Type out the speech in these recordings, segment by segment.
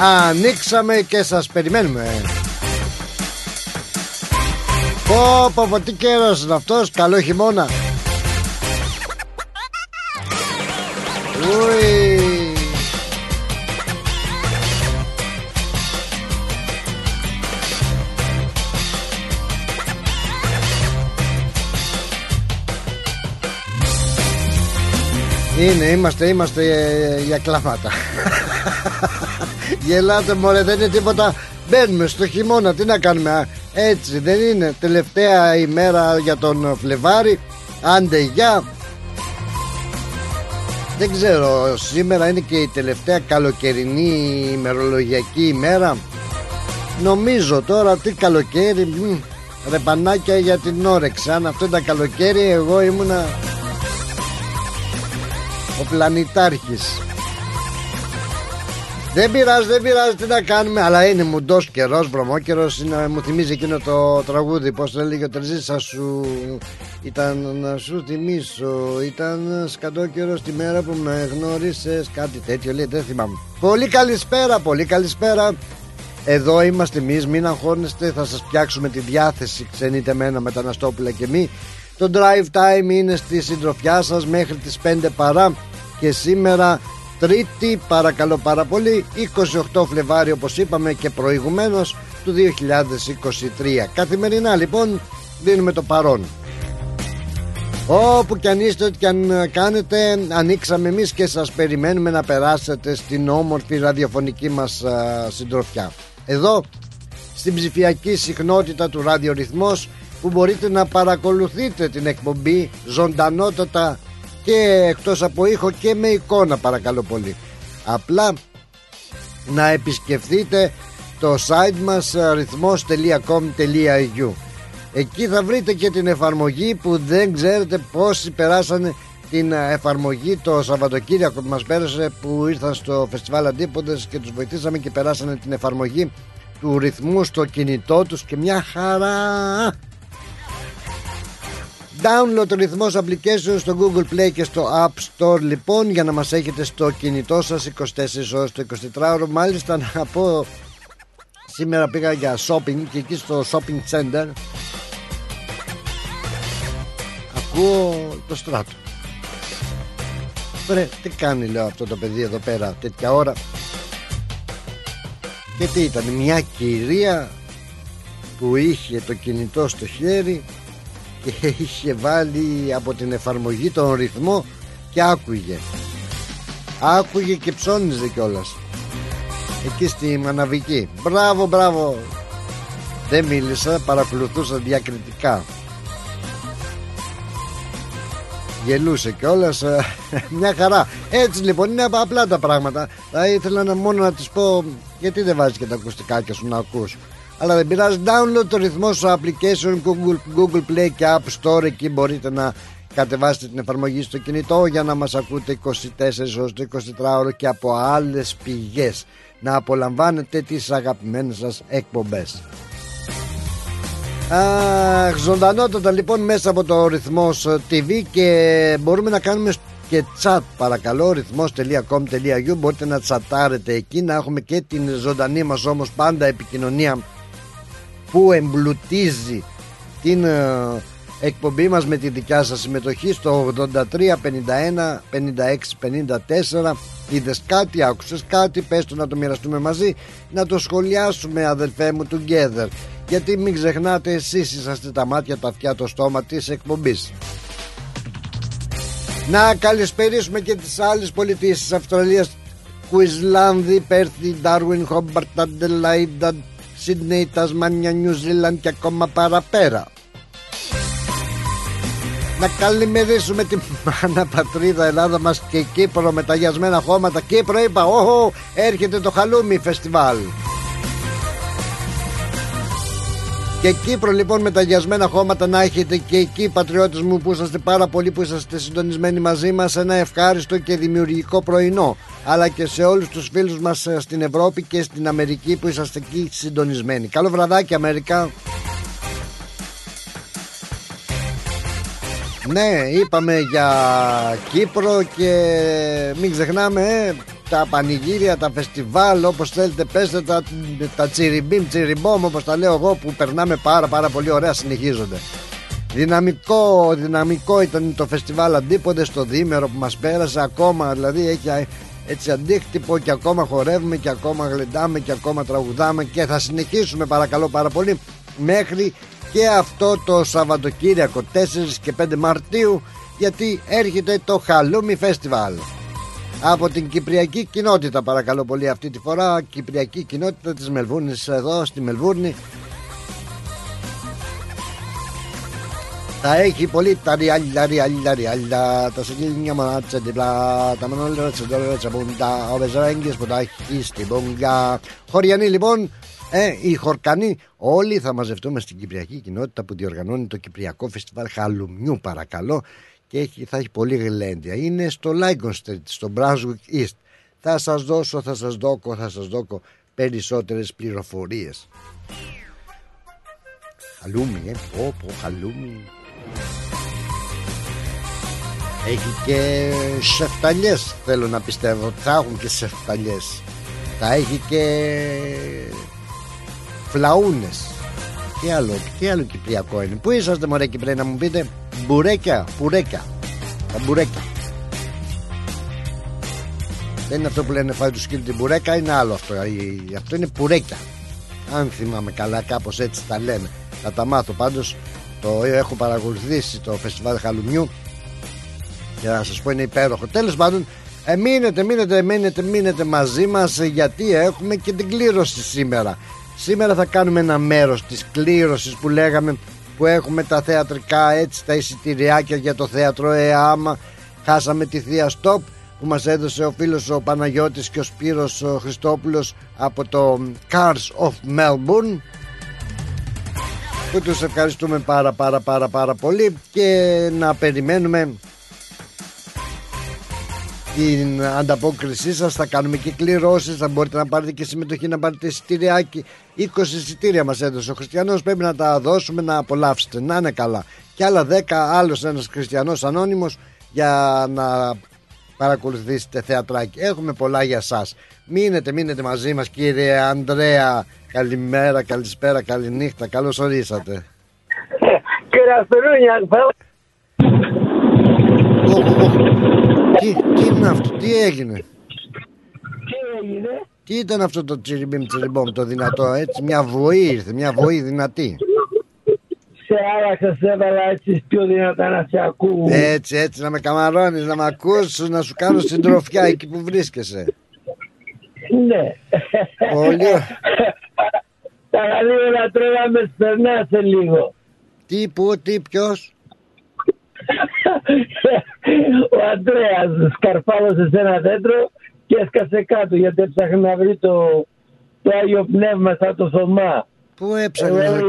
Ανοίξαμε και σας περιμένουμε. Πω πω πω τι καιρός είναι αυτός. Καλό χειμώνα. Ουι. Είναι, είμαστε, είμαστε για κλάματα Γελάτε μωρέ δεν είναι τίποτα. Μπαίνουμε στο χειμώνα τι να κάνουμε Έτσι δεν είναι. Τελευταία ημέρα για τον Φλεβάρι Άντε γεια. Δεν ξέρω Σήμερα είναι και η τελευταία καλοκαιρινή ημερολογιακή ημέρα. Νομίζω τώρα τι καλοκαίρι Ρεπανάκια για την όρεξη Αν αυτό ήταν καλοκαίρι εγώ ήμουνα Ο πλανητάρχης δεν πειράζει, δεν πειράζει τι να κάνουμε. Αλλά είναι μουντός καιρός, βρωμόκαιρος. Μου θυμίζει εκείνο το τραγούδι. Πώς το έλεγε ο Τερζής, σου ήταν να σου θυμίσω. Ήταν σκατό καιρό τη μέρα που με γνώρισες. Κάτι τέτοιο λέει, δεν θυμάμαι. Πολύ καλησπέρα, πολύ καλησπέρα. Εδώ είμαστε εμείς, μην αγχώνεστε, θα σας πιάξουμε τη διάθεση. Ξενείτε μένα μεταναστόπουλα και μη. Το drive time είναι στη συντροφιά σας μέχρι τις 5 παρά. Και σήμερα Τρίτη παρακαλώ πάρα πολύ 28 Φλεβάριο όπως είπαμε και προηγουμένως του 2023 Καθημερινά λοιπόν δίνουμε το παρόν. Όπου κι αν είστε, ό,τι κι αν κάνετε Ανοίξαμε εμείς και σας περιμένουμε να περάσετε στην όμορφη ραδιοφωνική μας συντροφιά. Εδώ στην ψηφιακή συχνότητα του ραδιορυθμός που μπορείτε να παρακολουθείτε την εκπομπή ζωντανότατα και εκτός από ήχο και με εικόνα παρακαλώ πολύ. Απλά να επισκεφτείτε το site μας ρυθμός.com.au εκεί θα βρείτε και την εφαρμογή που δεν ξέρετε πόσοι περάσανε την εφαρμογή το Σαββατοκύριακο που μας πέρασε που ήρθαν στο φεστιβάλ Αντίποντες και τους βοηθήσαμε και περάσανε την εφαρμογή του ρυθμού στο κινητό τους και μια χαρά Download ρυθμός application στο Google Play και στο App Store λοιπόν για να μας έχετε στο κινητό σας 24 ώρες το 24ωρο μάλιστα να πω σήμερα πήγα για shopping και εκεί στο shopping center ακούω το στράτο. Βρε τι κάνει λέω αυτό το παιδί εδώ πέρα τέτοια ώρα; Και τι ήταν μια κυρία που είχε το κινητό στο χέρι και είχε βάλει από την εφαρμογή τον ρυθμό και άκουγε. Άκουγε και ψώνιζε κιόλας. εκεί στη Μαναβική. Μπράβο μπράβο. Δεν μίλησα παρακολουθούσα διακριτικά. Γελούσε κιόλας. μια χαρά. Έτσι λοιπόν είναι απλά τα πράγματα. Θα ήθελα να μόνο να της πω γιατί δεν βάζεις και τα ακουστικά σου να ακούς αλλά δεν πειράζει. Download το ρυθμό στο application Google, Google Play και App Store. Εκεί μπορείτε να κατεβάσετε την εφαρμογή στο κινητό για να μας ακούτε 24 ώρες το 24 ώρο και από άλλες πηγές. Να απολαμβάνετε τις αγαπημένες σας εκπομπές. Αχ, ζωντανότατα λοιπόν μέσα από το ρυθμός TV και μπορούμε να κάνουμε και chat παρακαλώ ρυθμός.com.au μπορείτε να τσατάρετε εκεί. Να έχουμε και την ζωντανή μας όμως πάντα επικοινωνία που εμπλουτίζει την ε, εκπομπή μας με τη δικιά σας συμμετοχή στο 83 51 56 54 είδες κάτι, άκουσες κάτι πες το να το μοιραστούμε μαζί να το σχολιάσουμε αδελφέ μου together. Γιατί μην ξεχνάτε εσείς είσαστε τα μάτια, τα αυτιά, το στόμα της εκπομπής. Να καλησπερίσουμε και τις άλλες πολιτείες της Αυστραλίας. Κουισλάνδη, Πέρθη, Ντάρουιν, Χόμπαρτ, Αντελάιντα, Σίδνεϊ, Τασμάνια, Νιουζίλαντ και ακόμα παραπέρα. Να καλημερίσουμε την μάνα πατρίδα Ελλάδα μας και Κύπρο με τα γιασμένα χώματα. Κύπρο είπα, όχο, έρχεται το Χαλούμι Φεστιβάλ. Και Κύπρο λοιπόν με τα γιασμένα χώματα να έχετε και εκεί πατριώτες μου που είσαστε πάρα πολύ που είσαστε συντονισμένοι μαζί μας ένα ευχάριστο και δημιουργικό πρωινό αλλά και σε όλους τους φίλους μας ε, στην Ευρώπη και στην Αμερική που είσαστε εκεί συντονισμένοι. Καλό βραδάκι Αμερικά. Ναι, είπαμε για Κύπρο και μην ξεχνάμε ε, τα πανηγύρια, τα φεστιβάλ όπως θέλετε πέστε τα, τα τσιριμπίμ, τσιριμπόμ όπως τα λέω εγώ που περνάμε πάρα πάρα πολύ ωραία συνεχίζονται. Δυναμικό, δυναμικό ήταν το φεστιβάλ Αντίποδε στο διήμερο που μας πέρασε ακόμα δηλαδή έχει έτσι αντίκτυπο και ακόμα χορεύουμε και ακόμα γλεντάμε και ακόμα τραγουδάμε και θα συνεχίσουμε παρακαλώ πάρα πολύ μέχρι και αυτό το Σαββατοκύριακο 4 και 5 Μαρτίου γιατί έρχεται το Χαλούμι Φεστιβάλ από την Κυπριακή κοινότητα παρακαλώ πολύ αυτή τη φορά Κυπριακή κοινότητα της Μελβούρνης εδώ στη Μελβούρνη. Θα έχει πολύ τα ριάλια, ριάλια, ριάλια Τα σεγγίλια μάτσα διπλά Τα μανόλια τσεντόλια μπούντα Ο Βεζρέγγις που τα έχει στην μπούγκα Χωριανοί λοιπόν ε, οι Χορκανοί όλοι θα μαζευτούμε στην Κυπριακή κοινότητα που διοργανώνει το Κυπριακό Φεστιβάλ Χαλουμιού παρακαλώ και έχει, θα έχει πολύ γλέντια. Είναι στο Lygon Street, στο Brunswick East. Θα σας δώσω, θα σας δώκω, θα σας δώκω περισσότερες πληροφορίες. Χαλούμι, ε, πω, πω, χαλούμι. Έχει και σεφταλιές θέλω να πιστεύω Θα έχουν και σεφταλιές Θα έχει και φλαούνες Τι άλλο, τι άλλο κυπριακό είναι Πού είσαστε μωρέ Κυπρέ να μου πείτε; Μπουρέκια, μπουρέκια Τα μπουρέκια. Δεν είναι αυτό που λένε φάει του σκύλου την μπουρέκα Είναι άλλο αυτό. Αυτό είναι πουρέκια. Αν θυμάμαι καλά κάπως έτσι τα λένε Θα τα μάθω πάντως. Το έχω παρακολουθήσει το φεστιβάλ Χαλουμιού. Και να σας πω είναι υπέροχο. Τέλος πάντων ε, μείνετε, μείνετε, μείνετε, μείνετε μαζί μας γιατί έχουμε και την κλήρωση σήμερα. Σήμερα θα κάνουμε ένα μέρος της κλήρωσης που λέγαμε που έχουμε τα θεατρικά έτσι τα εισιτηριάκια για το θέατρο ΕΑΜΑ χάσαμε τη Θεία Στόπ που μας έδωσε ο φίλος ο Παναγιώτης και ο Σπύρος ο Χριστόπουλος από το Cars of Melbourne που τους ευχαριστούμε πάρα πάρα πάρα πάρα πολύ. Και να περιμένουμε την ανταπόκρισή σας. Θα κάνουμε και κληρώσεις θα μπορείτε να πάρετε και συμμετοχή να πάρετε εισιτηριάκι. 20 εισιτήρια μας έδωσε ο Χριστιανός. Πρέπει να τα δώσουμε να απολαύσετε. Να είναι καλά. Και άλλα 10 άλλος ένας Χριστιανός ανώνυμος για να παρακολουθήσετε θεατράκι. Έχουμε πολλά για σας. Μείνετε μείνετε μαζί μας κύριε Ανδρέα. Καλημέρα, καλησπέρα, καληνύχτα. Καλώς ορίσατε τι, τι είναι αυτό, τι έγινε; Τι έγινε; Τι ήταν αυτό το τσιριμπίμ τσιριμπόμ το δυνατό έτσι μια βοή ήρθε μια βοή δυνατή Σε άλλαξα σε έβαλα έτσι πιο δυνατά να σε ακούω Έτσι έτσι να με καμαρώνεις να με ακούς να σου κάνω συντροφιά εκεί που βρίσκεσαι Ναι Πολύ Τα λίγο να τρώγαμε σπερνά σε λίγο Τι που τι ποιος; ο Αντρέας σκαρφάλωσε σε ένα δέντρο και έσκασε κάτω γιατί έψαχνε να βρει το, το Άγιο Πνεύμα σαν το Θωμά. Πού έψαχνε Εγώ,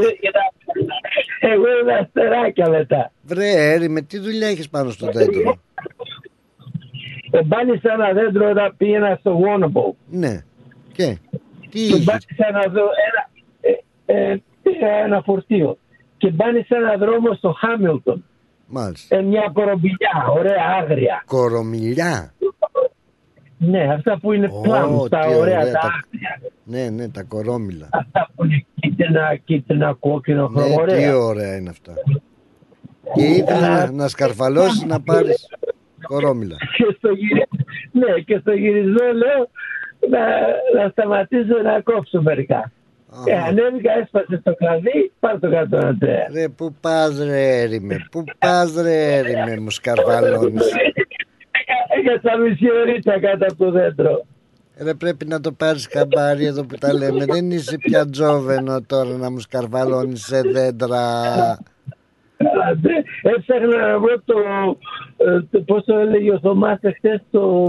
εγώ είδα αστεράκια μετά. Βρε Έρη με τι δουλειά έχεις πάνω στο δέντρο; Εμπάνεις σε ένα δέντρο όταν πήγαινα στο Γόνοπο. Ναι και; Τι Και είχες; μπάνισα να δω ένα, ε, ε, πήγα ένα φορτίο. Και μπάνεις σε ένα δρόμο στο Χάμιλτον. Μάλιστα Ε, μια κορομπηλιά, ωραία άγρια. Κορομιλιά Ναι, αυτά που είναι Ω, πλάμ, τα τι ωραία, ωραία, τα τα- άγρια. Ναι ναι τα κορόμιλα Αυτά που είναι κίτρινα, κίτρινα, κόκκινο, Ναι ωραία. τι ωραία είναι αυτά Και ήθελε να, να σκαρφαλώσεις να πάρεις κορόμιλα. Και στο γυρισμό, ναι, και στο γυρισμό λέω να, να σταματήσω να κόψω μερικά. Και ανέβηκα, έσπασε το κλαδί, πάρ το κάτω Αντρέα. Ρε που πας ρε έρημε, που πας ρε έρημε μου σκαρφαλώνεις. Έκανα μισή ωρίτσα κάτω από το δέντρο. Ρε πρέπει να το πάρεις καμπάρι εδώ που τα λέμε. Δεν είσαι πια τζόβενο τώρα να μου σκαρφαλώνεις σε δέντρα. Αντρέ, Έψαχνα να βρω το, ε, το πώς το έλεγε ο Θωμάς εχθές, το,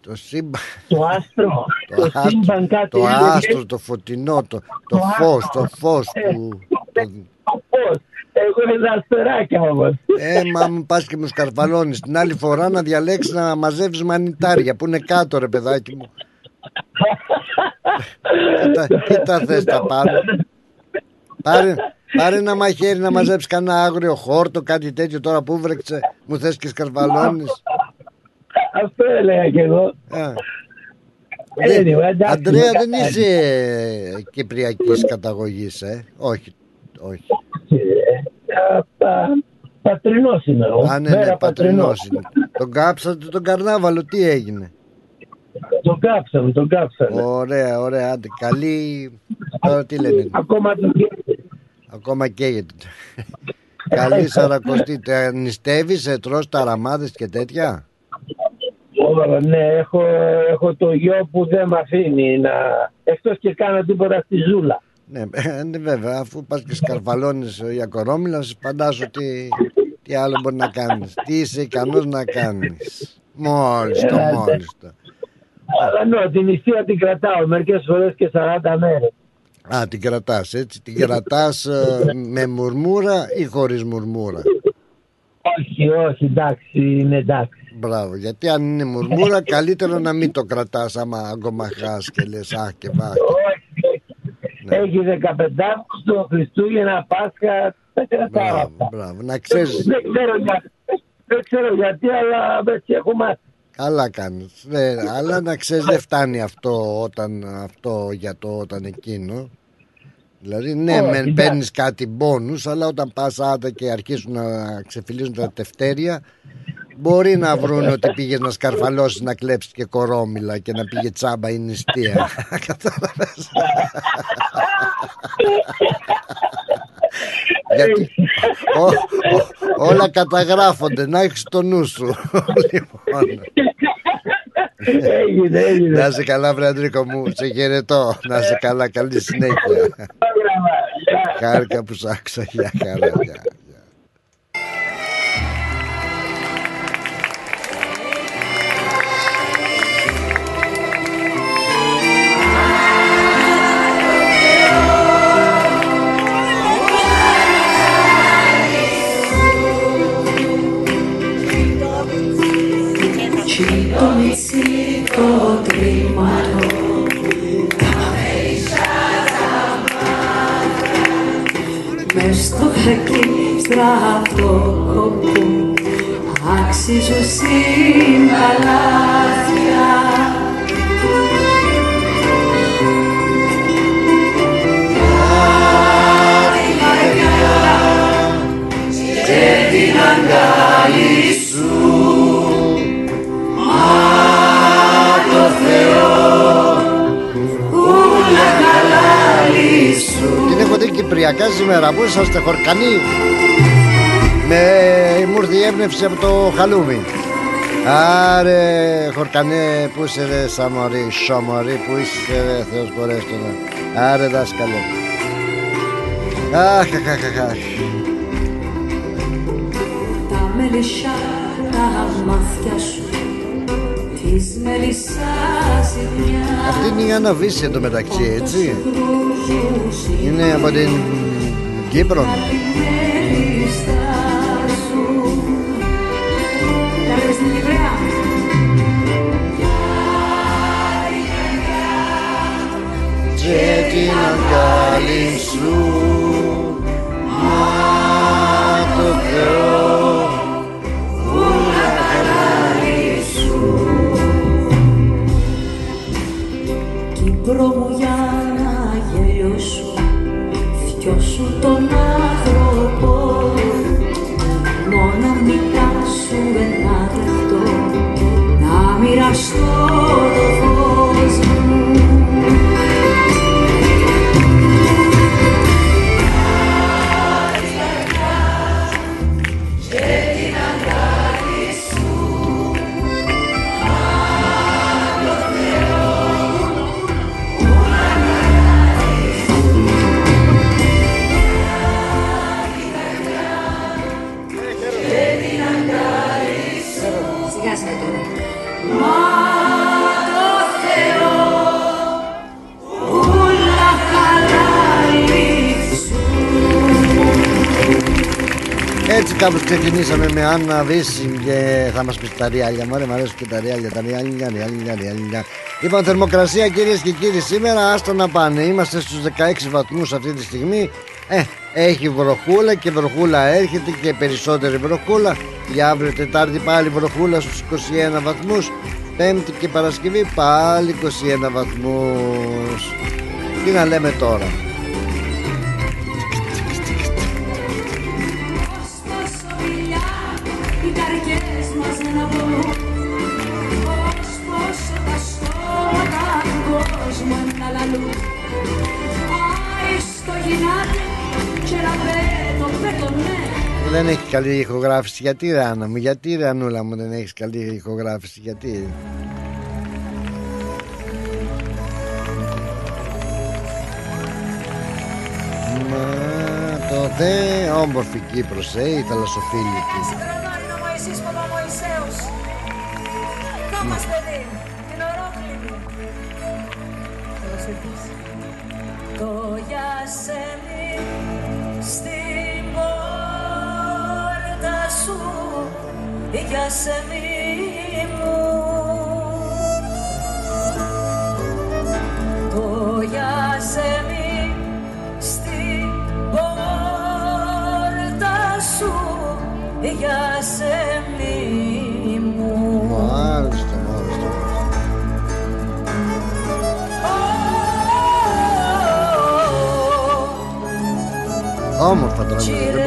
Το σύμπαν. το άστρο. Το, το σύμπαν κάτι. το έλεγε. άστρο, το φωτεινό, το, το Το φως, άστρο. το φως Ε, που... το- το πώς. Εγώ είδα αστεράκια όμως. Ε, μα μου πας και μου σκαρφαλώνεις Την άλλη φορά να διαλέξεις να μαζεύεις μανιτάρια Που είναι κάτω ρε παιδάκι μου Κοίτα, κοίτα θες τα πάνω Πάρε, πάρε ένα μαχαίρι να μαζέψεις κανένα άγριο χόρτο Κάτι τέτοιο τώρα που βρέξε Μου θες και σκαρφαλώνεις Αυτό έλεγα κι εγώ. Α. Anyway, Δεν- εντάξει, Αντρέα δεν εντάξει. είσαι ε, κυπριακής καταγωγής ε; Όχι, όχι Ε, πα- Πατρινός είμαι εγώ. Α, ναι, Μέρα ναι, πατρινός είναι. Τον κάψατε τον καρνάβαλο, τι έγινε; Τον κάψαμε, τον κάψαμε. Ωραία, ωραία, άντε, καλή. Τώρα τι λένε, Ακόμα τον καίει. ακόμα καίγεται. καλή σαρακοστή. Τε νηστεύεις, ε, τρως ταραμάδες και τέτοια; Ωραία, ναι, έχω, έχω το γιο που δεν με αφήνει να... Εκτός και κάνω τίποτα στη ζούλα. Ναι, ε, ναι, βέβαια, αφού πας και σκαρφαλώνεις ε, για κορόμιλα, φαντάσου τι, τι άλλο μπορεί να κάνεις. Τι είσαι ικανός να κάνεις. Μόλις το, Ε, μόλις το. Αλλά ναι, την νηστεία την κρατάω μερικές φορές και 40 μέρες. Α, την κρατάς έτσι. Την κρατάς ε, με μουρμούρα ή χωρίς μουρμούρα; Όχι, όχι, εντάξει, είναι εντάξει. Μπράβο, γιατί αν είναι μουρμούρα καλύτερο να μην το κρατάς άμα αγκομαχάς και λες αχ και βάχ. Όχι, Ναι. έχεις 15 Αύγουστο, Χριστούγεννα, Πάσχα, τα κρατάω Μπράβο, αυτά. μπράβο. Να ξέρεις, Δεν ξέρω, γιατί, δεν ξέρω γιατί, αλλά έτσι έχω μάθει. καλά κάνεις. Ναι, αλλά να ξέρεις δεν φτάνει αυτό, όταν, αυτό για το όταν εκείνο. Δηλαδή ναι, Όχι, μεν εντάξει. παίρνεις κάτι μπόνους, αλλά όταν πας άντα και αρχίσουν να ξεφυλίζουν τα τευτέρια, μπορεί να βρουν ότι πήγες να σκαρφαλώσεις, να κλέψεις και κορόμιλα και να πήγε τσάμπα η νηστεία. Κατάλαβες. Γιατί ο- ο- όλα καταγράφονται, να έχεις το νου σου. λοιπόν, έγινε, έγινε. να είσαι καλά, βρε Αντρίκο μου, σε χαιρετώ. Να είσαι καλά, καλή συνέχεια. Πρόγραμμα. Γεια. Χάρηκα που σ' άκουσα, για χαρά. Γεια, γεια. Το μισή το τρίμαρο Μες στο χακί στραβό κοπού Άξιζω συμπαλάθια Την έχω δει κυπριακά σήμερα. Πού είσαστε, χορκανοί; Με μου ήρθε η έμπνευση από το χαλούμι. Άρε, χορκανέ, πού είσαι ρε Σαμορί, Σομορί, πού είσαι ρε Θεός μπορέστο να. Άρε δάσκαλε. Αχ, αχ, αχ, αχ. Τα μελισσά τα μάτια σου Της μελισσάς η μια Αυτή είναι η Άννα Βύση εντωμεταξύ, έτσι. Είναι από την Κύπρο. Και την αγκάλι σου Μα το Θεό δρόμο για να γελιώσω. Φτιώσου τον άνθρωπο. Μόνο μην σου ένα λεπτό να μοιραστώ κάπως ξεκινήσαμε με Άννα Βίσιν και θα μας πεις τα ριάλια. Μωρέ, μου αρέσουν και τα ριάλια, τα ριάλια, ριάλια, ριάλια. Λοιπόν, θερμοκρασία κυρίες και κύριοι σήμερα, άστο να πάνε. Είμαστε στους 16 βαθμούς αυτή τη στιγμή. Ε, έχει βροχούλα και βροχούλα έρχεται και περισσότερη βροχούλα. Για αύριο Τετάρτη πάλι βροχούλα στους 21 βαθμούς. Πέμπτη και Παρασκευή πάλι 21 βαθμούς. Τι να λέμε τώρα. Δεν έχει καλή ηχογράφηση. Γιατί ρε Άννα μου, γιατί ρε Ανούλα μου δεν έχεις καλή ηχογράφηση, γιατί; Μα το δε όμορφη Κύπρος, ε, η θαλασσοφίλητη. Συγκρονάρι είναι ο Μωυσής Παπαμωυσέους. Κάμας παιδί, την ορόκλητη. Το για σε σου για σε μη μου Το για σε μη στην πόρτα σου για σε μη μου Μάλιστα, μάλιστα. Όμορφα τραγούδια, δεν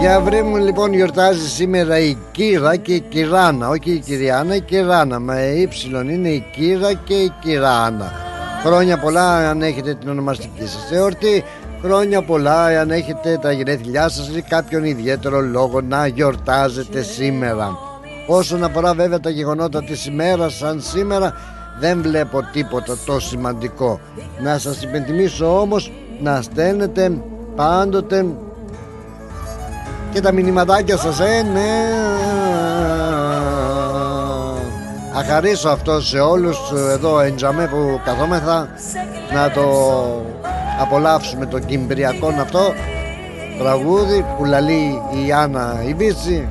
Για βρε μου λοιπόν γιορτάζει σήμερα η Κύρα και η Κυράνα. Όχι η Κυριάνα, η Κυράνα. Με ύψιλον είναι η Κύρα και η Κυράνα Χρόνια πολλά αν έχετε την ονομαστική σας εορτή. Χρόνια πολλά αν έχετε τα γενέθλιά σας ή κάποιον ιδιαίτερο λόγο να γιορτάζετε σήμερα. Όσον αφορά βέβαια τα γεγονότα της ημέρας σαν σήμερα δεν βλέπω τίποτα το σημαντικό. Να σας υπενθυμίσω όμως να στέλνετε πάντοτε και τα μηνυματάκια σας ε, ναι. Αχαρίσω αυτό σε όλους εδώ εντζαμέ που καθόμεθα να το απολαύσουμε το κυμπριακό αυτό τραγούδι που λαλεί η Άννα η Βίτσι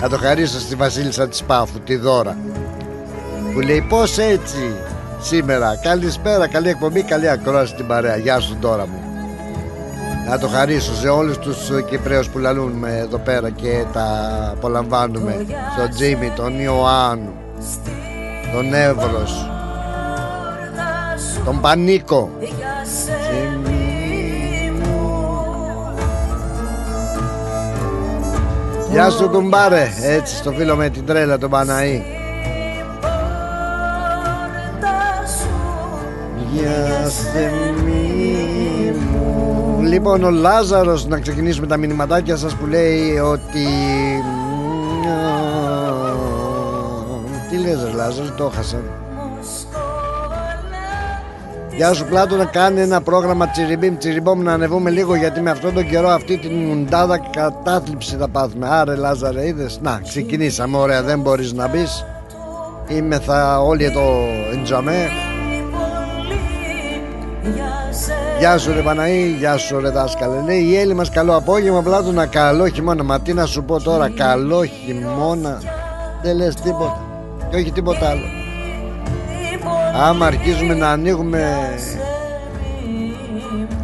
να το χαρίσω στη Βασίλισσα της Πάφου τη Δώρα που λέει πως έτσι σήμερα καλησπέρα καλή εκπομπή καλή ακρόαση στην παρέα. Γεια σου Δώρα μου να το χαρίσω σε όλους τους Κυπρέους που λαλούν εδώ πέρα και τα απολαμβάνουμε. Στον Τζίμι, τον Ιωάννου τον Εύρος τον Πανίκο. Γεια σου κουμπάρε. Έτσι στο φίλο με την τρέλα τον Παναή. Γεια θεμί μου Λοιπόν ο Λάζαρος να ξεκινήσουμε τα μηνυματάκια σας που λέει ότι Τι λες ρε Λάζαρος το έχασα. Γεια σου Πλάτο να κάνει ένα πρόγραμμα τσιριμπίμ τσιριμπόμ να ανεβούμε λίγο γιατί με αυτόν τον καιρό αυτή την μουντάδα κατάθλιψη θα πάθουμε. Άρε Λάζαρε είδες; Να ξεκινήσαμε ωραία δεν μπορείς να μπεις. Είμαι θα όλοι εδώ εντζαμέ Γεια σου ρε Παναή, γεια σου ρε δάσκαλε. Λέει η Έλλη μας καλό απόγευμα Πλάτωνα καλό χειμώνα Μα τι να σου πω τώρα καλό χειμώνα. Δεν λες τίποτα. Και όχι τίποτα άλλο. Άμα αρχίζουμε να ανοίγουμε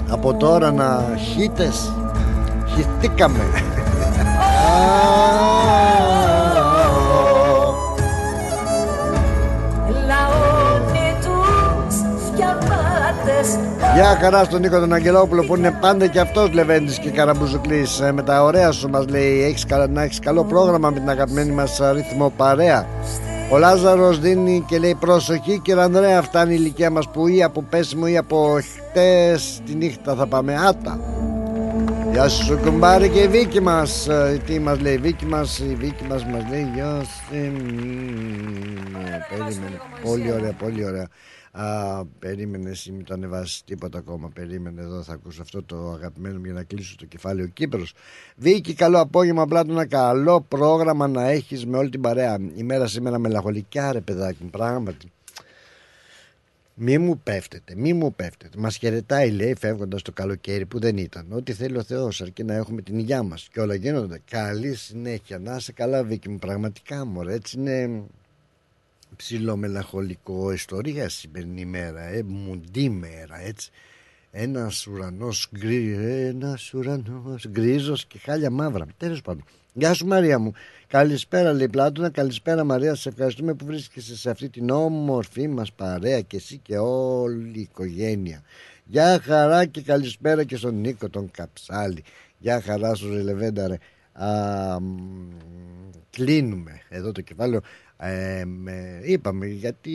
Από τώρα να χύτες Χυθήκαμε Γεια χαρά στον Νίκο τον Αγγελόπουλο που είναι πάντα και αυτός Λεβέντης και Καραμπουζουκλής ε, Με τα ωραία σου μας λέει. Έχεις, κα- Να έχεις καλό πρόγραμμα με την αγαπημένη μας ε, ρύθμο παρέα. Ο Λάζαρος δίνει και λέει προσοχή κύριε Ανδρέα Φτάνει η ηλικία μας που ή από πέσιμο ή από χτες Τη νύχτα θα πάμε άτα. Γεια σου κουμπάρε και η Βίκη μας Ε, Τι μας λέει η Βίκη μας Η Βίκη μας μας λέει Γεια σου ε, μ, ε, Περίμενε Πολύ ωραία πολύ ωραία Α, περίμενε εσύ μην το ανεβάσεις τίποτα ακόμα. Περίμενε εδώ, θα ακούσω αυτό το αγαπημένο μου για να κλείσω το κεφάλαιο Κύπρος. Βίκυ, καλό απόγευμα. Απλά ένα καλό πρόγραμμα να έχεις με όλη την παρέα. Η μέρα σήμερα μελαγχολικά, ρε παιδάκι μου, πράγματι. Μη μου πέφτετε, μη μου πέφτετε. Μας χαιρετάει, λέει, φεύγοντας το καλοκαίρι που δεν ήταν. Ό,τι θέλει ο Θεός, αρκεί να έχουμε την υγειά μας. Και όλα γίνονται. Καλή συνέχεια. Να είσαι καλά, Βίκυ μου. Πραγματικά, μωρέ, έτσι είναι ψιλομελαχολικό ιστορία σημερινή μέρα, ε, μουντή μέρα, έτσι. Ένας ουρανός, γκρι, ένας ουρανός γκρίζος και χάλια μαύρα. Τέλος πάντων. Γεια σου Μαρία μου. Καλησπέρα λέει Πλάτωνα. Καλησπέρα Μαρία. Σε ευχαριστούμε που βρίσκεσαι σε αυτή την όμορφη μας παρέα και εσύ και όλη η οικογένεια. Γεια χαρά και καλησπέρα και στον Νίκο τον Καψάλη. Γεια χαρά σου Ρελεβέντα ρε. Α, κλείνουμε εδώ το κεφάλαιο ε, είπαμε γιατί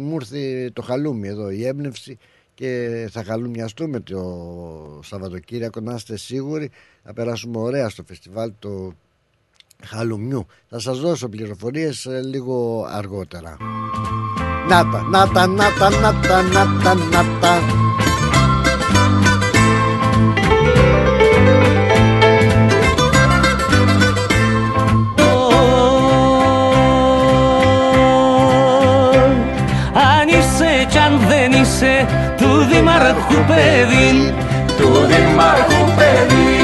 μου ήρθε το χαλούμι εδώ η έμπνευση και θα χαλουμιαστούμε το Σαββατοκύριακο να είστε σίγουροι. Θα περάσουμε ωραία στο φεστιβάλ το χαλουμιού. Θα σας δώσω πληροφορίες ε, λίγο αργότερα. Νάτα, νάτα, νάτα, νάτα, νάτα, νάτα του Δημάρχου παιδί. Του Δημάρχου παιδί.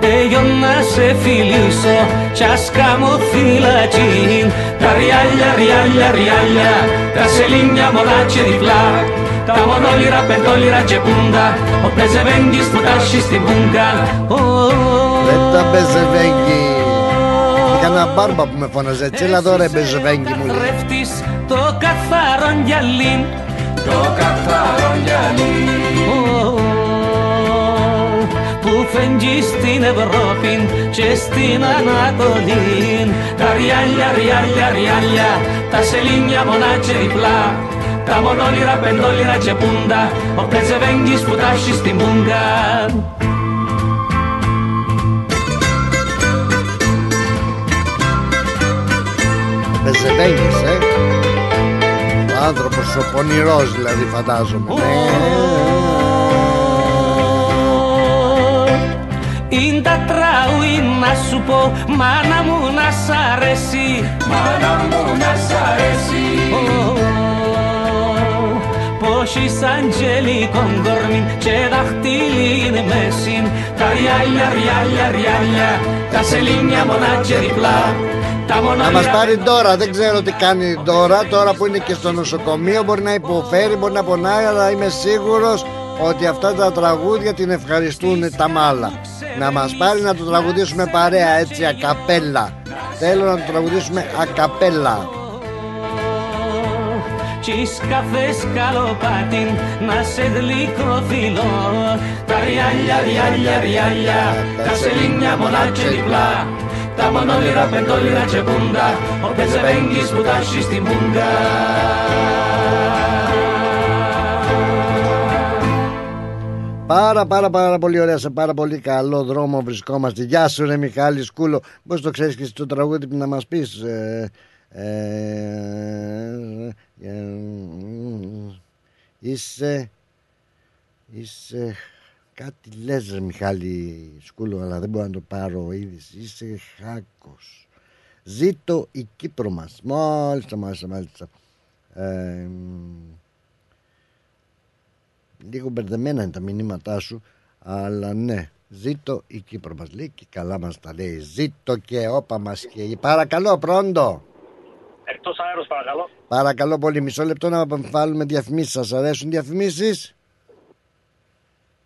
Εγώ να σε φιλήσω κι ας κάνω φυλακή τα ριάλια, ριάλια, ριάλια τα σελίνια μονά διπλά. Τα μονόλυρα, πεντόλυρα και πούντα ο Πεζεβέγγις που τάσει στην πούγκα. Δεν τα Πεζεβέγγις Κάνα μπάρμπα που με φώναζε. Έτσι, έλα εδώ ρε Πεζεβέγγι μου λέει. το καθαρό γυαλί. Το καθαρό γυαλί. Που φεγγεί στην Ευρώπη και στην Ανατολή. Τα ριάλια, ριάλια, ριάλια τα σελίνια μονά διπλά. Τα μονόλυρα, πεντόλυρα και πούντα ο Πρεζεβέγγις που τάσει στην πούγκα Πεζεβέγγις, ε. Άνθρωπος ο πονηρός δηλαδή φαντάζομαι. Ναι. Είναι τα τραούι να σου πω Μάνα μου να σ' αρέσει. Μάνα μου να σ' αρέσει. Πως είσαι αγγελικό κορμί και δαχτυλί είναι μέση Τα ριάλια, ριάλια, ριάλια Τα σελίνια μονά διπλά να μας πάρει τώρα, δεν ξέρω τι κάνει τώρα. Τώρα που είναι και στο νοσοκομείο Μπορεί να υποφέρει, μπορεί να πονάει Αλλά είμαι σίγουρος ότι αυτά τα τραγούδια την ευχαριστούν τα μάλα. Να μας πάρει να το τραγουδήσουμε παρέα έτσι ακαπέλα. Θέλω να το τραγουδήσουμε ακαπέλα. Τις καφές καλοπάτιν να σε φιλό. Τα ριάλια, ριάλια, ριάλια Τα σελίνια μονά διπλά τα μονόλυρα, πεντόλυρα και πούντα Ο Πεζεβέγγις που τάσει στην πούγκα Πάρα πάρα πάρα πολύ ωραία σε πάρα πολύ καλό δρόμο βρισκόμαστε Γεια σου ρε Μιχάλη Σκούλο Πώς το ξέρεις και το τραγούδι που να μας πεις ε, ε, ε, Είσαι Είσαι Κάτι λες ρε Μιχάλη Σκούλο αλλά δεν μπορώ να το πάρω είδηση. Είσαι χάκος. Ζήτω η Κύπρο μας. Μάλιστα, μάλιστα, μάλιστα. Ε, λίγο μπερδεμένα είναι τα μηνύματά σου αλλά ναι ζήτω η Κύπρο μας λέει και καλά μας τα λέει ζήτω και όπα μας και παρακαλώ πρόντο εκτός αέρος παρακαλώ παρακαλώ πολύ μισό λεπτό να βάλουμε διαφημίσεις σας αρέσουν διαφημίσεις;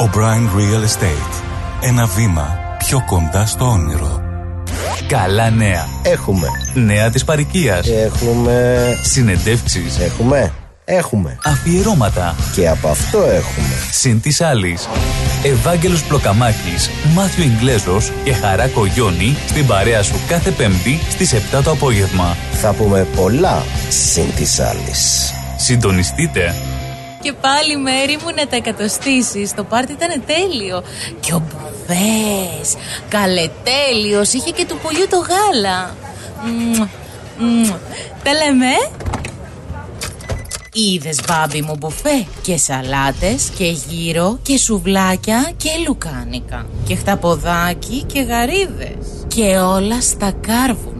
O'Brien Real Estate. Ένα βήμα πιο κοντά στο όνειρο. Καλά νέα. Έχουμε. Νέα της παροικίας. Έχουμε. Συνεντεύξεις. Έχουμε. Έχουμε. Αφιερώματα. Και από αυτό έχουμε. Συν της άλλης. Ευάγγελος Πλοκαμάκης, Μάθιο Ιγκλέζος και Χαρά Κογιόνι στην παρέα σου κάθε Πέμπτη στις 7 το απόγευμα. Θα πούμε πολλά συν της άλλης. Συντονιστείτε. Και πάλι μέρη μου να τα εκατοστήσεις. Το πάρτι ήταν τέλειο. Και ο Μπουβές, καλετέλειος, είχε και του πολιού το γάλα. Μμμ, μμμ. Τα λέμε. Είδες μπάμπι μου μπουφέ και σαλάτες και γύρο και σουβλάκια και λουκάνικα και χταποδάκι και γαρίδες και όλα στα κάρβουνα.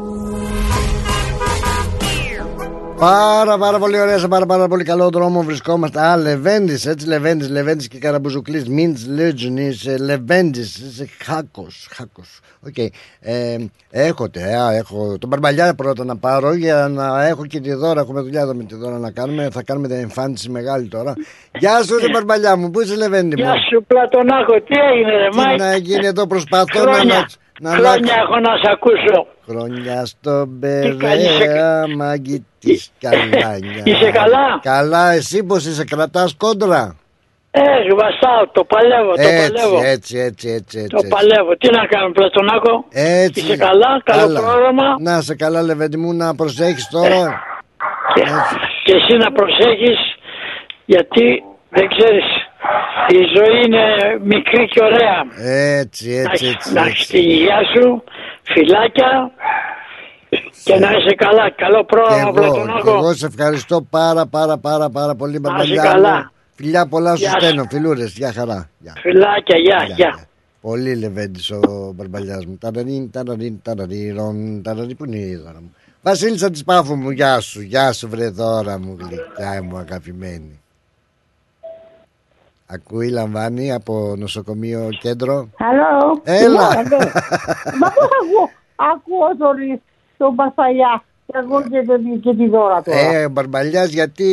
Πάρα πάρα πολύ ωραία, σε πάρα πάρα πολύ καλό δρόμο βρισκόμαστε. Α, Λεβέντης, έτσι Λεβέντης, Λεβέντης και Καραμπουζουκλής. Μίντς Λέτζουν, είσαι Λεβέντης, είσαι Χάκος. Χάκος. Οκ. Ε, έχω, τε, α, έχω τον Μπαρμπαλιά πρώτα να πάρω για να έχω και τη δώρα. Έχουμε δουλειά εδώ με τη δώρα να κάνουμε. Θα κάνουμε την εμφάνιση μεγάλη τώρα. Γεια σου, ρε Μπαρμπαλιά μου, πού είσαι Λεβέντη μου; Γεια σου Πλατωνάκο, τι έγινε ρε Τι Μάικ; να γίνει εδώ, προσπαθώ να Χρόνια, αλλάξω. Να χρόνια αλλάξω. έχω να σε ακούσω. Χρόνια στον κάνεις, Περέα, μάγκη της Καλάνια. Είσαι καλά; Καλά, εσύ πώς είσαι, κρατάς κόντρα; Ε, βαστάω, το παλεύω, το Έτσι, παλεύω. έτσι, έτσι, έτσι, έτσι. Το παλεύω. Τι να κάνουμε, Πλατωνάκο. Έτσι. Είσαι καλά, καλό πρόγραμμα. Να σε καλά, Λεβέντη μου, να προσέχεις τώρα. Και, και εσύ να προσέχεις, γιατί δεν ξέρεις, η ζωή είναι μικρή και ωραία. Έτσι, Να έτσι, έχεις- έτσι. Να έχεις την υγεία σου, φυλάκια και να είσαι καλά. Καλό Και πρόγραμμα, εγώ, και Πλατωνάκο. εγώ σε ευχαριστώ πάρα πάρα πάρα πάρα πολύ Να είσαι Μπαρμπαλιά καλά. μου. Φιλιά πολλά σου Γεια σου. στέλνω, φιλούρες, γεια χαρά. Γεια. Φυλάκια, γεια, Γεια, γεια. Πολύ λεβέντης ο Μπαρμπαλιάς μου. Ταραρίν, ταραρίν, ταραρίρον, ταραρίν, πού είναι η δώρα μου. Βασίλισσα της Πάφου μου, γεια σου, γεια σου βρε δώρα μου, γλυκιά μου αγαπημένη. Ακούει, λαμβάνει από νοσοκομείο κέντρο. Hello. Έλα. Ναι, ναι. Μα πώς ακούω, ακούω τον, τον Πασαλιά και ακούω και, τον- και τη δώρα τώρα. Ε, ο Μπαρμπαλιάς γιατί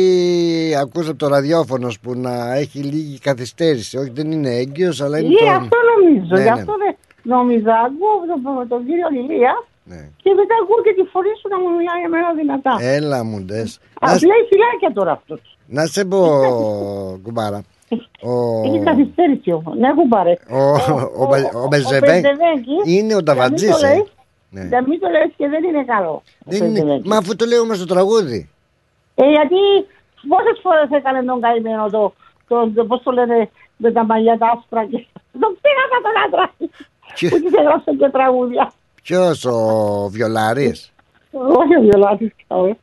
ακούς από το ραδιόφωνος που να έχει λίγη καθυστέρηση. Όχι δεν είναι έγκυος αλλά είναι Ε, το... αυτό νομίζω, Ναι, γι' ναι. αυτό δεν, νόμιζα, ακούω τον, τον κύριο Ηλία Ναι. και μετά ακούω και τη φωνή σου να μου μιλάει εμένα δυνατά. Έλα μου ντες. Να, σ- Απλά η φυλάκια τώρα αυτός. να σε πω, κουμπάρα. Ο, Έχεις καθυστέρηση όμως. Ναι, κουμπάρε. ο, ο, Μπε- ο Μπεζεβέ είναι ο Ταβατζής, ε. Ναι. Να μην το λες και δεν είναι καλό. ο Δεν είναι, Μπεζεβέκης. μα αφού το λέω μες στο τραγούδι. Ε, γιατί πόσες φορές έκανε τον καημένο το, το, το, πώς το λένε, με τα μαλλιά τα άσπρα και τον πήγακα τον άντρα Ποιο- που της έγραψε και τραγούδια. Ποιος ο Βιολάρης; Όχι ο Βιολάτης, καλό.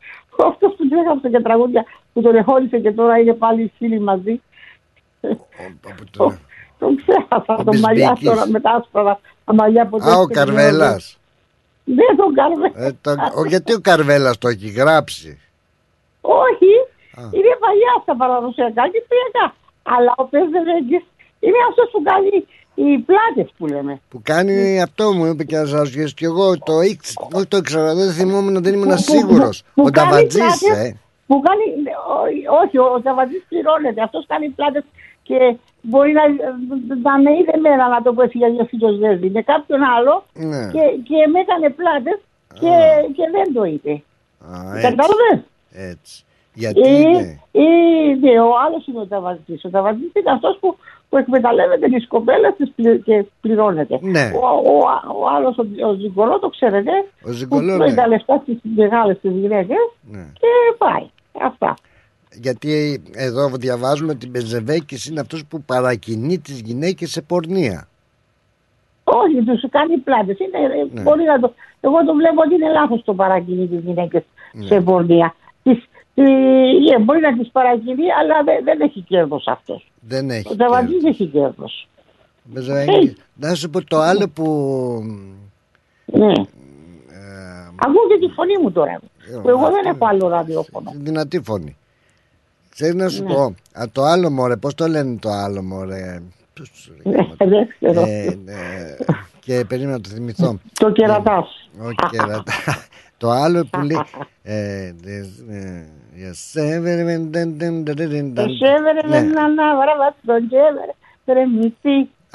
αυτός που της έγραψε και τραγούδια που τον εχώρισε και τώρα είναι πάλι φίλοι μαζί. Το- Τον ξέχασα Ο τον μαλλιά Μπισμπίκης. τώρα με τα άσπρα τα μαλλιά που Α, ο τέθηκε την Καρβέλας. ώρα. Ναι, τον Καρβέλα. Ε, το- ο, γιατί ο Καρβέλας το έχει γράψει; Όχι, είναι παλιά στα παραδοσιακά και πιακά. Αλλά ο Πεζεβέγκης είναι αυτός που κάνει οι πλάτες που λέμε. Που κάνει αυτό μου είπε και ένας άλλος και εγώ το ήξερα. Όχι το ήξερα, δεν θυμόμουν, δεν ήμουν Που- που- σίγουρος. που Ο κάνει Ταβατζή, πλάτες, ε. Που κάνει, ό- όχι, ο Ταβατζής πληρώνεται. Αυτός κάνει πλάτες και μπορεί να, να με είδε εμένα να το πω έτσι για διαφύγιος Δέσδη. Με κάποιον άλλο Ναι. και, και με έκανε πλάτες και, και δεν το είπε. Α, έτσι, Κατάλαβες; έτσι. Γιατί Ή, είναι; ή, ναι, ο άλλος είναι ο Ταβατζής. Ο Ταβατζής είναι αυτός που, που εκμεταλλεύεται τις κοπέλες και πληρώνεται. Ναι. Ο, ο, ο άλλος, ο, ο Ζιγκολό, το ξέρετε, Ο Ζιγκολό, που ναι. τρώει τα λεφτά στις μεγάλες τι γυναίκες Ναι. και πάει. Αυτά. Γιατί εδώ διαβάζουμε ότι Μπεζεβέκης είναι αυτός που παρακινεί τις γυναίκες σε πορνεία. Όχι, τους κάνει πλάτες. Ναι. Μπορεί να το, εγώ το βλέπω ότι είναι λάθος το παρακινεί τις γυναίκες Ναι. σε πορνεία. Τις, τι, ε, μπορεί να τις παρακινεί, αλλά δεν, δεν έχει κέρδος αυτός. Δεν έχει. Ο Ταβατζής έχει κέρδος. Μπεζεβέκης. Να σου πω το άλλο που... Ναι. Ε, Ακούω και τη φωνή μου τώρα. Που εγώ δεν αυτό έχω άλλο ραδιόφωνο. δυνατή φωνή. Ξέρεις να σου Ναι. πω, α, το άλλο μωρέ, πώς το λένε το άλλο μωρέ. Πώς, Ναι, Δεν ξέρω. ε, ε, και περίμενα να το θυμηθώ. Το κερατάς. Ο κερατά. το άλλο που λέει. ε, δες, ε, για σέβερε, μεν, τεν, τεν, τεν, τεν, τεν, Το τεν. σέβερε Ναι. με να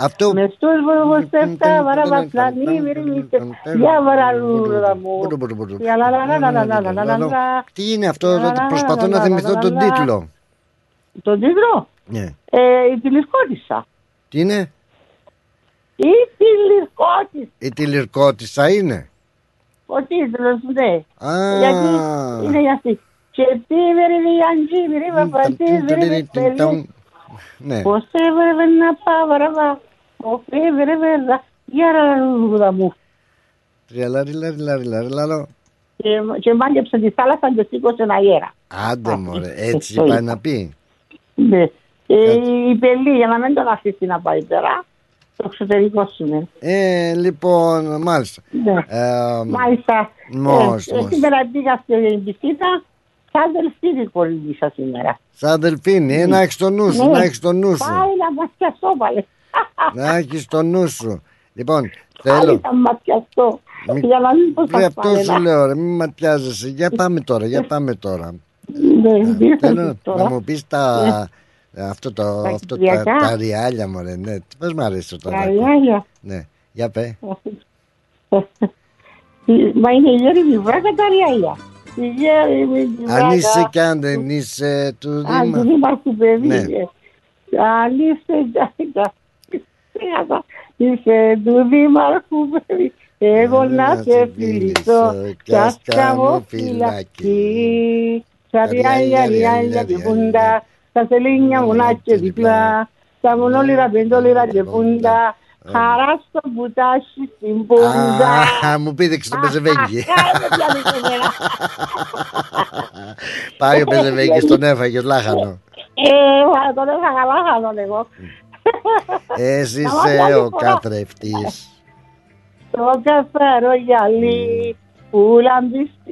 αυτό... Με στους βουργούς εφτά βαραβασλανή μυρνίστε για βαραλούδα μου. Τι είναι αυτό, προσπαθώ να θυμηθώ τον τίτλο. Τον τίτλο? Ναι. Η τηλισκότησα. Τι είναι? Η τηλισκότησα. Η τηλισκότησα είναι. Ο τίτλος, ναι. Γιατί είναι για αυτή. Και τι βερβιάντζι, βερβαπατή, βερβαπατή. Πώς έβρεβε να πάω, βαραβά ο έβρεβε για ραλούδα μου. Τριαλάρι, λάρι, λάρι, λάρι, λάρο. Και, και μάγεψε τη θάλασσα και σήκωσε αέρα. Άντε μωρέ, έτσι αυτό πάει είναι. να πει. Ναι. Ε, η Πελή, για να μην τον αφήσει να πάει πέρα, το εξωτερικό σημαίνει. Ε, λοιπόν, μάλιστα. Ναι. Ε, Μάλιστα, μόλις, ε, μόλις. σήμερα πήγα στην πισίνα, σαν δελφίδι κολλήσα σήμερα. Σαν δελφίνι, ε, να έχεις το νου σου, Ναι. να έχεις το νου σου. Πάει να ματιαστώ πάλι. Να έχεις το νου σου. Λοιπόν, Πάλι θέλω. να ματιαστώ. Μη- Για να μην πω Βρε, σας αυτό πάνε. σου λέω, ρε, μην ματιάζεσαι. Για πάμε τώρα, για πάμε τώρα. Ναι, Θέλω να τώρα. μου πεις τα... Αυτό το, Τα αυτό, τα, κυπριακά. τα ριάλια μωρέ, ναι. Πώς μ' αρέσει το Τα τάκο. ριάλια. Ναι, για πέ. Μα είναι η γέριμη βράκα τα ριάλια. Η γέριμη τη βράκα. Αν είσαι και αν δεν είσαι του Α, του Δήμα. δήμαρχου παιδί. Ναι. ε. Αν είσαι τζάικα. Είσαι του δήμαρχου παιδί. Εγώ να σε φιλήσω κι ας κάνω φυλακή. Στα ριάλια, ριάλια και πούντα, στα σελίνια μουνά και διπλά, στα μονόλυρα, πεντόλυρα και πούντα, χαρά στο μπουτάσι στην πούντα. Α, μου πήδηξε το Πεζεβέγγι. Κάνε πιάνεις εμένα. Πάει ο Πεζεβέγγι, τον έφαγε λάχανο. Ε, μα τον έφαγα λάχανον εγώ. Εσύ ο καθρεφτής. Το καθαρό γυαλί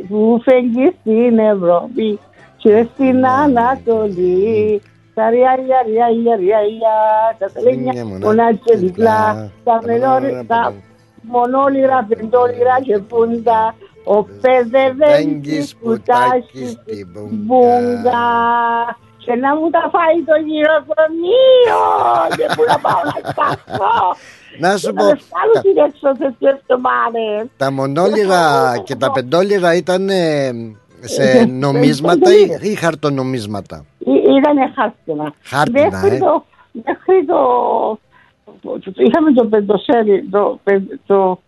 που φέγγει στην Ευρώπη και στην ναι, ναι, ναι. Ανατολή. Ταριά, λιά, λιά, λιά, λιά, τα τελένια, μονάκια διπλά, τα μελόρια, τα μονόλυρα, πεντόλυρα και πούντα. Ο παιδεβέγγις κουτάκι στην πούντα και να μου τα φάει το γυροκομείο και που να πάω να σπαθώ. Να σου Και πω, να με βγάλουν τα- την έξω σε δύο εβδομάδες. τα μονόλιρα και τα πεντόλιρα ήταν ε, σε νομίσματα ή, ή χαρτονομίσματα; Ή- Ήτανε χάρτινα. Χάρτινα, μέχρι ε. Το, μέχρι το, το- το- Είχαμε το πεντοσέλινο. Το, πεν- το,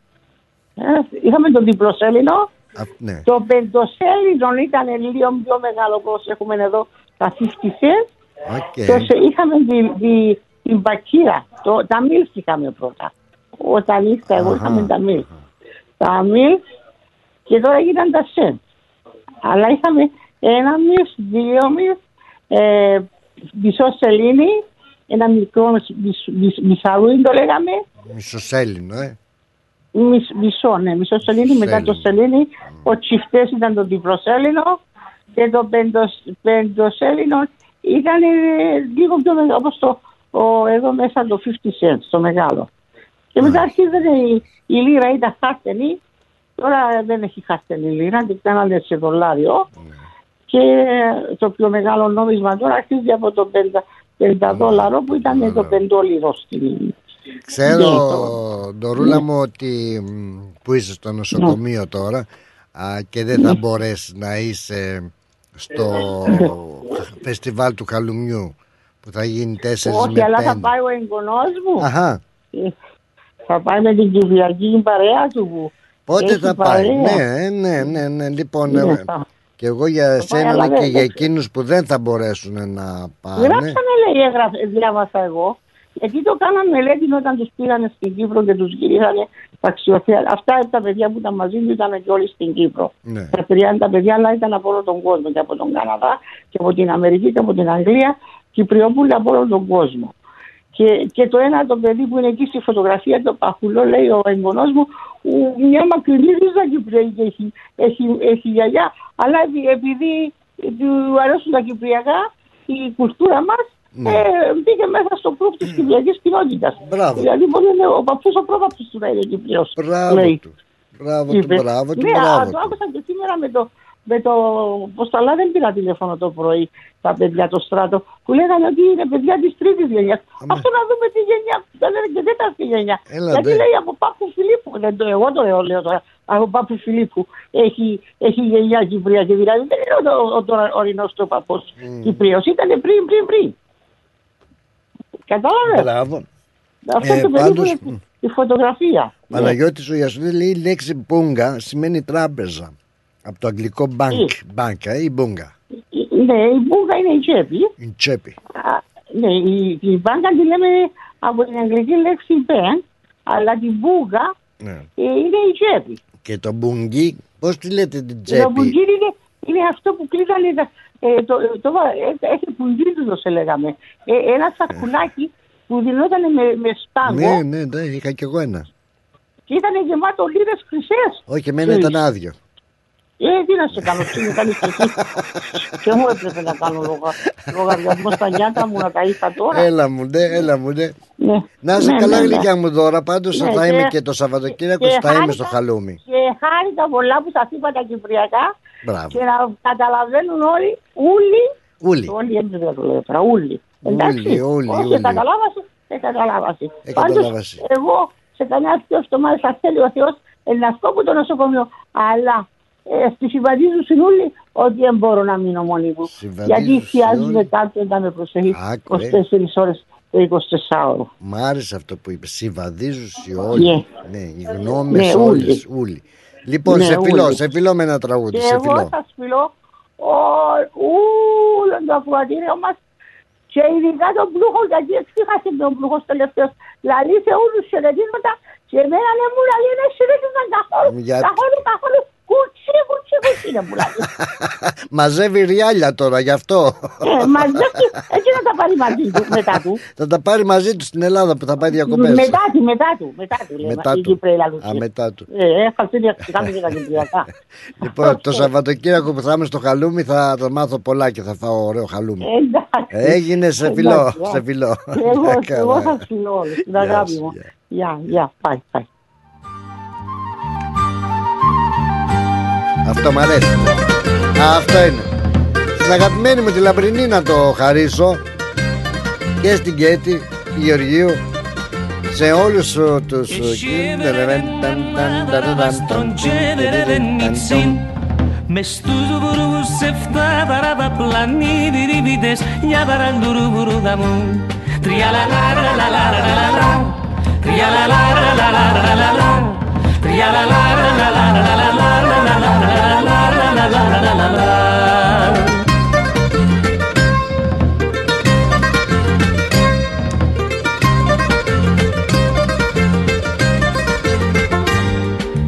ε, είχαμε το διπλοσέλινο. Α, ναι. Το πεντοσέλινο ήταν λίγο πιο μεγάλο όπως έχουμε εδώ τα 50 cents. OK. Και σε- είχαμε την, την, την μπακίρα. Το, τα μίλς είχαμε πρώτα. Όταν ήρθα εγώ Αχα. είχαμε τα μίλς. Τα μίλς και τώρα έγιναν τα σεντ. Αλλά είχαμε ένα μίλς, δύο μίλς, ε, μισό σελίνι, ένα μικρό μισ- μισ- μισ- μισαρούιν το λέγαμε, Μισοσέλινο, ε. μισ, μισό, ναι, μισό σελήνη, μετά το σελήνη, ο τσιφτές ήταν το διπλοσέλινο και το πεντος, πεντοσέλινος ήταν ε, λίγο πιο μεγάλο, όπως το, ο, εδώ μέσα το 50 cents, το μεγάλο. Και μετά αρχίζανε η, η λίρα ήταν χάρτενη, τώρα δεν έχει χάρτενη λίρα, την κάνανε σε δολάριο. Και το πιο μεγάλο νόμισμα τώρα αρχίζει από το 50, 50 δόλαρο που ήταν το πεντόλιρο στην Ξέρω, Ναι, Ντορούλα μου, ότι μ, που είσαι στο νοσοκομείο τώρα α, και δεν θα μπορέσεις να είσαι στο φεστιβάλ του Χαλουμιού που θα γίνει 4 Όχι, με αλλά 5. θα πάει ο εγγονός μου. Αχα. Ε, Θα πάει με την Κυριακή παρέα του. που Πότε έχει θα πάει; παρέα. Ναι, ε, ναι, ναι, ναι. Λοιπόν, Ναι, ε, θα- και εγώ για πάει, εσένα αλλά αλλά και δεν- για δεν- εκείνους που δεν θα μπορέσουν να πάνε. Γράψανε, λέει, έγραφε, διάβασα εγώ. Γιατί το κάναν μελέτη όταν τους πήγανε στην Κύπρο και τους γυρίσανε ταξιοθέα. Αυτά τα παιδιά που ήταν μαζί του ήταν και όλοι στην Κύπρο. Ναι. Τα 30 παιδιά, αλλά ήταν από όλο τον κόσμο. Και από τον Καναδά και από την Αμερική και από την Αγγλία. Κυπριόπουλοι από όλο τον κόσμο. Και, και το ένα το παιδί που είναι εκεί στη φωτογραφία, το παχουλό, λέει ο εγγονός μου, «Ου, μια μακρινή ρίζα Κυπριακή έχει, έχει, έχει γιαγιά. Αλλά επει- επειδή του αρέσουν τα Κυπριακά, η κουλτούρα μας Ναι. ε, μπήκε μέσα στο προύφ της Κυπριακής κοινότητας. Μπράβο. Δηλαδή, μπορεί να είναι ο παππούς ο πρόπαπτο του να είναι Κυπρίο. Μπράβο του. Μπράβο του, Είπε. μπράβο του, ναι, μπράβο α, του. το άκουσα και σήμερα με το, με το πώς τα λέω, δεν πήρα τηλέφωνο το πρωί τα παιδιά το στράτο που λέγανε ότι είναι παιδιά της τρίτης γενιάς. Αυτό να δούμε τι γενιά, δεν είναι και τέταρτη γενιά. Έλα, Γιατί ντε. λέει από Πάπου Φιλίππου, δεν το, εγώ το λέω, λέω τώρα, από Πάπου Φιλίππου έχει, έχει γενιά Κυπριακή, δηλαδή δεν είναι ο, ο, ο, ορεινός του παππούς Κυπριος, ήταν πριν, πριν, πριν. Κατάλαβες; Μπράβο. Αυτό Ε, το παιδί πάντως, που είναι η φωτογραφία. Παναγιώτης ο Ιασουνής λέει η λέξη μπούγκα σημαίνει τράπεζα. Από το αγγλικό bank. Bank, ε, η μπούγκα. Ναι, η μπούγα είναι η τσέπη. Η τσέπη. Α, Ναι, η, η μπάνκα τη λέμε από την αγγλική λέξη bank, αλλά την μπούγα Ναι. ε, είναι η τσέπη. Και το μπουγγί, πώς τη λέτε την Το τσέπη; μπουγγύρι είναι, είναι αυτό που κλείδανε, τα- ε, το, το, ε, έχει μπουγγίδουδο σε λέγαμε. Ε, ένα σακουλάκι που δινόταν με, με σπάγο Ναι, ναι, ναι, είχα κι εγώ ένα. και ήταν γεμάτο λίρες χρυσές. Όχι, εμένα ήταν άδειο. Ε, τι να σε κάνω, τι με κάνεις και εσύ. και μου έπρεπε να κάνω λογα, λογαριασμό στα νιάτα μου να τα είχα τώρα. Έλα μου, ναι, έλα μου, ναι. Ναι. Να είσαι Ναι, καλά, ναι, ναι. γλυκιά μου δώρα. Πάντως Ναι, θα και- είμαι και το Σαββατοκύριακο, και θα είμαι χάρηκα- στο χαλούμι. Και χάρηκα πολλά που σας είπα τα κυπριακά Μπράβο. και να καταλαβαίνουν όλοι, ούλοι, Ούλοι. όλοι έπρεπε να το λέω τώρα, ούλοι. Εντάξει, Ούλοι, ούλοι, όχι ούλοι. καταλάβασε, ε, καταλάβασε. Ε, Πάντως, καταλάβασε. εγώ σε κανένα δύο εβδομάδες θα θέλει ο Θεός ε, να σκόπω το νοσοκομείο, αλλά ε, στη συμβαδίζουν στην ούλη ότι δεν μπορώ να μείνω μόνη μου. Συμβαδίζουν Γιατί στην χρειάζεται ούλη. κάποιον να με προσέχει Άκου, ε. 24 ώρες το 24ωρο. Μ' άρεσε αυτό που είπες. Συμβαδίζουσι όλοι. Ναι. Ναι, οι γνώμες Ναι, όλες. Ούλοι. Ούλοι. Λοιπόν, Ναι, σε φιλώ, ούλοι. σε φιλώ με ένα τραγούδι. Και Σε εγώ φιλώ. σας φιλώ όλο το ακροατήριο μας και ειδικά τον πλούχο γιατί εξήχασε τον πλούχο τελευταίος. Δηλαδή σε όλους χαιρετίσματα και εμένα δεν μου λέει ένα χαιρετίσμα καθόλου, Γιατί; καθόλου, καθόλου. Κουτσί, κουτσί, κουτσί δεν μου λέει. Μαζεύει ριάλια τώρα γι' αυτό. Ε, μαζεύει, έτσι να τα πάρει μαζί του, μετά του. θα τα πάρει μαζί του στην Ελλάδα που θα πάει διακοπές. Μετά του, μετά του, μετά του. λέμε, Μετά η του. Κύπρη λαλούσε. Α, μετά του. Ε, έχασε διακοπικά και τα κυπριακά. Λοιπόν, το Σαββατοκύριακο που θα είμαι στο χαλούμι θα, θα μάθω πολλά και θα φάω ωραίο χαλούμι. Εντάξει. Έγινε, σε φιλό, Εντάξει, σε φιλό. Και εγώ, Καλά. εγώ σας φιλώ όλους, την αγάπη μου. Γεια, γεια, πάει, πάει. Αυτό μ' αρέσει. Α, αυτό είναι. Στην αγαπημένη μου τη Λαμπρινή να το χαρίσω και στην Κέτη Γεωργίου σε όλους τους μες στους βουρούς εφτά παραπαπλανίδι για παραλουρουβουρούδα μου Τριαλαλαραλαλαλαλα Τριαλαλαραλαλαλαλα Τριαλαλαραλαλαλαλα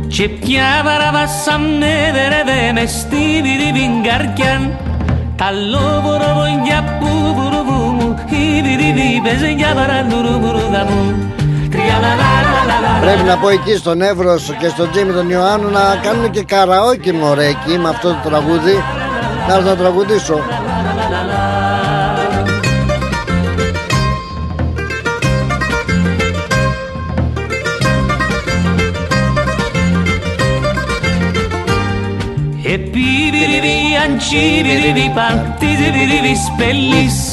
Και πια παραβάσαμε δε μες στη βιγκαρκιάν Τα λόγω για που βουρουβού μου Η βιριβή παίζει για παραλουρουβουρούδα μου Πρέπει να πω εκεί στον Εύρος και στον Τζίμι τον Ιωάννου να κάνουν και καραόκι μωρέ εκεί με αυτό το τραγούδι. Να έρθω να τραγουδήσω. Civirivipam, tizivirivispellis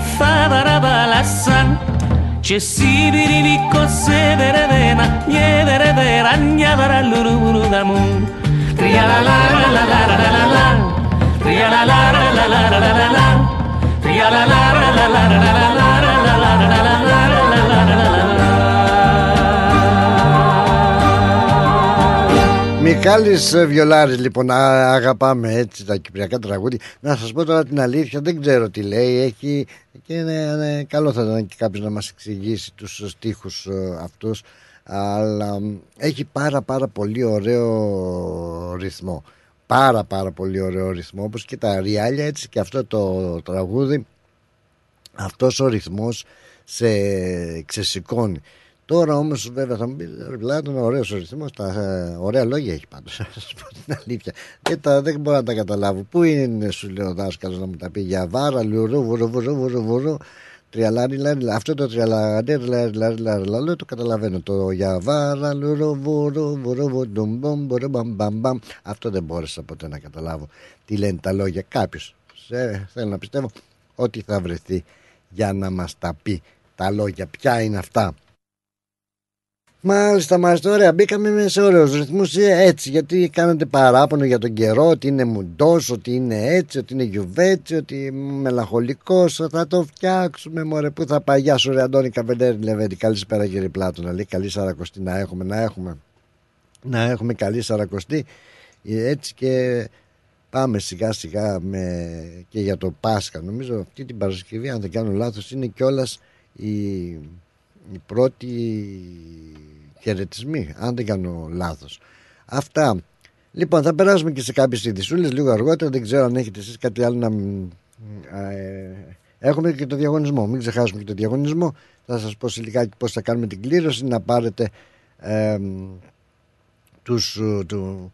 έψεδερε δεν τη θα παραβαλάσαν Και σιβιριβίκο σε βερεδένα γεδερε βεράνια παραλουρουρούδα μου Τριαλαλαραλαλαλαλαλα Τριαλαλαραλαλαλαλα Τριαλαλαραλαλαλαλα Μιχάλης Βιολάρης λοιπόν αγαπάμε έτσι τα κυπριακά τραγούδια. Να σας πω τώρα την αλήθεια δεν ξέρω τι λέει έχει και είναι, είναι καλό θα ήταν και κάποιος να μας εξηγήσει τους στίχους ε, αυτούς αλλά έχει πάρα πάρα πολύ ωραίο ρυθμό. Πάρα πάρα πολύ ωραίο ρυθμό όπως και τα ριάλια έτσι και αυτό το τραγούδι αυτός ο ρυθμός σε ξεσηκώνει Τώρα όμως, βέβαια, θα μου πεις: Ρε είναι ωραίος ο ρυθμός. Τα ε, ωραία λόγια έχει πάντως. Θα σας πω την αλήθεια. Δεν, τα, δεν μπορώ να τα καταλάβω. Πού είναι, σου λέει ο δάσκαλος να μου τα πει για βάρα, λουρού, βουρού, βουρού, βουρού, βουρού. Τριαλάρι, λάρι, αυτό το τριαλάρι, λάρι, λάρι, λάρι, λάρι, το καταλαβαίνω. Το για βάρα, λουρού, βουρού, βουρού, βουρού, βουρού, μπαμ, μπαμ, μπαμ. Αυτό δεν μπόρεσα ποτέ να καταλάβω τι λένε τα λόγια. Κάποιος θέλω να πιστεύω ότι θα βρεθεί για να μας τα πει τα λόγια. Ποια είναι αυτά; Μάλιστα, μάλιστα. Ωραία. Μπήκαμε σε ωραίους ρυθμούς ε, έτσι. Γιατί κάνετε παράπονο για τον καιρό, ότι είναι μουντός, ότι είναι έτσι, ότι είναι γιουβέτσι, ότι μελαγχολικός. Θα το φτιάξουμε, μωρέ. Πού θα πάει, Γεια σου, ρε Αντώνη Καπεντέρη Λεβέντη. Καλησπέρα, κύριε Πλάτωνα. Λέει καλή σαρακοστή να έχουμε, να έχουμε. Να έχουμε καλή σαρακοστή. Ε, έτσι και πάμε σιγά σιγά με... και για το Πάσχα. Νομίζω αυτή την Παρασκευή, αν δεν κάνω λάθος, είναι κιόλας η, η πρώτη χαιρετισμοί, αν δεν κάνω λάθος. Αυτά. Λοιπόν, θα περάσουμε και σε κάποιες ειδισούλε λίγο αργότερα. Δεν ξέρω αν έχετε εσείς κάτι άλλο να. Ε, έχουμε και το διαγωνισμό. Μην ξεχάσουμε και το διαγωνισμό. Θα σας πω σε λιγάκι πώς θα κάνουμε την κλήρωση. Να πάρετε ε, τους, του,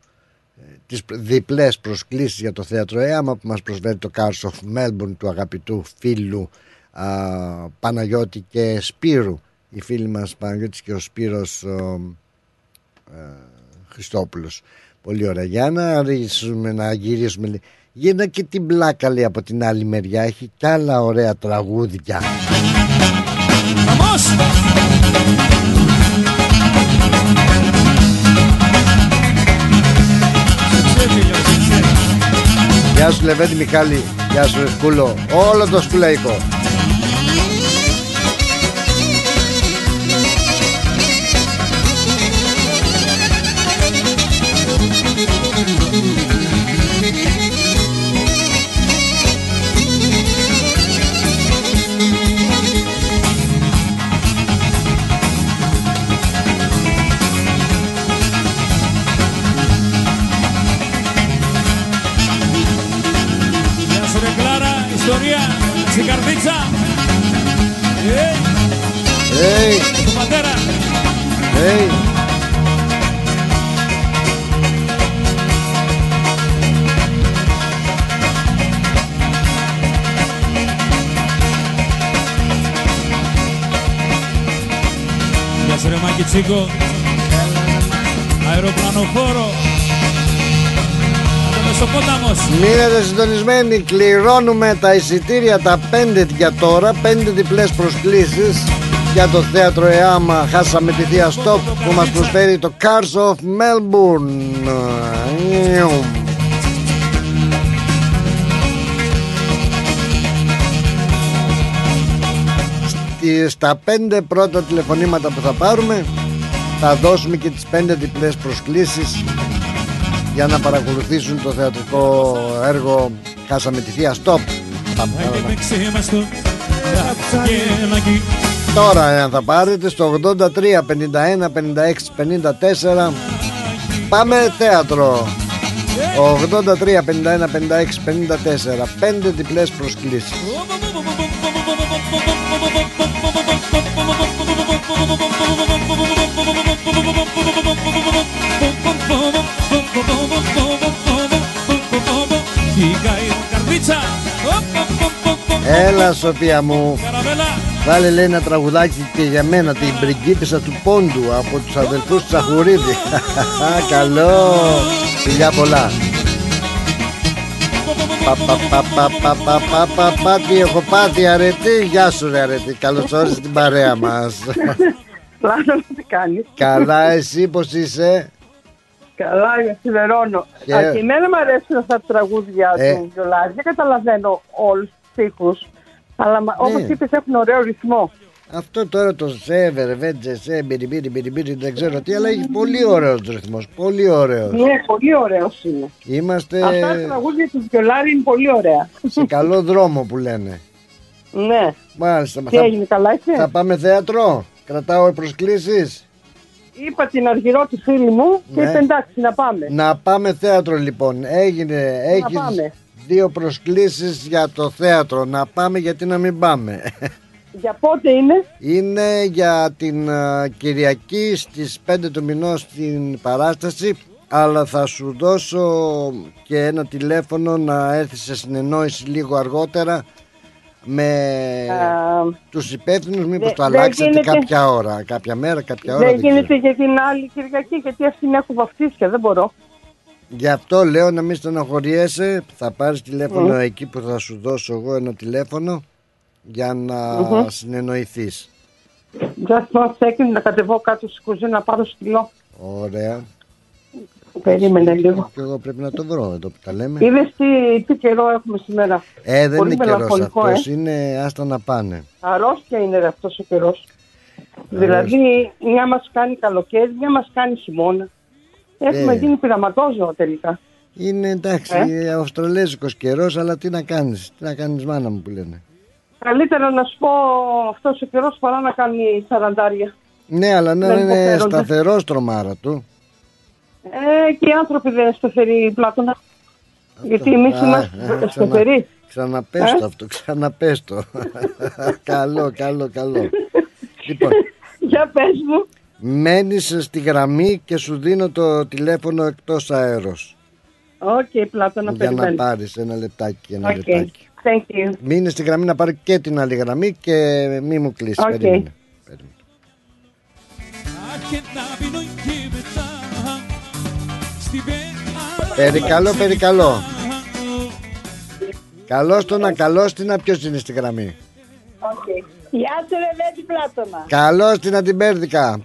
τις διπλές προσκλήσεις για το θέατρο ΕΑΜΑ που μας προσφέρει το Cars of Melbourne του αγαπητού φίλου α, Παναγιώτη και Σπύρου οι φίλοι μας Παναγιώτης και ο Σπύρος ο, ε, Χριστόπουλος. Πολύ ωραία. Για να ρίξουμε να γυρίσουμε γίνα και την πλάκα λέει από την άλλη μεριά. Έχει κι άλλα ωραία τραγούδια. Vamos! Γεια σου Λεβέντη Μιχάλη. Γεια σου Σκούλο Όλο το σκουλαϊκό Μάκη Τσίκο. Αεροπλανοφόρο. Από το Μεσοπόταμος. Μείνετε συντονισμένοι, κληρώνουμε τα εισιτήρια τα 5 για τώρα, 5 διπλές προσκλήσεις για το θέατρο ΕΑΜΑ. Χάσαμε τη Θεία Στόπ που μας προσφέρει το Cars of Melbourne. Στη- Στα 5 πρώτα τηλεφωνήματα που θα πάρουμε θα δώσουμε και τις 5 διπλές προσκλήσεις για να παρακολουθήσουν το θεατρικό έργο Χάσαμε τη Θεία Στόπ. Τώρα εάν θα πάρετε στο 83 51 56 54 Πάμε θέατρο. 83 51 56 54 Πέντε διπλές προσκλήσεις Έλα Σοφία μου. Βάλε λέει ένα τραγουδάκι και για μένα Την πριγκίπισσα του Πόντου Από τους αδελφούς του Καλό. Φιλιά πολλά. Παπα τι έχω πάθει αρετή Γεια σου ρε αρετή Καλώς όρισες την παρέα μας. Λάζω τι κάνεις. Καλά εσύ πως είσαι; Καλά, σιδερώνω. Και- Α, Και εμένα μου αρέσουν αυτά τα τραγούδια Ε. του Βιολάρη. Δεν καταλαβαίνω όλους τους στίχους. Αλλά μα- όπως Ναι. είπες έχουν ωραίο ρυθμό. Αυτό τώρα το σέβερ, βέτζε, σε, μπιριμπίρι, μπιριμπίρι, δεν ξέρω τι, αλλά έχει πολύ ωραίος ρυθμός, πολύ ωραίος. Ναι, πολύ ωραίος είναι. Είμαστε Αυτά τα τραγούδια του Βιολάρη είναι πολύ ωραία. σε καλό δρόμο που λένε. Ναι. Μάλιστα. Τι έγινε, καλά είσαι; Θα πάμε θέατρο. Κρατάω προσκλήσεις. Είπα την αργυρό τη φίλη μου και Ναι. είπε εντάξει να πάμε. Να πάμε θέατρο λοιπόν. Έγινε, έχεις πάμε. δύο προσκλήσεις για το θέατρο. Να πάμε γιατί να μην πάμε. Για πότε είναι; Είναι για την α, Κυριακή στις 5 του μηνός στην παράσταση αλλά θα σου δώσω και ένα τηλέφωνο να έρθεις σε συνεννόηση λίγο αργότερα με Α, τους υπεύθυνους μήπως δε- το δεν αλλάξετε γίνεται- κάποια ώρα, κάποια μέρα, κάποια ώρα. δεν δεν ξέρω. γίνεται για την άλλη Κυριακή γιατί αυτήν έχω βαφτίσια, δεν μπορώ. Γι' αυτό λέω να μην στεναχωριέσαι. Θα πάρεις τηλέφωνο Μμ. εκεί που θα σου δώσω εγώ ένα τηλέφωνο για να Μμμ. συνεννοηθείς. Just one second να κατεβώ κάτω στη κουζίνα να πάρω σκυλό. Ωραία. Περίμενε λίγο. Και εγώ πρέπει να το βρω εδώ που τα λέμε. Είδες τι, τι καιρό έχουμε σήμερα; Ε, δεν Πολύ είναι καιρός μελαγχολικό, αυτός, ε. είναι άστα να πάνε. Αρρώστια είναι ρε αυτός ο καιρός. Δηλαδή, μια μας κάνει καλοκαίρι, μια μας κάνει χειμώνα. Έχουμε Ε. γίνει πειραματόζωο τελικά. Είναι εντάξει, Ε. αυστραλέζικος καιρός, αλλά τι να κάνεις, τι να κάνεις μάνα μου που λένε. Καλύτερα να σου πω αυτός ο καιρός παρά να κάνει σαραντάρια. Ναι, αλλά να Δεν είναι υποφέρονται. σταθερός τρομάρα του. Ε, και οι άνθρωποι δεν είναι σταθεροί, Πλάτωνα. Γιατί εμείς Α, είμαστε ε, σταθεροί. Ξαναπες Ε; το αυτό, ξαναπες το. καλό, καλό, καλό. λοιπόν, Για πες μου. μένεις στη γραμμή και σου δίνω το τηλέφωνο εκτός αέρος. Οκ, Πλάτωνα, για να περιμένω. πάρεις ένα λεπτάκι, ένα Οκ, λεπτάκι. thank you. Μείνε στη γραμμή να πάρω και την άλλη γραμμή και μη μου κλείσεις. Οκ. Περίμενε. Περικαλώ, περικαλώ. Καλώς το να καλώς την να ποιος είναι στη γραμμή; Γεια σου ρε Λέτη Πλάτωνα. Καλώς την αντιμπέρδικα.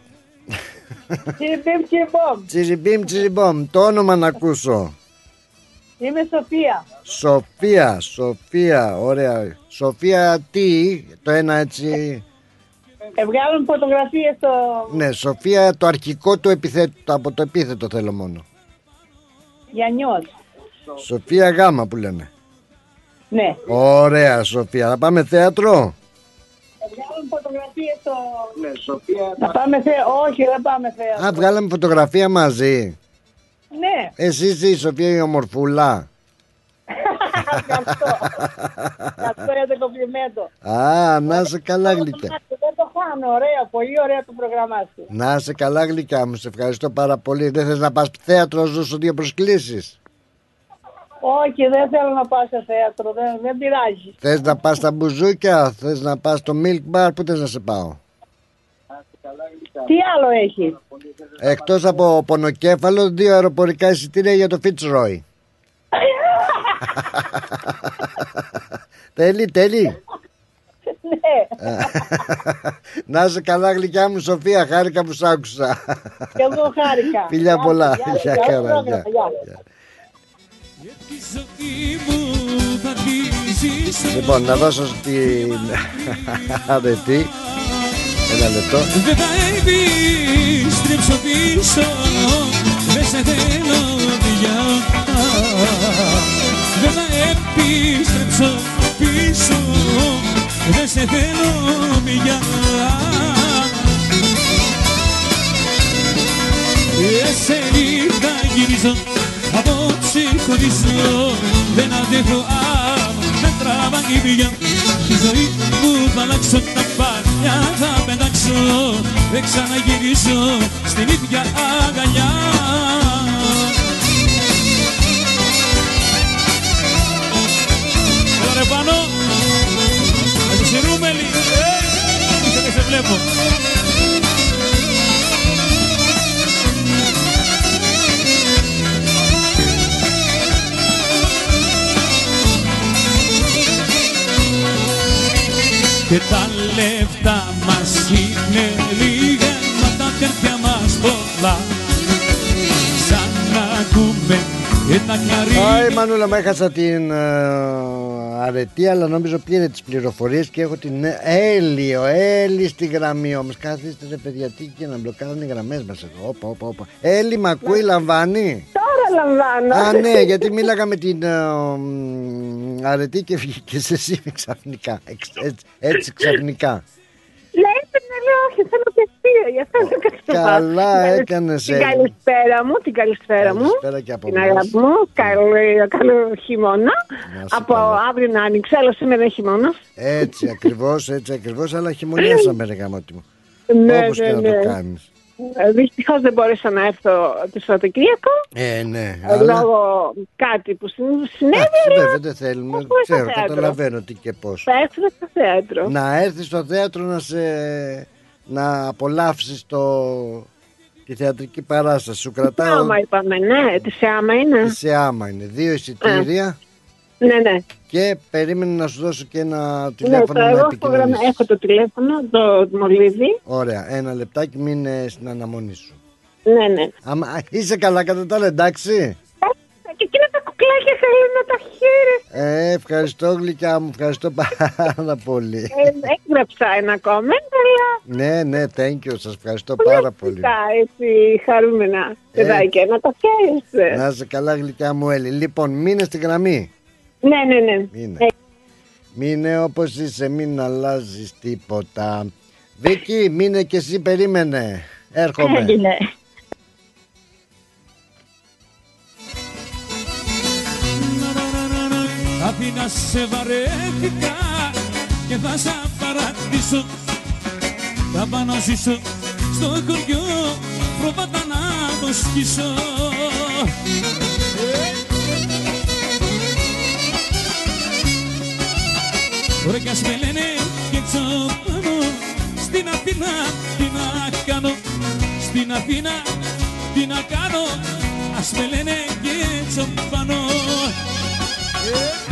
Τσιριμπιμ τσιριμπομ. Τσιριμπίμ τσιριμπόμ. Το όνομα να ακούσω. Είμαι Σοφία. Σοφία, Σοφία, ωραία. Σοφία τι, το ένα έτσι. Ευγάλουν φωτογραφίες στο... Ναι, Σοφία το αρχικό του επιθέτω, από το επίθετο θέλω μόνο. Γιαννιός. Σοφία Γάμα που λένε. Ναι. Ωραία Σοφία, θα πάμε θέατρο; Ευγάλουν φωτογραφίες στο... Ναι, Σοφία. Να πάμε θε... Όχι, δεν πάμε θέατρο. Α, βγάλαμε φωτογραφία μαζί. Ναι. Εσύ είσαι η Σοφία η ομορφούλα. το κομπλιμέντο. Α, να είσαι καλά γλυκιά. Δεν το χάνω, ωραίο, πολύ ωραίο το πρόγραμμά σου. Να είσαι καλά γλυκιά μου, σε ευχαριστώ πάρα πολύ. Δεν θες να πας θέατρο, να σου δώσω δύο προσκλήσεις; Όχι, δεν θέλω να πάω σε θέατρο, δεν, δεν πειράζει. Θες να πας στα μπουζούκια, θες να πας στο milk bar, πού θες να σε πάω; Τι άλλο έχει; Εκτός από πονοκέφαλο, δύο αεροπορικά εισιτήρια για το Fitzroy. τέλει, τέλει. Ναι, Να είσαι καλά γλυκιά μου Σοφία, χάρηκα που σ' άκουσα. και εγώ χάρηκα. Φιλιά Γεια πολλά. σου, Γεια γεια σου, χαρά, γεια, γεια. γεια. Λοιπόν, να δώσω στην αρετή ένα λεπτό. Δεν θα επιστρέψω πίσω Δεν σε θέλω πια Δεν θα επιστρέψω πίσω Δεν σε θέλω πια Εσένα θα γυρίζω Απόψε χωρίζω Δεν αντέχω άμα Με τραβάει πια Τη ζωή μου θα αλλάξω τα παλιά Θα πετάξω. Δεν ξαναγυρίσω Στην ίδια αγκαλιά. Έλα ρε πάνω και σε βλέπω. Και τα λεφτά μας είναι λίγα Μα τα χέρια μας πολλά Άι Μανούλα μου έχασα την ε, αρετή αλλά νομίζω πήρε τις πληροφορίες και έχω την ε, Έλλη, ο Έλλη στη γραμμή όμως. Καθίστε ρε παιδιά τι και να μπλοκάρουν οι γραμμές μας εδώ. Όπα, όπα, όπα. Έλλη μ' ακούει λαμβάνει; Τώρα λαμβάνω. Α ναι γιατί μίλαγα με την ε, μ, αρετή και βγήκες εσύ ξαφνικά. Εξ- έτσι, έτσι ξαφνικά. Λέει, ναι, λέω, όχι, θέλω και αστείο, γι' αυτό δεν κάνω. Καλά έκανες Την Έλλη καλησπέρα μου, την καλησπέρα μου. Καλησπέρα και από Την εμάς. αγάπη μου, καλό, καλό χειμώνα. Από αύριο να άνοιξε, αλλά σήμερα είναι χειμώνας. Έτσι ακριβώς, έτσι ακριβώς Αλλά χειμωνιάσαμε ρε γαμώτη μου Ναι, Όπως ναι, και να ναι. το κάνεις Δυστυχώς δεν μπόρεσα να έρθω το Σαββατοκύριακο Ε ναι ε, αλλά... λόγω κάτι που συν- συνέβη. Εντάξει, αλλά βέβαια δεν θέλουμε. θα πάμε στο Ξέρω, θέατρο. καταλαβαίνω τι και πώς. Θα έρθουμε στο θέατρο. Να έρθεις στο θέατρο να σε. Να απολαύσεις το. τη θεατρική παράσταση. Σου Τι κρατάω. άμα είπαμε, ναι, τη άμα είναι. Σε άμα είναι. Δύο εισιτήρια. Ναι, ναι. Και περίμενε να σου δώσω και ένα Ναι, τηλέφωνο το να εγώ στο επικοινωνήσεις. γραμμα- έχω το τηλέφωνο, το μολύβι. Ωραία, ένα λεπτάκι μην είναι στην αναμονή σου. Ναι, ναι. Άμα, α, είσαι καλά κατά τα άλλα, εντάξει; Και εκείνα τα κουκλάκια θέλω να τα χαίρεσαι. Ε, ευχαριστώ γλυκιά μου, ευχαριστώ πάρα πολύ. Ε, έγραψα ένα comment, αλλά Ναι, ναι, thank you, σας ευχαριστώ πάρα πολύ. τα έτσι χαρούμενα παιδάκια να τα χαίρεσαι. Να είσαι καλά γλυκιά μου Έλλη. Λοιπόν, μείνε στη γραμμή. Ναι, ναι, ναι. Μείνε. Ε, Μείνε όπως είσαι, μην αλλάζεις τίποτα. Βίκυ, μείνε και εσύ, περίμενε. Έρχομαι. Έγινε. Αθήνα σε βαρέθηκα και θα σ' παρατήσω Θα πάω να ζήσω στο χωριό προβάτα να το σκίσω. Ωραία κι ας με λένε και τσοπάνω. Στην Αθήνα τι να κάνω Στην Αθήνα τι να κάνω. Ας με λένε και τσοπάνω. Ε,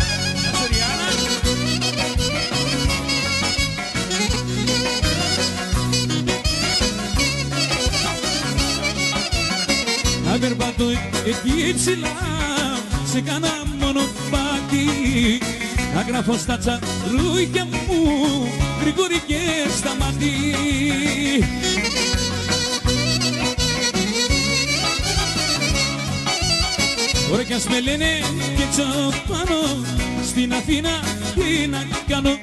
περπατώ εκεί ψηλά σε κάνα μονοπάτι να γράφω στα τσαρούκια μου γρήγορη και σταματή Ωραία κι ας με λένε και τσοπάνω Στην Αθήνα τι να κάνω.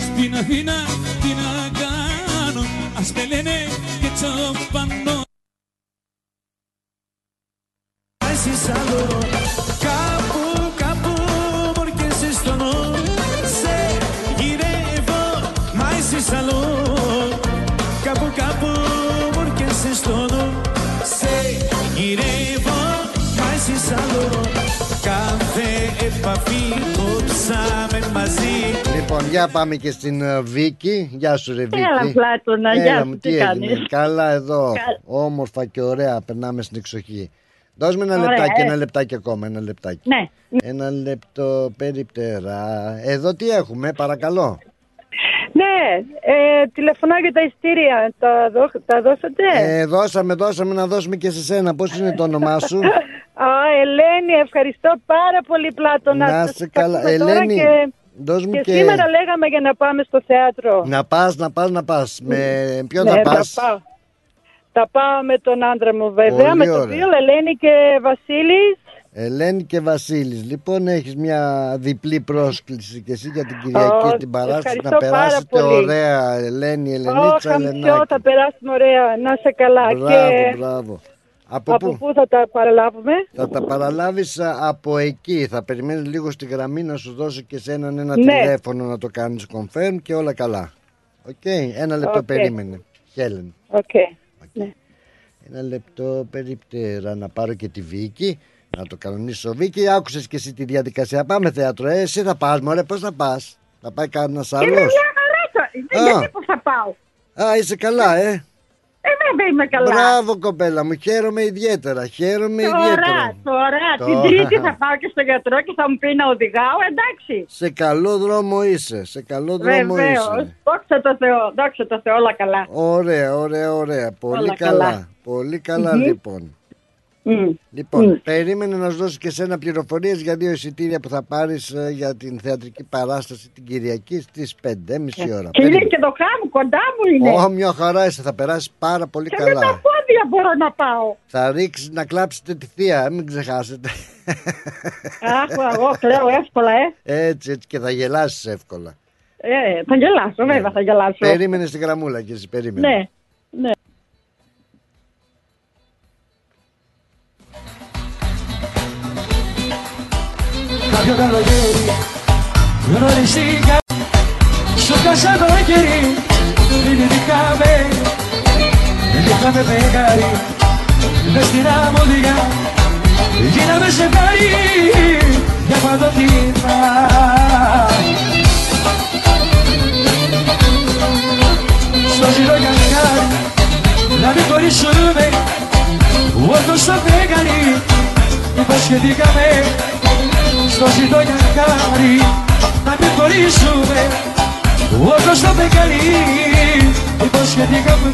Στην Αθήνα τι να κάνω. Ας με λένε και τσοπάνω για πάμε και στην ε, Βίκη. Γεια σου, ρε Βίκη. Έλα, Πλάτωνα, Έλα γεια μου, σου, τι τι έγινε; κάνεις. Καλά εδώ. Κα- Όμορφα και ωραία. Περνάμε στην εξοχή. Δώσ' με ένα Ωραία, λεπτάκι, ε. ένα λεπτάκι ακόμα, ένα λεπτάκι. Ναι. Ένα λεπτό περιπτερά. Εδώ τι έχουμε, παρακαλώ. Ναι, ε, τηλεφωνάω για τα ειστήρια. Τα, δώ- τα δώσατε; Ε, δώσαμε, δώσαμε να δώσουμε και σε σένα. Πώς είναι το όνομά σου; Α, Ελένη, ευχαριστώ πάρα πολύ Πλάτωνα. Να Σας σε καλά. ακούμε τώρα Ελένη, και, δώσ' μου και και... σήμερα λέγαμε για να πάμε στο θέατρο. Να πας, να πας, να πας. Με ποιον Ναι, θα θα πας. πάω. Θα πάω με τον άντρα μου βέβαια, Πολύ με τον ωραία. δύο Ελένη και Βασίλης. Ελένη και Βασίλης. Λοιπόν, έχεις μια διπλή πρόσκληση και εσύ για την Κυριακή Ω, στην παράσταση να ευχαριστώ πάρα περάσετε πολύ. ωραία. Ελένη, Ελενίτσα, Όχι, χαμψιό, Ελενάκη. θα περάσουμε ωραία. Να σε καλά. Μπράβο, και μπράβο. Από, από πού; πού θα τα παραλάβουμε; Θα τα παραλάβεις α, από εκεί. Θα περιμένεις λίγο στη γραμμή να σου δώσω και σε έναν ένα Ναι. τηλέφωνο να το κάνεις confirm και όλα καλά. Οκ, ένα λεπτό Οκ. περίμενε. Χέλεν. Οκ. Ναι. Ένα λεπτό περιπτέρα να πάρω και τη Βίκη. Να το κανονίσω. Βίκη, άκουσες και εσύ τη διαδικασία. Πάμε θέατρο. Ε, εσύ θα πας, μωρέ, πώς θα πας; Θα πάει κανένας Είμαι μια άλλος; χαρά. Α. Γιατί που θα πάω. Α, είσαι καλά, ε. Ε, βέβαια είμαι καλά. Μπράβο, κοπέλα μου. Χαίρομαι ιδιαίτερα. Χαίρομαι Τώρα, ιδιαίτερα. τώρα, την Τώρα. Τρίτη θα πάω και στο γιατρό και θα μου πει να οδηγάω, εντάξει. Σε καλό δρόμο είσαι. Σε καλό δρόμο Βεβαίως. είσαι. Δόξα τω Θεώ, δόξα τω Θεώ, όλα καλά. Ωραία, ωραία, ωραία. Πολύ Όλα καλά. καλά. Πολύ καλά, Μμμ. λοιπόν. Μμ. Λοιπόν, Μμ. περίμενε να σου δώσω και σένα πληροφορίες για δύο εισιτήρια που θα πάρεις ε, για την θεατρική παράσταση την Κυριακή στις 5.30 ώρα. Και είναι Περίμενε. και το χάμου, κοντά μου είναι. Ω, μια χαρά είσαι, θα περάσεις πάρα πολύ και με τα καλά. πόδια μπορώ να πάω. Θα ρίξεις να κλάψετε τη θεία, ε, μην ξεχάσετε. Αχ, εγώ κλαίω εύκολα, ε. Έτσι, έτσι και θα γελάσεις εύκολα. ε θα γελάσω, βέβαια θα γελάσω. Περίμενε στη γραμμούλα και εσύ, περίμενε. Ναι, ναι. Κάποιο καλοκαίρι γνωριστήκα στο Κασαδοκέρι Μιλητήκαμε, είχαμε φεγγάρι μες. Στην αμμωδιά. Γίναμε ζευγάρι για παντοτινά Στο ζητώ κανκάρι να μην χωρίσουμε. Όντως το φεγγάρι υποσχεθήκαμε στο ζητώ κανκάρι να μην χωρίσουμε. Όπως το φεγγάρι υποσχεθήκαμε.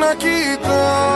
Να κοιτάς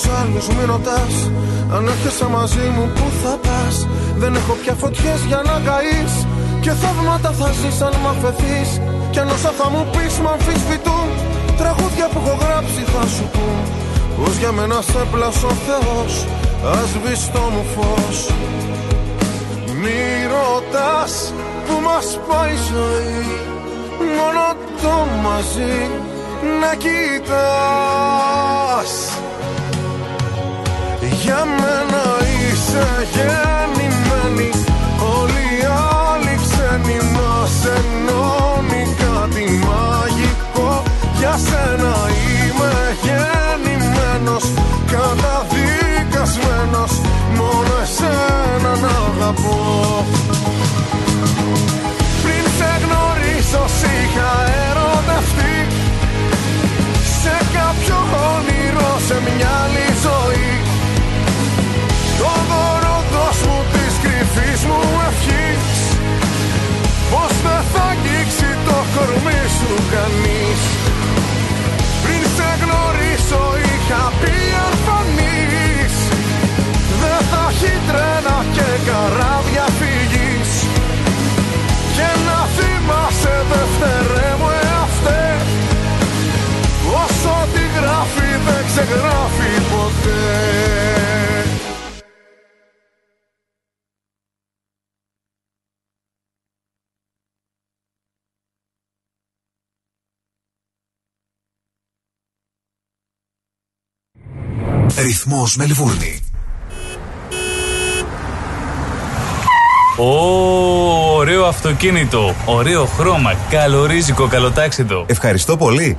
ρωτάς τους άλλους, μη ρωτάς. Αν έρχεσαι μαζί μου που θα πας; Δεν έχω πια φωτιές για να καείς. Και θαύματα θα ζεις αν μ' αφαιθείς. Κι αν όσα θα μου πεις μ' αμφισβητούν. Τραγούδια που έχω γράψει θα σου πούν. Πως για μένα σε πλάσω ο Θεός. Ας σβηστό μου φως. Μη ρωτάς που μας πάει η ζωή. Μόνο το μαζί να κοιτάς για μένα είσαι γεννημένη. Όλοι οι άλλοι ξένοι μας ενώνει κάτι μαγικό. Για σένα είμαι γεννημένος Καταδικασμένος. Μόνο εσένα να αγαπώ. Πριν σε γνωρίσω Πριν σε γνωρίσω είχα πει αρφανής Δεν θα έχει τρένα και καράβια φυγή. Ρυθμός Μελβούρνη. Ω, ωραίο αυτοκίνητο, ωραίο χρώμα, καλορίζικο, καλοτάξιτο. Ευχαριστώ πολύ.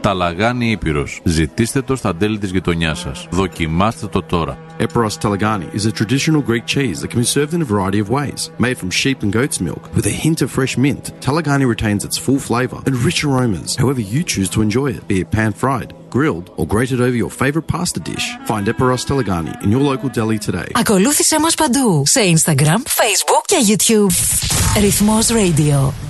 Ταλαγάνι Ήπειρος. Ζητήστε το στα τέλη της γειτονιάς σας. Δοκιμάστε το τώρα. Eperos Talagani is a traditional Greek cheese that can be served in a variety of ways. Made from sheep and goat's milk with a hint of fresh mint, Talagani retains its full flavour and rich aromas however you choose to enjoy it, be it pan-fried, grilled or grated over your favourite pasta dish. Find Eperos Talagani in your local deli today. Ακολούθησέ μας παντού σε Instagram, Facebook και YouTube. Ρυθμός Radio.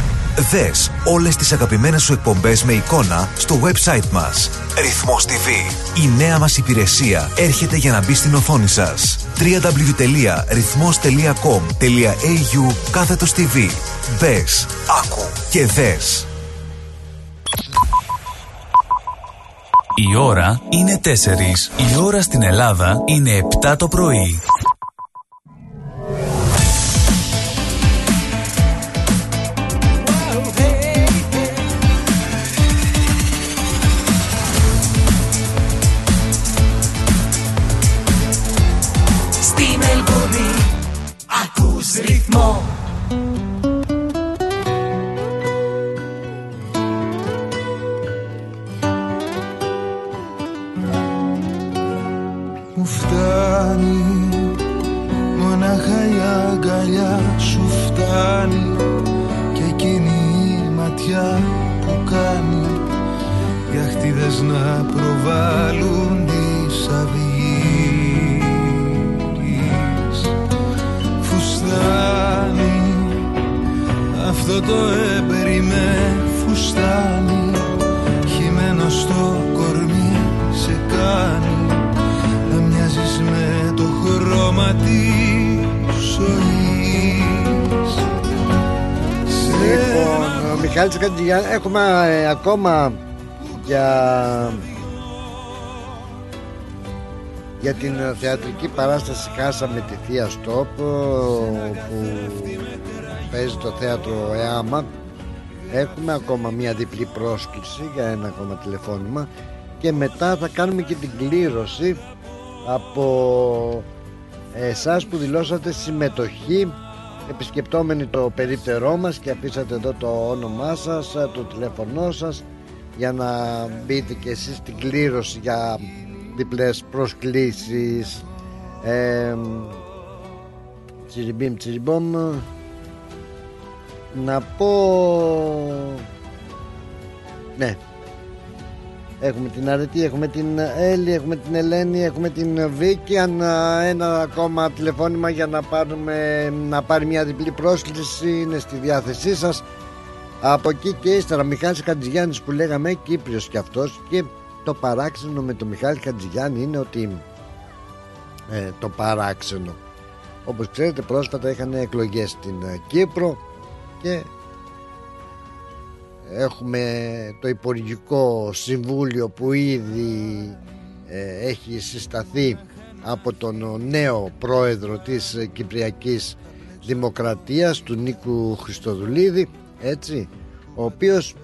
Δες όλες τις αγαπημένες σου εκπομπές με εικόνα στο website μας. Ρυθμός TV. Η νέα μας υπηρεσία έρχεται για να μπει στην οθόνη σας. www.rythmos.com.au κάθετος TV. Μπες, άκου και δες. Η ώρα είναι 4. Η ώρα στην Ελλάδα είναι 7 το πρωί. Ακόμα για για την ε, θεατρική παράσταση χάσαμε τη Θεία Στόπ ε, που παίζει το θέατρο ΕΑΜΑ. Έχουμε ακόμα μία διπλή πρόσκληση για ένα ακόμα τηλεφώνημα και μετά θα κάνουμε και την κλήρωση από εσάς που δηλώσατε συμμετοχή επισκεπτόμενοι το περίπτερό μας και αφήσατε εδώ το όνομά σας, το τηλέφωνό σας για να μπείτε και εσείς στην κλήρωση για διπλές προσκλήσεις. Ε, τσιριμπίμ τσιριμπόμ. Να πω ναι Έχουμε την Αρετή, έχουμε την Έλλη, έχουμε την Ελένη, έχουμε την Βίκη. Αν ένα ακόμα τηλεφώνημα για να, πάρουμε, να πάρει μια διπλή πρόσκληση είναι στη διάθεσή σας. Από εκεί και ύστερα Μιχάλης Χατζηγιάννης που λέγαμε Κύπριος και αυτός και το παράξενο με τον Μιχάλη Χατζηγιάννη είναι ότι ε, το παράξενο όπως ξέρετε πρόσφατα είχαν εκλογές στην Κύπρο και έχουμε το Υπουργικό Συμβούλιο που ήδη ε, έχει συσταθεί από τον νέο πρόεδρο της Κυπριακής Δημοκρατίας του Νίκου Χριστοδουλίδη έτσι ο οποίος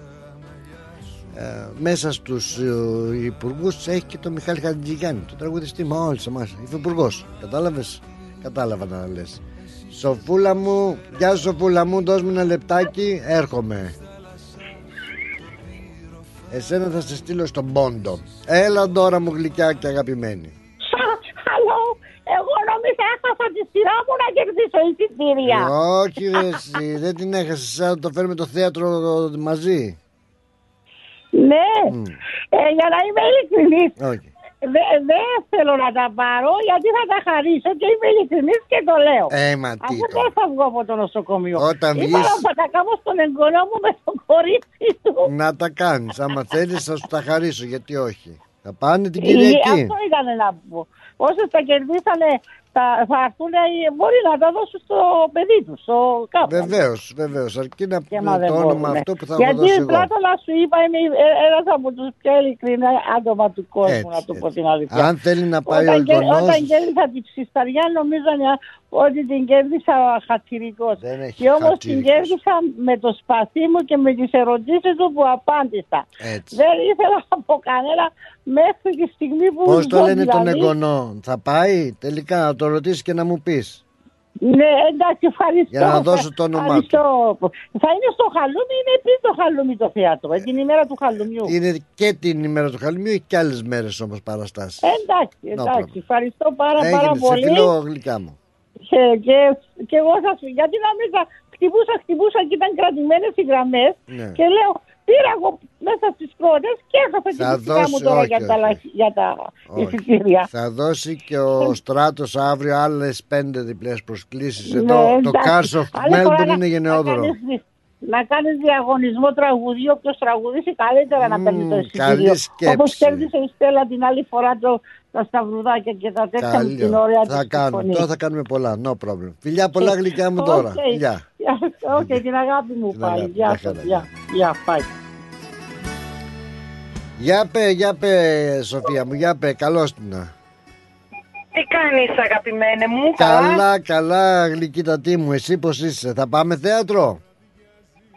ε, μέσα στους ε, υπουργούς έχει και τον Μιχάλη Χατζηγιάννη τον τραγουδιστή μα όλους εμάς υφυπουργός κατάλαβες; Κατάλαβα να λες Σοφούλα μου, γεια σου Σοφούλα μου, δώσ' μου ένα λεπτάκι, έρχομαι. Εσένα θα σε στείλω στον Πόντο. Έλα τώρα μου γλυκιά και αγαπημένη. Χαλό, εγώ νόμιζα έχασα τη σειρά μου να κερδίσω εισιτήρια. Όχι ρε εσύ, δεν την έχασες. Σαν το φέρουμε το θέατρο μαζί. Ναι, ε, για να είμαι ειλικρινής. Όχι. Δεν θέλω να τα πάρω γιατί θα τα χαρίσω και είμαι ειλικρινής και το λέω. Ε, μα τι Αφού το. δεν θα βγω από το νοσοκομείο. Όταν Είπα βγεις- να τα κάνω στον εγγονό μου με το κορίτσι του. Να τα κάνεις, άμα θέλεις θα σου τα χαρίσω, γιατί όχι. Θα πάνε την Ε, Κυριακή. Αυτό ήταν να πω. Όσες τα κερδίσανε θα, θα έρθουν, ε, μπορεί να τα δώσουν στο παιδί τους, στο κάπου. Βεβαίως, βεβαίως. Αρκεί να Και μα πούμε δεν το όνομα μπορούμε. αυτό που θα έχω Γιατί δώσει εγώ. πλάτα να σου είπα, είμαι ένας από τους πιο ειλικρινά άτομα του κόσμου, Έτσι, να του πω έτσι. την αλήθεια. Αν θέλει να πάει ο όταν, κε- εγγονός- όταν κέρδισα την ψισταριά, νομίζω να- ότι την κέρδισα χατηρικό. έχει Και όμως την χατήρικος. κέρδισα με το σπαθί μου και με τις ερωτήσεις του που απάντησα. Έτσι. Δεν ήθελα από κανένα μέχρι τη στιγμή που. Πώς το ζω, λένε τον δηλαδή. εγγονό, θα πάει τελικά να το ρωτήσει και να μου πεις. Ναι, εντάξει, ευχαριστώ. Για να δώσω το όνομά του. Ευχαριστώ. Θα είναι στο χαλούμι, είναι πριν το χαλούμι το θέατρο, ε, την ημέρα του χαλουμιού. Είναι και την ημέρα του χαλμιού, έχει και άλλες μέρες όμως παραστάσεις. Εντάξει, εντάξει, ευχαριστώ πάρα, πάρα Έγινε, σε πολύ. φιλό γλυκά μου. Και, και, και εγώ σα γιατί να μην τα χτυπούσα, χτυπούσα και ήταν κρατημένες οι γραμμές. Ναι. Και λέω, πήρα εγώ μέσα στις πρώτε και έχασα και Θα τη σειρά μου δώσει, τώρα όχι, για, τα, όχι. λαχ- για τα Όχι. εισιτήρια. Θα δώσει και ο Στράτος αύριο άλλες πέντε διπλές προσκλήσεις. Ναι, Εδώ το εντάξει. Cars of Άλλη φορά Melbourne να- είναι γενναιόδωρο. Να κάνεις, δι- να κάνεις διαγωνισμό τραγουδίου, όποιος τραγουδήσει καλύτερα να παίρνει το εισιτήριο. καλή σκέψη. Όπως κέρδισε η Στέλλα την άλλη φορά το, τα σταυρουδάκια και τα τέτοια με την Καλό. ωραία Θα της κάνουμε. φωνή. Τώρα θα κάνουμε πολλά. No problem. Φιλιά πολλά γλυκιά μου τώρα. Οκ. Φιλιά. Οκ, την αγάπη μου Την πάλι. αγάπη, Γεια μια σας. χαρά. Γεια, γεια, πάει. Για πε, για πε, Σοφία μου, για πε, καλώς την. Τι κάνεις αγαπημένε μου, Καλά, καλά, γλυκύτατή μου, εσύ πώς είσαι, θα πάμε θέατρο;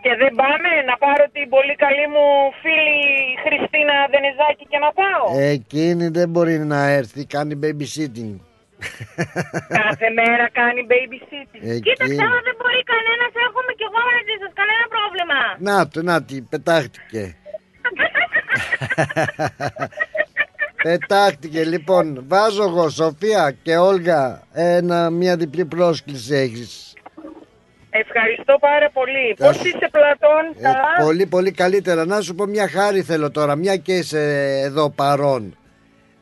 Και δεν πάμε να πάρω την πολύ καλή μου φίλη Χριστίνα Δενεζάκη και να πάω. Εκείνη δεν μπορεί να έρθει, κάνει babysitting. Κάθε μέρα κάνει babysitting. Εκεί. Κοίταξε, άμα δεν μπορεί κανένας, έχουμε κι εγώ μαζί σας, κανένα πρόβλημα. Να το, να τη, πετάχτηκε. πετάχτηκε, λοιπόν. Βάζω εγώ, Σοφία και Όλγα, ένα, μια διπλή πρόσκληση έχεις. Ευχαριστώ πάρα πολύ. Θα Πώς σου- είσαι Πλατών, Ε, καλά; πολύ, πολύ καλύτερα. Να σου πω μια χάρη θέλω τώρα, μια και είσαι εδώ παρόν.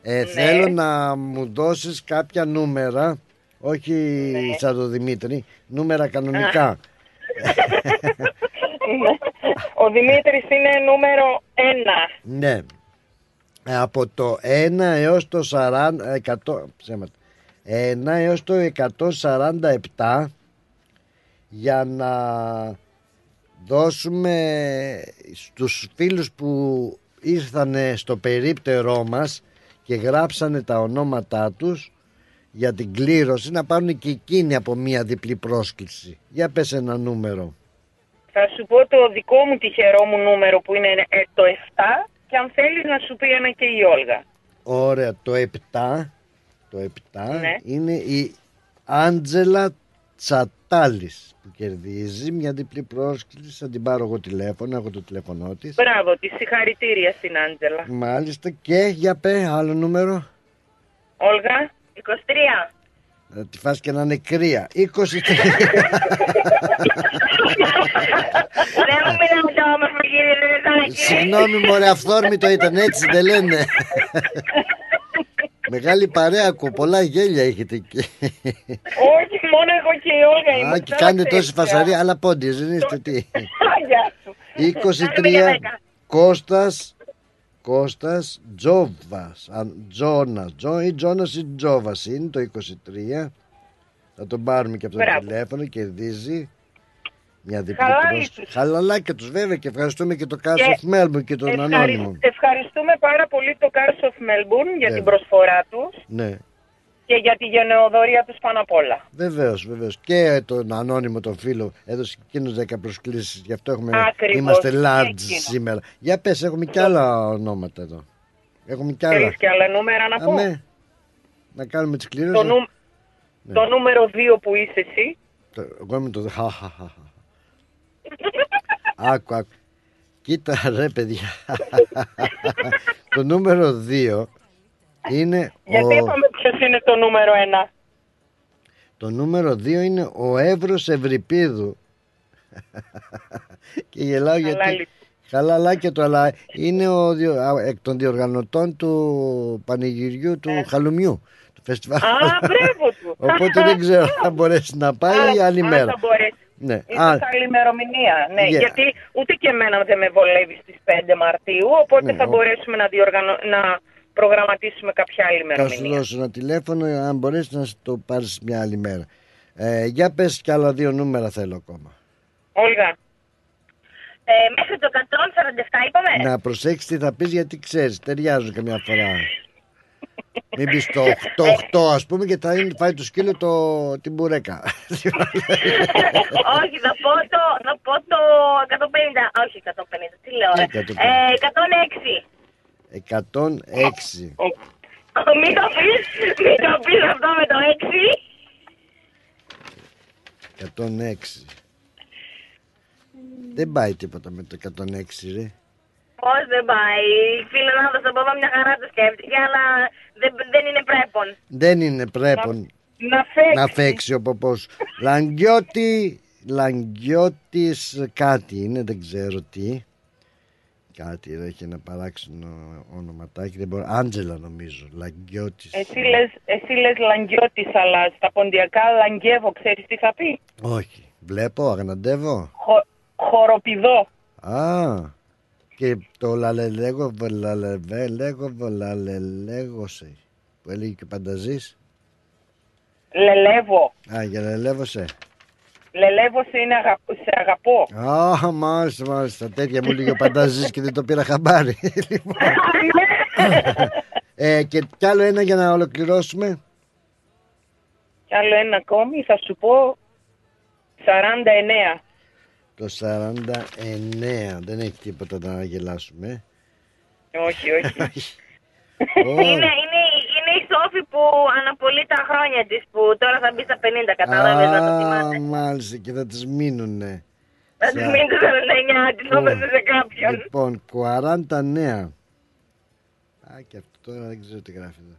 Ε, Θέλω να μου δώσεις κάποια νούμερα, όχι σαν το Δημήτρη, νούμερα κανονικά. Ο Δημήτρης είναι νούμερο ένα. Ναι. Ε, Από το 1 έως το 40, 100, ψέματα. 1 έως το 147 για να δώσουμε στους φίλους που ήρθαν στο περίπτερό μας και γράψανε τα ονόματά τους για την κλήρωση να πάρουν και εκείνοι από μία διπλή πρόσκληση. Για πες ένα νούμερο. Θα σου πω το δικό μου τυχερό μου νούμερο που είναι ε, το 7 και αν θέλεις να σου πει ένα και η Όλγα. Ωραία, το 7, το 7 Ναι. είναι η Άντζελα Τσατάλης που κερδίζει μια διπλή πρόσκληση. Θα την πάρω εγώ τηλέφωνο, έχω το τηλέφωνό της. Μπράβο, τη συγχαρητήρια στην Άντζελα. Μάλιστα και για πέ άλλο νούμερο. Όλγα. 23. Να τη φας και να είναι κρύα. 23. Δεν μου μιλάμε το όμορφο κύριε Λεβεδάκη. Συγγνώμη μωρέ αυθόρμητο ήταν έτσι δεν λένε. Μεγάλη παρέα ακούω, πολλά γέλια έχετε εκεί. Όχι, μόνο εγώ και η Όλγα Α, είμαστε. και κάνετε τόση φασαρία, αλλά πόντιες δεν είστε τι. Γεια σου. 23 Κώστας Κώστας Τζόβας Αν- Τζόνας Τζο, ή Τζόνας ή Τζόβας είναι το 23 Θα τον πάρουμε και από το Μπράβο. τηλέφωνο Κερδίζει μια διπλή Χαλάλι πρόσκληση. τους. Χαλαλάκια τους βέβαια και ευχαριστούμε και το Cars Και of Melbourne και τον Ευχαρι- Ανώνυμο Ευχαριστούμε πάρα πολύ το Cars of Melbourne για Ναι. την προσφορά τους Ναι και για τη γενεοδορία τους πάνω απ' όλα. Βεβαίως, βεβαίως. Και τον ανώνυμο τον φίλο έδωσε εκείνο 10 προσκλήσεις. Γι' αυτό έχουμε, Ακριβώς, είμαστε και large εκείνο. σήμερα. Για πες, έχουμε κι άλλα ονόματα εδώ. Έχουμε κι άλλα. Θέλεις και άλλα νούμερα να πω; Αμέ. Να κάνουμε τις κλήρωση. Το, νου... Ναι. το νούμερο 2 που είσαι εσύ. Το- Εγώ είμαι το. χα, χα, χα, χα. Άκου, άκου. Κοίτα ρε παιδιά. το νούμερο 2 είναι Γιατί ο... είπαμε ποιος είναι το νούμερο 1. Το νούμερο 2 είναι ο Εύρος Ευρυπίδου. και γελάω γιατί... Χαλάλι. Χαλαλάκια του, αλλά είναι ο, διο- α, εκ των διοργανωτών του πανηγυριού του Χαλουμιού. Του φεστιβάλ. Ε. Α, μπράβο του. Οπότε δεν ξέρω αν μπορέσει να πάει ή άλλη Α, μέρα. θα μπορέσει. Ναι. Ίσως Α, άλλη ημερομηνία. Ναι, Yeah. γιατί ούτε και εμένα δεν με βολεύει στις 5 Μαρτίου, οπότε Ναι, θα ο- μπορέσουμε να, διοργανω... να προγραμματίσουμε κάποια άλλη θα σου ημερομηνία. δώσω ένα τηλέφωνο αν μπορέσεις να το πάρεις μια άλλη μέρα. Ε, για πες κι άλλα δύο νούμερα θέλω ακόμα. Όλγα, Ε, μέχρι το 147 είπαμε. Να προσέξεις τι θα πεις γιατί ξέρεις, ταιριάζουν καμιά φορά. Μην πεις το 8, 8 ας πούμε και θα είναι, φάει το σκύλο το, την μπουρέκα. Όχι, θα πω το, θα πω το 150. Όχι 150, τι λέω. ρε. 150. Ε, 106. 106. Μην το πεις, μην το πεις αυτό με το 6. 106. Δεν πάει τίποτα με το 106 ρε. Πώς δεν πάει. Φίλε να από εδώ μια χαρά το σκέφτηκε, αλλά δεν, δεν είναι πρέπον. Δεν είναι πρέπον να φέξει. να φέξει ο ποπός. Λαγκιώτη, Λαγκιώτης κάτι είναι, δεν ξέρω τι. Κάτι ρε, έχει ένα παράξενο ονοματάκι, δεν μπορώ. Άντζελα νομίζω, Λαγκιώτης. Εσύ λες, εσύ λες Λαγκιώτης, αλλά στα ποντιακά Λαγκεύω, ξέρεις τι θα πει; Όχι, βλέπω, αγναντεύω. Χο, χοροπηδό. Α, και το λαλελέγω, λαλεβέ, λέγω, λαλελέγωσε. Που έλεγε και ο Πανταζής. Λελεύω. Α, για λαλεύωσε. Λελεύω σε, είναι αγα... σε αγαπώ. Α, μάλιστα, μάλιστα. Τέτοια μου λέγει ο Πανταζής και δεν το πήρα χαμπάρι. Λοιπόν. ε, και κι άλλο ένα για να ολοκληρώσουμε. Κι άλλο ένα ακόμη, θα σου πω 49. Το 49. Δεν έχει τίποτα να γελάσουμε. όχι, όχι. Ω. Είναι, είναι, είναι η Σόφη που αναπολύει τα χρόνια της που τώρα θα μπει στα 50, κατάλαβες να το θυμάσαι. Α, μάλιστα και θα τις μείνουνε. Θα της μείνει το 49, της το έπαιζε σε κάποιον. Λοιπόν, 40 νέα. Α, και αυτό τώρα δεν ξέρω τι γράφει εδώ.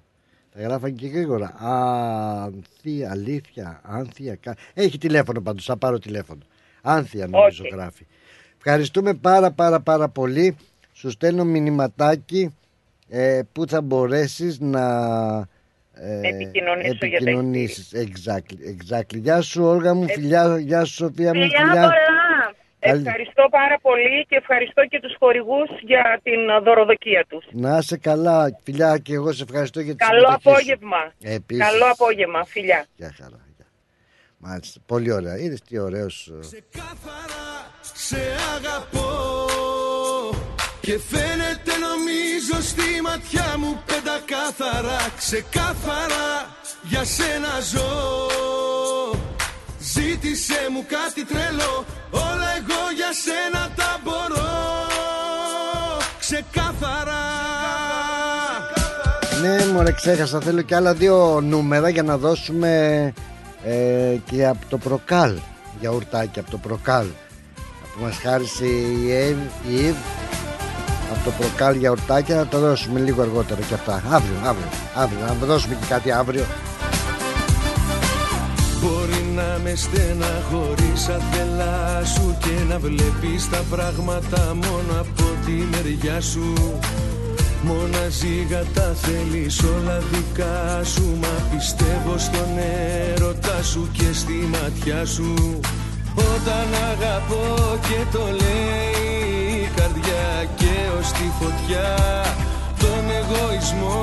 Τα γράφαν και γρήγορα. Ανθία, αλήθεια, άνθια. κα- Έχει τηλέφωνο πάντως, θα πάρω τηλέφωνο. Άνθια νομίζω Οκ. γράφει. Ευχαριστούμε πάρα πάρα πάρα πολύ. Σου στέλνω μηνυματάκι ε, που θα μπορέσεις να ε, Επικοινωνήσω για τα επικοινωνήσεις. Exactly, exactly. Γεια σου Όλγα μου, φιλιά, γεια σου Σοφία μου, Φιλιά φιλιά. πολλά. Καλή- Ευχαριστώ πάρα πολύ και ευχαριστώ και τους χορηγούς για την ε, δωροδοκία τους. Να είσαι καλά, φιλιά και εγώ σε ευχαριστώ για τη Καλό συμμετοχή σου. απόγευμα. Επίσης. Καλό απόγευμα, φιλιά. Γεια χαρά. γεια. Μάλιστα, πολύ ωραία. Είδες τι ωραίος. ε, σε αγαπώ Και φαίνεται νομίζω στη ματιά μου πεντακάθαρα Ξεκάθαρα για σένα ζω. Ζήτησε μου κάτι τρελό Όλα εγώ για σένα τα μπορώ. Ξεκάθαρα. Κάθαρα Ναι μωρέ ξέχασα. Θέλω και άλλα δύο νούμερα για να δώσουμε ε, και από το προκάλ. Για ουρτάκι από το προκάλ. Που μας χάρισε η Eve, η Eve από το προκάλ για ουρτάκια να το δώσουμε λίγο αργότερα και αυτά. Αύριο, αύριο, αύριο να δώσουμε και κάτι αύριο. Μπορεί να με στεναχωρείς αθελά σου Και να βλέπεις τα πράγματα μόνο από τη μεριά σου. Μοναζίγα τα θέλεις όλα δικά σου Μα πιστεύω στον έρωτα σου και στη ματιά σου. Όταν αγαπώ και το λέει η καρδιά Και ως τη φωτιά τον εγωισμό.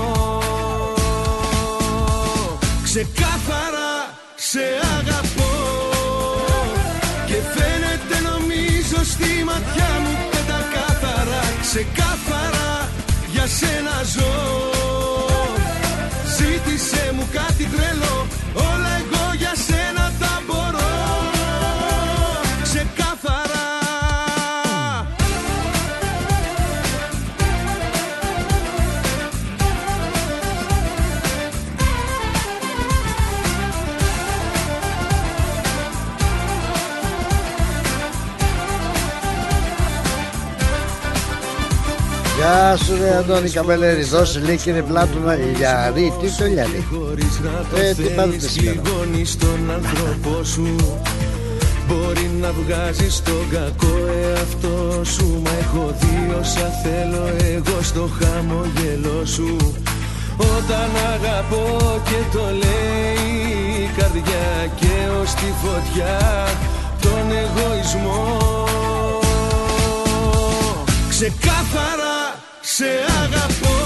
Ξεκάθαρα σε αγαπώ Και φαίνεται νομίζω στη ματιά μου πεντακάθαρα Ξεκάθαρα για σένα ζω. Ζήτησε μου κάτι τρελό Όλα εγώ Γεια σου ρε Αντώνη Καμπελέρη Δώσε λέει κύριε Πλάτωνα Λιαρή Τι το λιαρή Ε τι πάντοτε σήμερα στον άνθρωπό σου. Μπορεί να βγάζεις τον κακό εαυτό σου. Μα έχω δει όσα θέλω εγώ στο χαμογελό σου. Όταν αγαπώ και το λέει η καρδιά Και ως τη φωτιά τον εγωισμό. Ξεκάθαρα σε αγαπώ.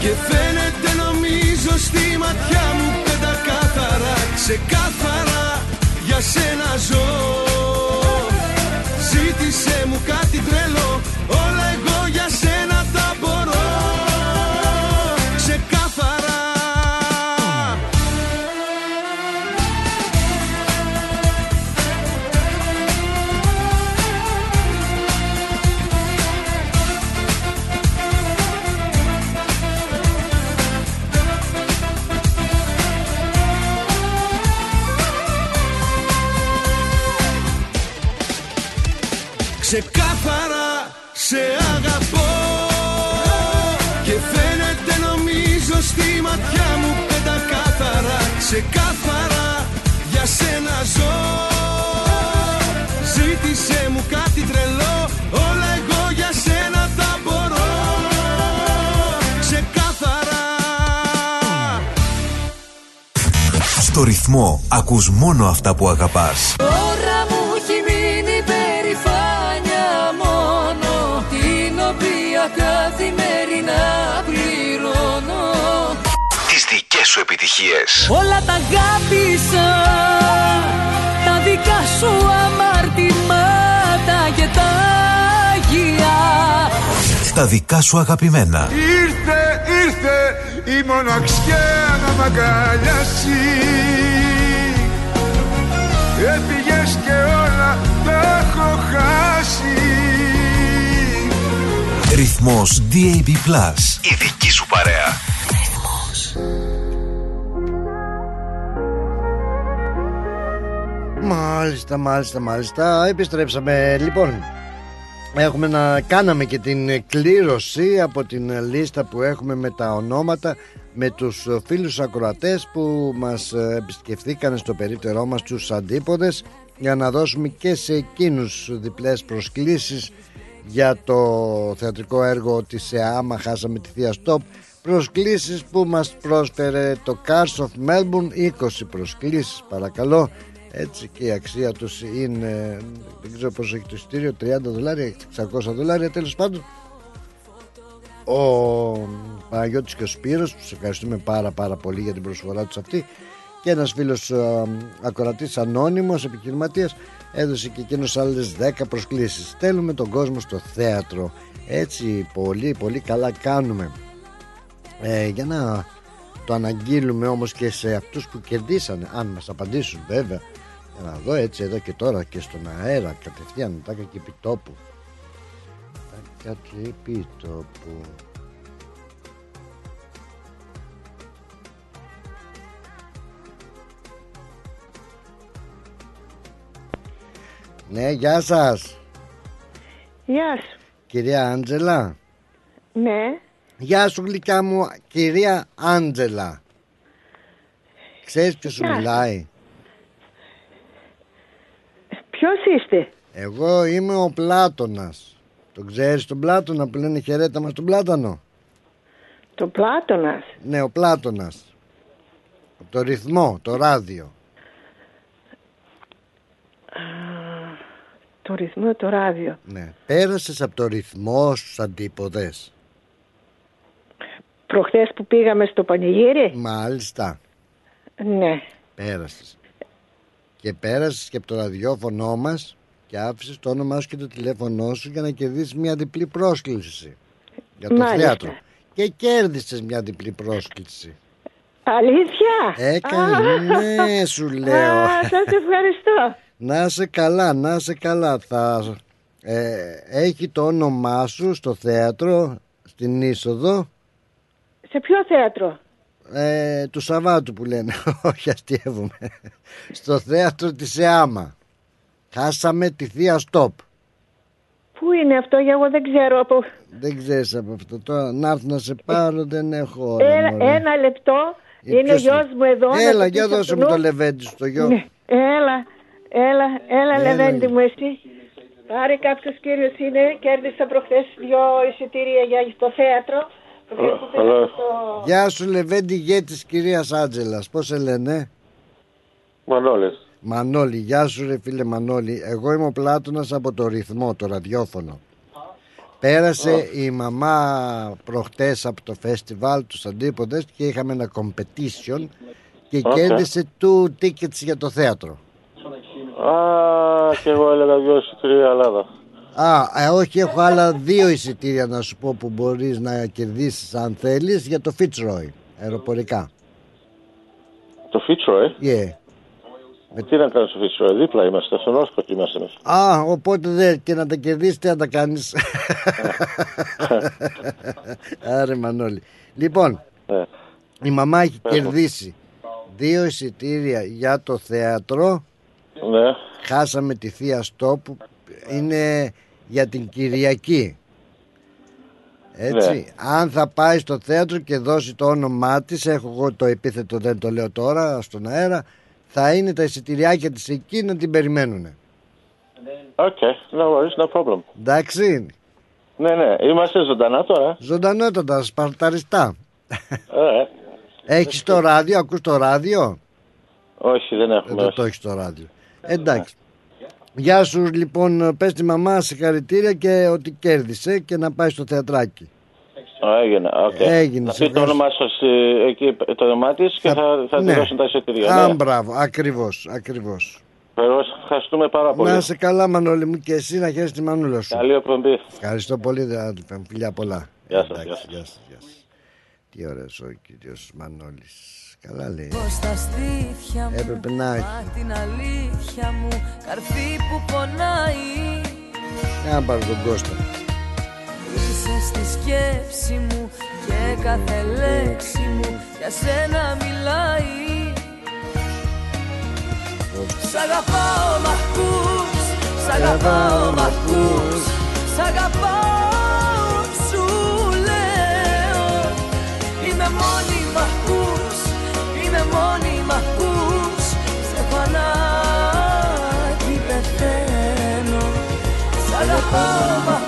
Και φαίνεται νομίζω στη ματιά μου πεντακάθαρα Ξεκάθαρα για σένα ζω. Ζήτησε μου κάτι τρελό Όλα εγώ Στο ρυθμό ακούς μόνο αυτά που αγαπάς. Τώρα μου έχει μείνει περηφάνια μόνο Την οποία καθημερινά πληρώνω Τις δικές σου επιτυχίες. Όλα τα αγάπησα Τα δικά σου αμαρτημάτα και τα αγία Τα δικά σου αγαπημένα. Ήρθε, ήρθε η μοναξιά να μ' αγκαλιάσεις Έφυγες και όλα τα έχω χάσει Ρυθμός DAB+. Η δική σου παρέα. Μάλιστα, μάλιστα, μάλιστα. Επιστρέψαμε. Λοιπόν, έχουμε να κάναμε και την κλήρωση από την λίστα που έχουμε με τα ονόματα με τους φίλους ακροατές που μας επισκεφθήκαν στο περίπτερό μας τους αντίποδες για να δώσουμε και σε εκείνους διπλές προσκλήσεις για το θεατρικό έργο της ΕΑΜΑ χάσαμε τη Θεία Στόπ προσκλήσεις που μας πρόσφερε το Cars of Melbourne 20 προσκλήσεις παρακαλώ. Έτσι και η αξία τους είναι δεν ξέρω πόσο έχει το εισιτήριο 30 δολάρια 600 δολάρια τέλος πάντων ο Παναγιώτης και ο Σπύρος τους ευχαριστούμε πάρα πάρα πολύ για την προσφορά τους αυτή. Και ένας φίλος α, ακροατής ανώνυμος επιχειρηματίας έδωσε και εκείνος άλλες 10 προσκλήσεις. Στέλνουμε τον κόσμο στο θέατρο. Έτσι πολύ πολύ καλά κάνουμε. Ε, για να το αναγγείλουμε όμως και σε αυτούς που κερδίσανε αν μας απαντήσουν βέβαια. Για να δω έτσι εδώ και τώρα και στον αέρα κατευθείαν τα και επί τόπου κάτι επίτοπου. Ναι, γεια σας. Γεια σου. Κυρία Άντζελα. Ναι. Γεια σου γλυκιά μου, κυρία Άντζελα. Ξέρεις ποιος σου Γεια σου. μιλάει; Ποιος είστε; Εγώ είμαι ο Πλάτωνας. Το ξέρεις τον Πλάτωνας που λένε χαιρέτα μας τον Πλάτανο. Το Πλάτωνας. Ναι, ο Πλάτωνας. Από το ρυθμό, το ράδιο. Το ρυθμό, το ράδιο. Ναι. Πέρασες από το ρυθμό στους αντίποδες. Προχθές που πήγαμε στο πανηγύρι. Μάλιστα. Ναι. Πέρασες. Και πέρασες και από το ραδιόφωνο μας και άφησες το όνομά σου και το τηλέφωνό σου για να κερδίσεις μια διπλή πρόσκληση για το Μάλιστα. θέατρο. Και κέρδισες μια διπλή πρόσκληση. Αλήθεια; Έκανε, Α, ναι, σου λέω. Α, σας ευχαριστώ. Να σε καλά, να σε καλά. Θα ε, έχει το όνομά σου στο θέατρο, στην είσοδο Σε ποιο θέατρο; ε, του Σαββάτου που λένε. Όχι, αστείευομαι. στο θέατρο της ΕΑΜΑ. Χάσαμε τη θεία Στόπ. Πού είναι αυτό, για εγώ δεν ξέρω. Από... Δεν ξέρεις από αυτό. Τώρα να έρθω να σε πάρω, δεν έχω ώρα. Ένα, μωρέ. ένα λεπτό. Ε, είναι ο ποιος γιος μου εδώ. να Έλα, το για πεις δώσε από μου νου. το λεβέντι σου, το γιο. Ναι. Έλα, έλα, έλα, Έλα, Λεβέντη γεια. μου, εσύ. Πάρε κάποιος κύριος είναι. Κέρδισα προχθές δύο εισιτήρια για το θέατρο. Προχθές που πήγαμε στο- Γεια σου Λεβέντη ηγέτης κυρίας Άντζελας. Πώς σε λένε; Μανώλης. Μανώλη, γεια σου ρε φίλε Μανώλη. Εγώ είμαι ο Πλάτωνας από το ρυθμό, το ραδιόφωνο. Πέρασε η μαμά προχτές από το φεστιβάλ τους αντίποδες και είχαμε ένα competition και Οκ. κέρδισε two tickets για το θέατρο. Α, και εγώ έλεγα δυο εισιτήρια Ελλάδα. Α, ε, όχι, έχω άλλα δύο εισιτήρια να σου πω που μπορείς να κερδίσεις αν θέλεις για το Fitzroy, αεροπορικά. Το Fitzroy; Yeah. Με τι να κάνω στο Fitzroy, δίπλα είμαστε, στο Northcote είμαστε εμείς. Α, οπότε δεν και να τα κερδίσεις τι να τα κάνεις. Άρε Μανώλη. Λοιπόν, Ναι. η μαμά έχει Πες μου. κερδίσει δύο εισιτήρια για το θέατρο. Ναι. Χάσαμε τη θεία Στόπ που είναι για την Κυριακή. Έτσι, Ναι. αν θα πάει στο θέατρο και δώσει το όνομά της, έχω εγώ το επίθετο δεν το λέω τώρα στον αέρα, θα είναι τα εισιτηριάκια της εκεί να την περιμένουν. Okay, no worries, no problem. Εντάξει, Ναι, ναι, είμαστε ζωντανά τώρα. ζωντανότατα, σπαρταριστά. Ε, Έχεις το ράδιο, ακούς το ράδιο; όχι, δεν έχουμε. Δεν το έχεις το ράδιο. Εντάξει. Γεια σου λοιπόν, πες τη μαμά συγχαρητήρια και ότι κέρδισε και να πάει στο θεατράκι. Α, έγινε, οκ. Έγινε, Να σε πει το όνομά σας ε, εκεί, το όνομά της και θα, θα ναι. τη δώσουν τα εισιτήρια. Α, Ναι. μπράβο, ακριβώς, ακριβώς. Περός, ευχαριστούμε πάρα πολύ. Να είσαι καλά Μανώλη μου και εσύ να χαίρεσαι τη μανούλα σου. Καλή εκπομπή. Ευχαριστώ πολύ δε αδελφέ μου, φιλιά πολλά. Γεια σας, Εντάξει, γεια σας. γεια σας, γεια σας. Τι ωραίος ο κύριος Μανώλης. Καλά λέει. Πως στα στήθια μου Έπρεπε να έχει. Μα την αλήθεια μου Καρφί που πονάει Για να πάρω τον Κώστα. Είσαι στη σκέψη μου Και κάθε λέξη μου Για σένα μιλάει. Σ' αγαπάω μ' ακούς Σ' αγαπάω μ' ακούς Σ' αγαπάω σου λέω. Είμαι μόνη μ' ακούς Είμαι μόνη μ' ακούς Σε φανάκι πεθαίνω. Σ' αγαπάω μ'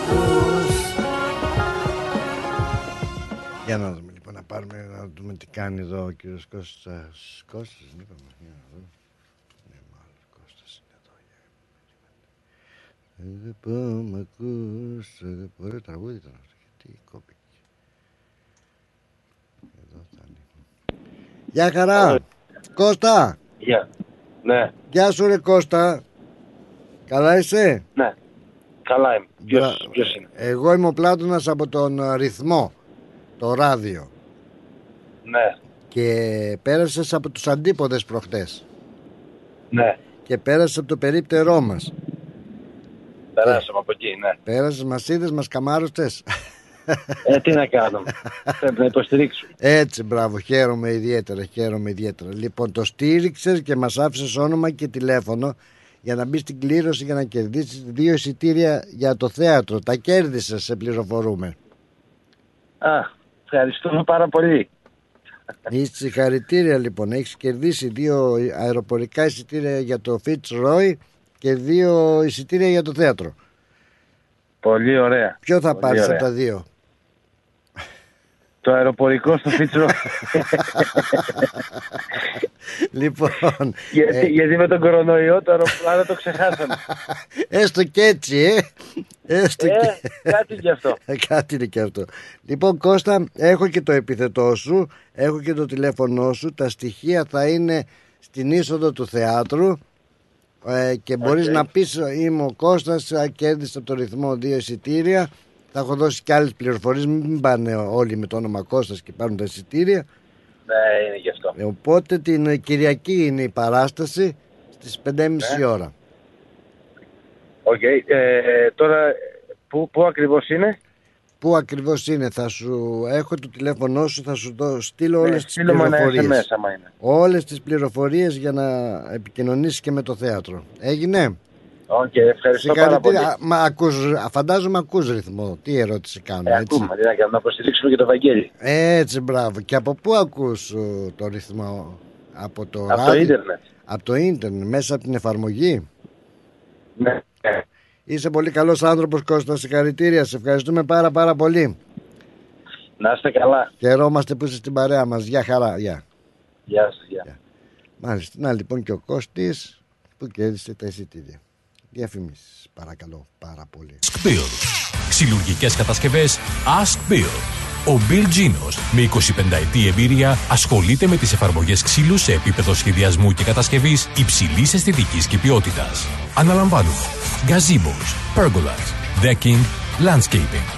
Για να δούμε λοιπόν να πάρουμε να δούμε τι κάνει εδώ ο κύριος Κώστας. Κώστας, δεν είπαμε. Για να δούμε. Ναι, μάλλον Κώστας είναι εδώ. Για- Αγαπώ, μ' ακούς, αγαπώ. Ωραίο τραγούδι ήταν αυτό. Γιατί κόπηκε. Εδώ θα είναι. Γεια χαρά. Κώστα. Γεια. Ναι, Γεια σου ρε Κώστα. Καλά είσαι; ναι. Καλά είμαι. Ποιος, Μπρα- ποιος είναι; Εγώ είμαι ο Πλάτωνας από τον ε, ρυθμό. Το ράδιο. Ναι, Και πέρασες από τους αντίποδες προχτές. ναι. Και πέρασες από το περίπτερό μας. Περάσαμε από εκεί, ναι. Πέρασες, μας είδες, μας καμάρωσε. Ε, τι να κάνουμε. Πρέπει να υποστηρίξουμε. Έτσι, μπράβο, χαίρομαι ιδιαίτερα, χαίρομαι ιδιαίτερα. Λοιπόν, το στήριξες και μας άφησες όνομα και τηλέφωνο για να μπεις στην κλήρωση για να κερδίσεις δύο εισιτήρια για το θέατρο. Τα κέρδισες, σε πληροφορούμε. Α, ευχαριστούμε πάρα πολύ. Είσαι συγχαρητήρια λοιπόν. Έχεις κερδίσει δύο αεροπορικά εισιτήρια για το Fitzroy και δύο εισιτήρια για το θέατρο. Πολύ ωραία. Ποιο θα Πολύ πάρεις ωραία. από τα δύο; Το αεροπορικό στο Φίτσρο. λοιπόν. γιατί, ε, γιατί με τον κορονοϊό το αεροπλάνο το ξεχάσαμε. έστω και έτσι, ε. Έστω Ε, και... κάτι κι αυτό. Ε, Κάτι είναι και αυτό. Λοιπόν, Κώστα, έχω και το επιθετό σου, έχω και το τηλέφωνό σου. Τα στοιχεία θα είναι στην είσοδο του θεάτρου ε, και μπορείς να πεις είμαι ο Κώστας, α, κέρδισα από το ρυθμό δύο εισιτήρια. Θα έχω δώσει και άλλες πληροφορίες, μην πάνε όλοι με το όνομα Κώστας και πάρουν τα εισιτήρια. ναι, είναι γι' αυτό. Ε, Οπότε την Κυριακή είναι η παράσταση στις 5.30 Ναι. ώρα. Οκ. Ε, τώρα, πού, πού ακριβώς είναι; Πού ακριβώς είναι, θα σου έχω το τηλέφωνό σου, θα σου το στείλω Ναι, όλες τις στείλω με ένα πληροφορίες. SMS άμα είναι. Όλες τις πληροφορίες για να επικοινωνήσεις και με το θέατρο. Έγινε; Οκ, ευχαριστώ πάρα πολύ. Συγχαρητήρια. Μα ακούς, φαντάζομαι ακούς ρυθμό. Τι ερώτηση κάνω, Ε, έτσι. ακούμε, τι να κάνουμε, να υποστηρίξουμε και το Βαγγέλη. Έτσι, μπράβο. Και από πού ακούς ο, το ρυθμό, από το Από το ράδιο; ίντερνετ. Από το ίντερνετ, μέσα από την εφαρμογή; Ναι. Είσαι πολύ καλός άνθρωπος Κώστα, συγχαρητήρια. Σε ευχαριστούμε πάρα πάρα πολύ. Να είστε καλά. Χαιρόμαστε που είσαι στην παρέα μας. Γεια χαρά. Γεια. Γεια σας. Γεια. Μάλιστα. Να λοιπόν και ο Κώστης που κέρδισε τα εισιτήρια. Διαφημίσεις παρακαλώ πάρα πολύ. Ask Bill. Ξυλουργικές κατασκευές Ask Bill. Ο Bill Genos, με 25 ετή εμπειρία, ασχολείται με τις εφαρμογές ξύλου σε επίπεδο σχεδιασμού και κατασκευής υψηλής αισθητικής και ποιότητας. Αναλαμβάνουμε gazebos, pergolas, decking, landscaping.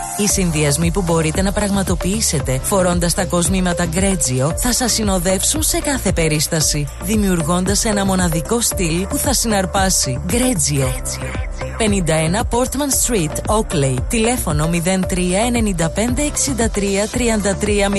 Οι συνδυασμοί που μπορείτε να πραγματοποιήσετε φορώντας τα κοσμήματα Γκρέτζιο θα σας συνοδεύσουν σε κάθε περίσταση, δημιουργώντας ένα μοναδικό στυλ που θα συναρπάσει. Γκρέτζιο. 51 Portman Street, Oakley. Τηλέφωνο 03 95 63 33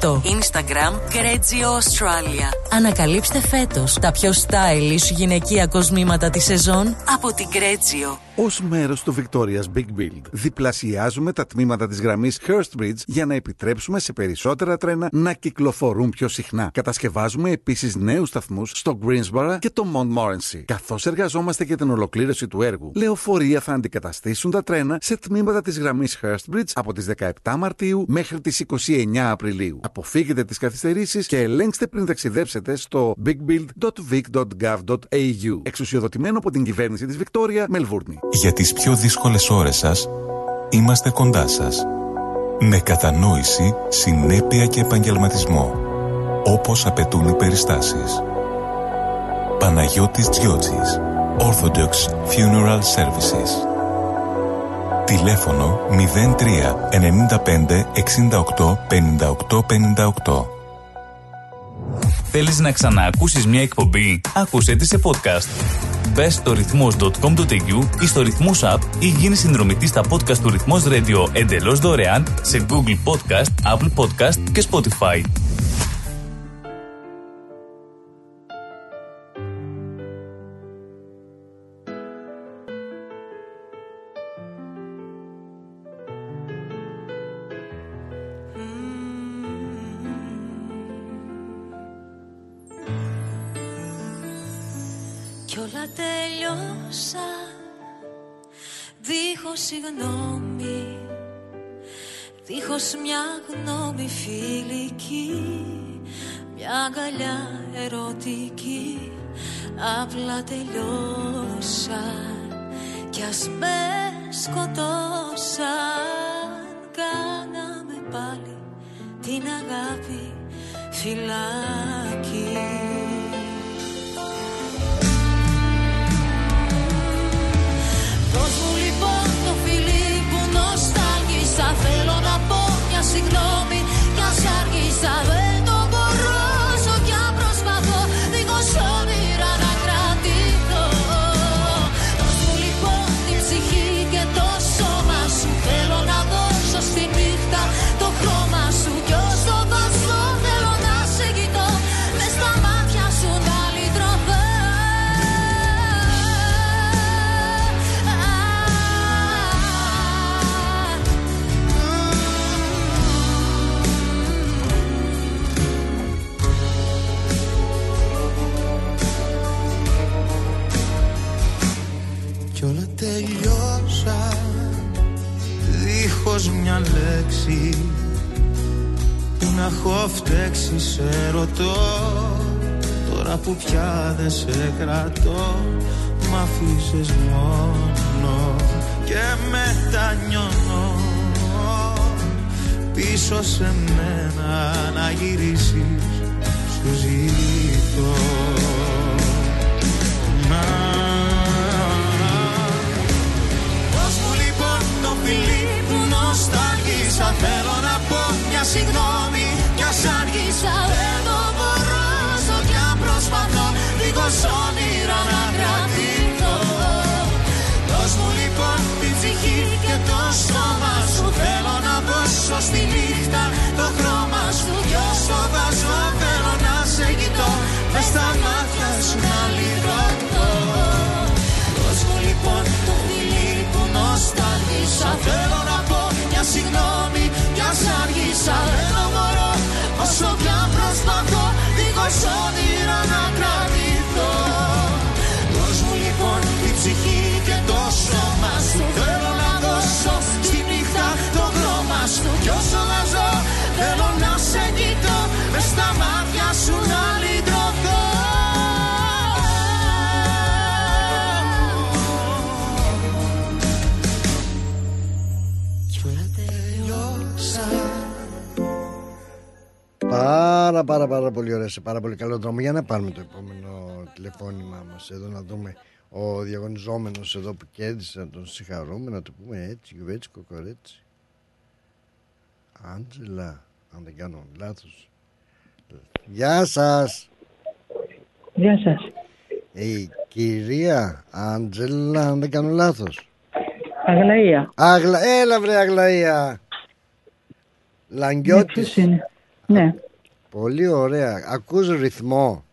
08. Instagram Γκρέτζιο Australia. Ανακαλύψτε φέτος τα πιο stylish γυναικεία κοσμήματα της σεζόν από την Γκρέτζιο. Ω μέρος του Victoria's Big Build, διπλασιάζουμε τα τμήματα της γραμμής Hurst Bridge για να επιτρέψουμε σε περισσότερα τρένα να κυκλοφορούν πιο συχνά. Κατασκευάζουμε επίσης νέους σταθμούς στο Greensboro και το Montmorency. Καθώς εργαζόμαστε για την ολοκλήρωση του έργου, λεωφορεία θα αντικαταστήσουν τα τρένα σε τμήματα της γραμμής Hurst Bridge από τις 17 Μαρτίου μέχρι τις 29 Απριλίου. Αποφύγετε τις καθυστερήσεις και ελέγξτε πριν ταξιδέψετε στο bigbuild.vic.gov.au. Εξουσιοδοτημένο από την κυβέρνηση της Βικτόρια, Μελβούρνη. Για τις πιο δύσκολες ώρες σας, είμαστε κοντά σας. Με κατανόηση, συνέπεια και επαγγελματισμό. Όπως απαιτούν οι περιστάσεις. Παναγιώτης Τζιότσης. Orthodox Funeral Services. Τηλέφωνο 03 95 68 58 58. Θέλεις να ξαναακούσεις μια εκπομπή; Άκουσέ τη σε podcast. Μπες στο ρυθμός.com.au ή στο ρυθμός app ή γίνει συνδρομητή στα podcast του ρυθμός radio εντελώς δωρεάν σε Google Podcast, Apple Podcast και Spotify. Συγγνώμη. Δίχως μια γνώμη φιλική Μια αγκαλιά ερωτική. Απλά τελειώσα Κι ας με σκοτώσαν. Κάναμε πάλι την αγάπη φυλάκι Δώσ' μου νοστάλγησα Θέλω να πω μια συγγνώμη κι ας άργησα έχω φταίξει σε ρωτώ. Τώρα που πια δεν σε κρατώ Μ' αφήσες μόνο. Και μετανιώνω Πίσω σε μένα να γυρίσεις Σου ζητώ. Να. Δώσ' μου λοιπόν το φιλί που νοσταλγήσα Θέλω να πω μια συγγνώμη κι ας άργησα Δεν το μπορώ όσο κι αν προσπαθώ. Δίχως όνειρα να κρατηθώ Δώσ' μου λοιπόν την ψυχή και το σώμα σου. Θέλω να δώσω στη νύχτα το χρώμα σου. Κι όσο βάζω θέλω να σε κοιτώ. Μες στα μάτια σου να λυρωθώ Δώσ' μου λοιπόν το φιλί που νοσταλγήσα. Θέλω να πω μια συγγνώμη κι ας άργησα Δεν το μπορώ όσο κι αν προσπαθώ Δίχως όνειρα να Πάρα πάρα πάρα πολύ ωραία σε πάρα πολύ καλό δρόμο. Για να πάρουμε το επόμενο τηλεφώνημά μας Εδώ να δούμε ο διαγωνιζόμενος εδώ που κέρδισε Να τον συγχαρούμε να το πούμε έτσι έτσι κοκορέτσι. Άντζελα Αν δεν κάνω λάθος. Γεια σας. Γεια σας. Η κυρία Άντζελα Αν δεν κάνω λάθος. Αγλαία. Αγλα... Έλα βρε Αγλαία. Λαγκιώτης. ποιος είναι; Ναι, Πολύ ωραία. Ακούς ρυθμό.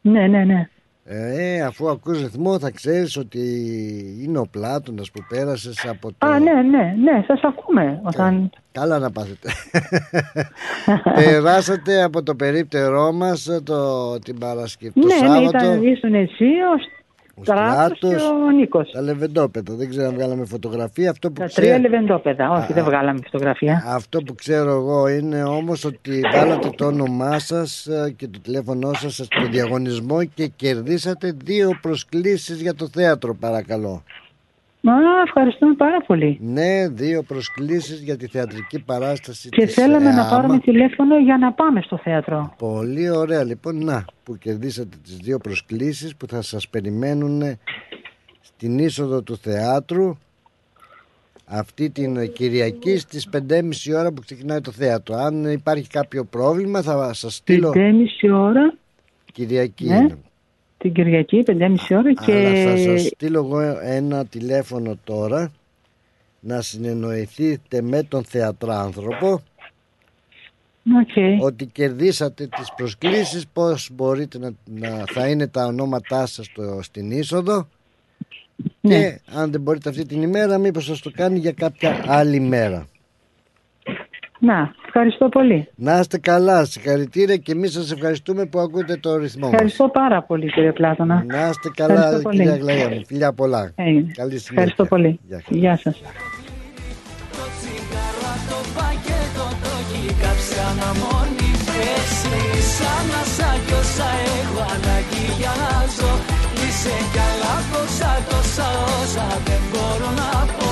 ναι, ναι, ναι. Ε, αφού ακούς ρυθμό θα ξέρεις ότι είναι ο Πλάτωνας που πέρασες από το... Α, ναι, ναι, ναι, σας ακούμε. Όταν... Καλά να πάθετε. Περάσατε από το περίπτερό μας το, την Παρασκευή, το ναι, ναι, Σάββατο. ήταν ήσουν εσύ, ο Στράτος και Στράτος, ο Νίκος. Τα λεβεντόπεδα. Δεν ξέρω αν βγάλαμε φωτογραφία. Αυτό που Τα ξέρω... τρία λεβεντόπεδα. Όχι, δεν βγάλαμε φωτογραφία. Αυτό που ξέρω εγώ είναι όμως ότι βάλατε το όνομά σας ε, και το τηλέφωνό σας στο διαγωνισμό και κερδίσατε δύο προσκλήσεις για το θέατρο παρακαλώ. Μα, ευχαριστούμε πάρα πολύ. Ναι, δύο προσκλήσεις για τη θεατρική παράσταση Και της θέλαμε να ΕΑΜΑ. πάρουμε τηλέφωνο για να πάμε στο θέατρο. Πολύ ωραία λοιπόν, να που κερδίσατε τις δύο προσκλήσεις που θα σας περιμένουν στην είσοδο του θεάτρου αυτή την Κυριακή στις 5.30 ώρα που ξεκινάει το θέατρο. Αν υπάρχει κάποιο πρόβλημα θα σας στείλω 5.30 ώρα Κυριακή. Ναι. είναι. Την Κυριακή, 5.30 ώρα και... Αλλά θα σας στείλω εγώ ένα τηλέφωνο τώρα να συνεννοηθείτε με τον θεατράνθρωπο Οκ. ότι κερδίσατε τις προσκλήσεις πώς μπορείτε να, να θα είναι τα ονόματά σας στο, στην είσοδο Ναι. και αν δεν μπορείτε αυτή την ημέρα μήπως σας το κάνει για κάποια άλλη μέρα Να, Ευχαριστώ πολύ. Να είστε καλά, συγχαρητήρια και εμείς σας ευχαριστούμε που ακούτε το ρυθμό μας. Ευχαριστώ πάρα πολύ κύριε Πλάτωνα. Να είστε καλά, Ευχαριστώ πολύ. κυρία Αγλαία μου. Φιλιά πολλά. Έγινε. Καλή συνέχεια. Ευχαριστώ πολύ. Γεια σας. Γεια σας. Το πακέτο το έχει κάψει αναμονή Εσύ σαν να σάκιωσα εγώ αναγγιάζω Είσαι κι άλλα τόσα τόσα όσα δεν μπορώ να πω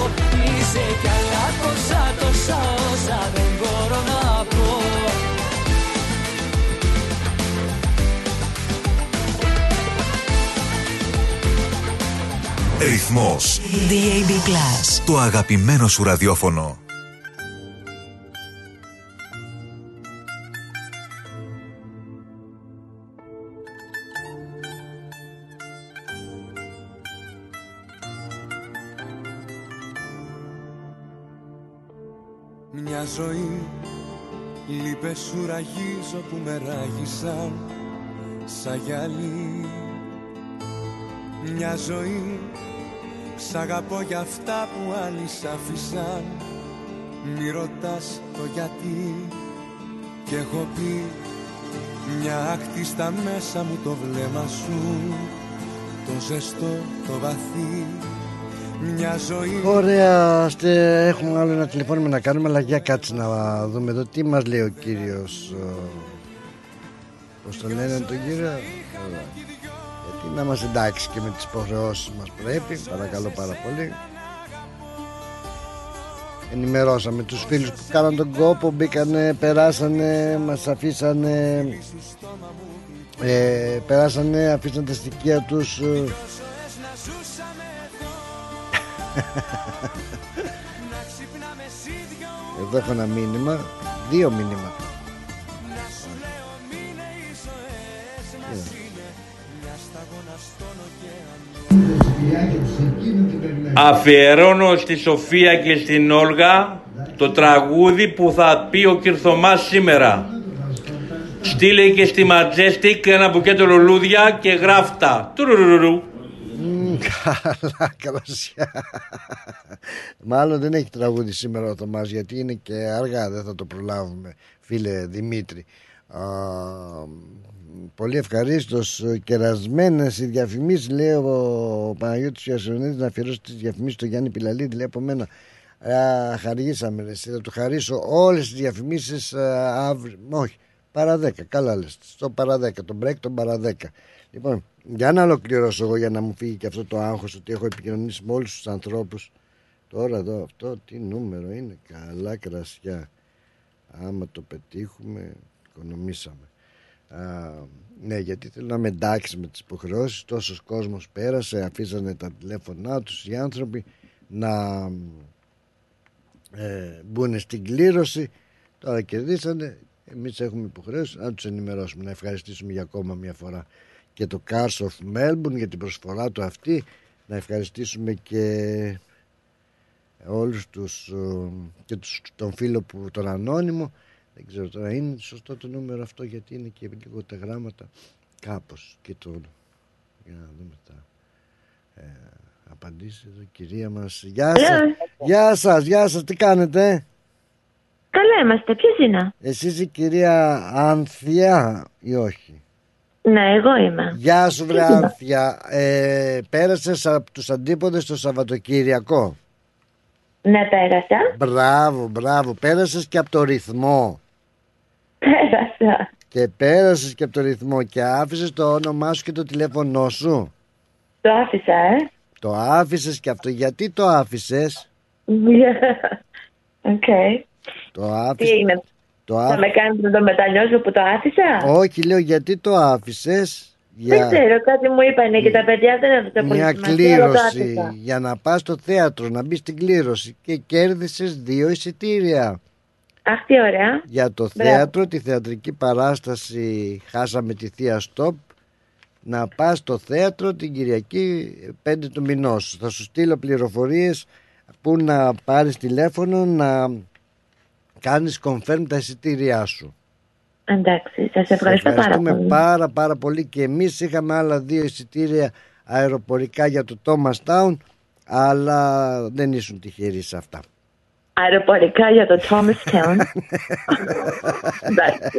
Ρυθμός. DAB Plus. Το αγαπημένο σου ραδιόφωνο. Μια ζωή λίπες σου ραγίζω που με ράγισαν σαν γυαλί Μια ζωή σ' αγαπώ για αυτά που άλλοι σ' άφησαν Μη ρωτάς το γιατί και έχω πει μια άκτη στα μέσα μου το βλέμμα σου το ζεστό, το βαθύ μια ζωή Ωραία, στε, έχουμε άλλο ένα τηλεφώνημα να κάνουμε, αλλά για κάτσε να δούμε εδώ τι μας λέει ο κύριος. Πώς το λένε τον κύριο; Ωραία. Γιατί να είμαστε εντάξει και με τις υποχρεώσεις μας πρέπει, παρακαλώ πάρα πολύ. Ενημερώσαμε τους φίλους που κάναν τον κόπο, μπήκανε, περάσανε, μας αφήσανε, ε, περάσανε, αφήσαν τα στοιχεία τους ε, Εδώ έχω ένα μήνυμα Δύο μήνυματα Αφιερώνω στη Σοφία και στην Όλγα το τραγούδι που θα πει ο Κυρθωμάς σήμερα. Στείλε και στη Ματζέστικ ένα μπουκέτο λουλούδια και γράφτα. Τουρουρουρου. Μμμ, Καλά, καλωσιά. Μάλλον δεν έχει τραγούδι σήμερα ο Θωμάς γιατί είναι και αργά, δεν θα το προλάβουμε, φίλε Δημήτρη. Α, πολύ ευχαρίστως. Κερασμένες οι διαφημίσεις, λέει ο Παναγιώτης Ιασονίδη, να αφιερώσει τις διαφημίσεις στο Γιάννη Πιλαλίδη, λέει από μένα. Α, χαρίσαμε, ρε, εσύ, θα του χαρίσω όλες τις διαφημίσεις αύριο. Όχι, παρά 10. Καλά λες. Στο παρά 10. Το break τον παρά 10. Λοιπόν, για να ολοκληρώσω εγώ για να μου φύγει και αυτό το άγχος ότι έχω επικοινωνήσει με όλους τους ανθρώπους τώρα εδώ αυτό τι νούμερο είναι καλά κρασιά άμα το πετύχουμε οικονομήσαμε Α, ναι γιατί θέλω να με εντάξει με τις υποχρεώσεις. Τόσος κόσμος πέρασε αφήσανε τα τηλέφωνά τους οι άνθρωποι να ε, μπουν στην κλήρωση. Τώρα κερδίσανε εμείς έχουμε υποχρέωση να τους ενημερώσουμε να ευχαριστήσουμε για ακόμα μια φορά και το Cars of Melbourne για την προσφορά του αυτή. Να ευχαριστήσουμε και όλους τους ε, και τους, τον φίλο που τον ανώνυμο δεν ξέρω τώρα είναι σωστό το νούμερο αυτό γιατί είναι και λίγο τα γράμματα κάπως και το για να δούμε τα ε, απαντήσεις εδώ. Κυρία μας γεια σας, γεια σας, γεια σας. Τι κάνετε; Καλά είμαστε. Ποιος είναι; εσείς η κυρία Ανθιά ή όχι; Ναι, εγώ είμαι. Γεια σου βρε Ποιος είναι; Άνθια. Ε, Πέρασες από τους αντίποδες το Σαββατοκύριακο; Ναι, πέρασα. Μπράβο, μπράβο. Πέρασες και από το ρυθμό; Πέρασα. Και πέρασες και από το ρυθμό Και άφησες το όνομά σου και το τηλέφωνό σου Το άφησα, ε. Το άφησες και αυτό Γιατί το άφησες; Οκ. Το Τι άφησες έγινε, το θα άφη- με κάνετε να το μετανιώσω που το άφησα; Όχι λέω γιατί το άφησες; Δεν για ξέρω, κάτι μου είπανε και τα παιδιά δεν έδωσαν πολύ μια σημασία, αλλά το κλήρωση άφησα. για να πας στο θέατρο να μπεις στην κλήρωση και κέρδισες δύο εισιτήρια Αχ, τι ωραία. για το Μπράβο. θέατρο, τη θεατρική παράσταση χάσαμε τη Θεία Στόπ να πας στο θέατρο την Κυριακή 5 του μηνός. Θα σου στείλω πληροφορίες που να πάρεις τηλέφωνο να κάνεις confirm τα εισιτήριά σου. Εντάξει, σας ευχαριστώ πάρα Ευχαριστούμε πολύ. πάρα πάρα πολύ και εμείς είχαμε άλλα δύο εισιτήρια αεροπορικά για το Thomas Town αλλά δεν ήσουν τυχεροί σε αυτά. Αεροπορικά για το Thomastown. Εντάξει.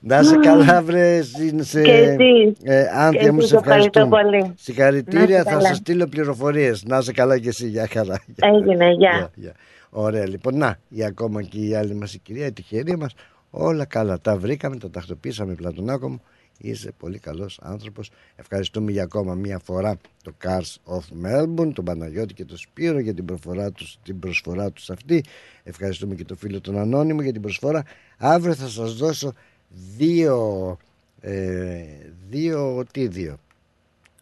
Να σε καλά βρε σε... Και εσείς. Ε, Άνθια Και μου εσείς σε ευχαριστώ ευχαριστούμε πολύ. Συγχαρητήρια Να είστε θα καλά. σου στείλω πληροφορίες Να σε καλά και εσύ για χαρά Έγινε, γεια. Γεια. Ωραία λοιπόν να η ακόμα και η άλλη μας η κυρία η τυχερή μας Όλα καλά τα βρήκαμε τα τακτοποίησαμε Πλατωνάκο μου Είσαι πολύ καλός άνθρωπος. Ευχαριστούμε για ακόμα μία φορά το Cars of Melbourne Τον Παναγιώτη και τον Σπύρο για την, προφορά τους, την προσφορά τους αυτή. Ευχαριστούμε και τον φίλο τον Ανώνυμο για την προσφορά. Αύριο θα σας δώσω δύο ε, δύο τι δύο;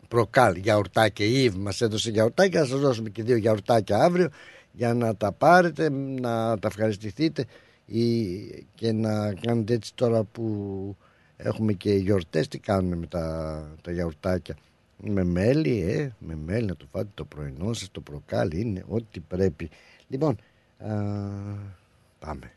Προκάλ γιαουρτάκια. Η Ιβ μας έδωσε γιαουρτάκια. Θα σας δώσουμε και δύο γιαουρτάκια αύριο για να τα πάρετε να τα ευχαριστηθείτε ή, και να κάνετε έτσι τώρα που έχουμε και γιορτές τι κάνουμε με τα, τα γιαουρτάκια. Με μέλι ε, με μέλι να το φάτε το πρωινό σας το προκάλ είναι ό,τι πρέπει. Λοιπόν α, πάμε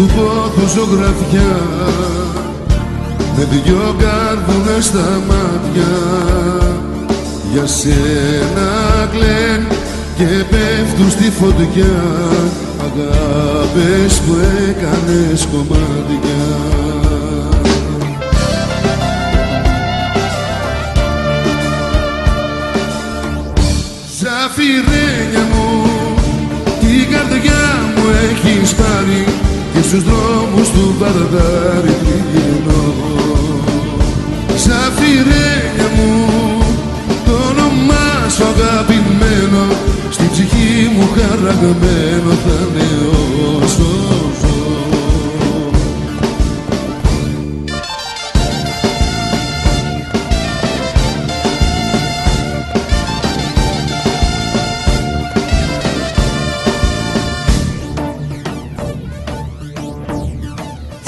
του πόθου ζωγραφιά με δυο κάρβουνα στα μάτια. Για σένα κλαίν και πέφτουν στη φωτιά. Αγάπες που έκανες κομμάτια. Ζαφυρένια μου την καρδιά μου έχεις πάρει και στους δρόμους του Βαρδάρι τριγυρνώ Ζαφυρένια μου το όνομά σου αγαπημένο στην ψυχή μου χαραγμένο θα είναι όσο ζω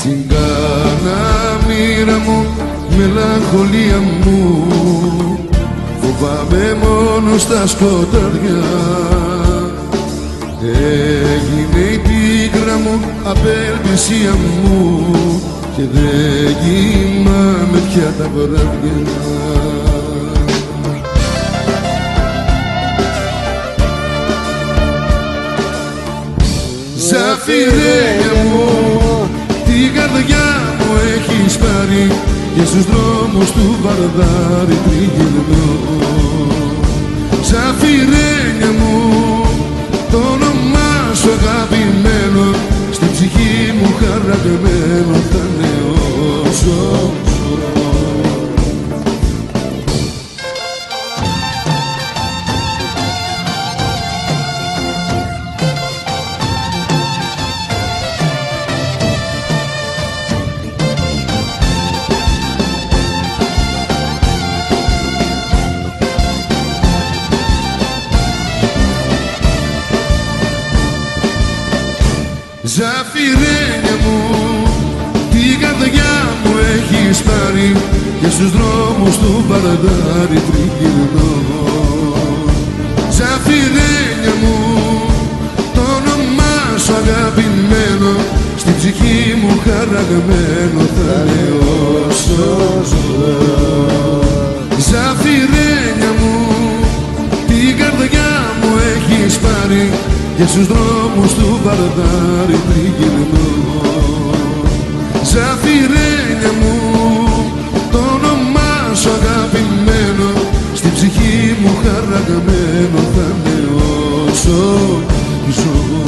Τσιγκάνα μοίρα μου, μελαγχολία μου. Φοβάμαι μόνο στα σκοτάδια. Έγινε η πίκρα μου, απελπισία μου. Και δεν κοιμάμαι πια τα βράδια. Ζαφυρένια μου. την καρδιά μου έχεις πάρει και στους δρόμους του Βαρδάρι τριγυρνώ. Ζαφυρένια μου το όνομά σου αγαπημένο στην ψυχή μου χαραγμένο θα είναι στους δρόμους του Βαρδάρι τριγυρνώ. Ζαφυρένια μου το όνομά σου αγαπημένο στην ψυχή μου χαραγμένο θα είναι όσο ζω Ζαφυρένια μου την καρδιά μου έχεις πάρει και στους δρόμους του Βαρδάρι τριγυρνώ. Ζαφυρένια μου στην ψυχή μου χαραγμένο θα είναι όσο ζω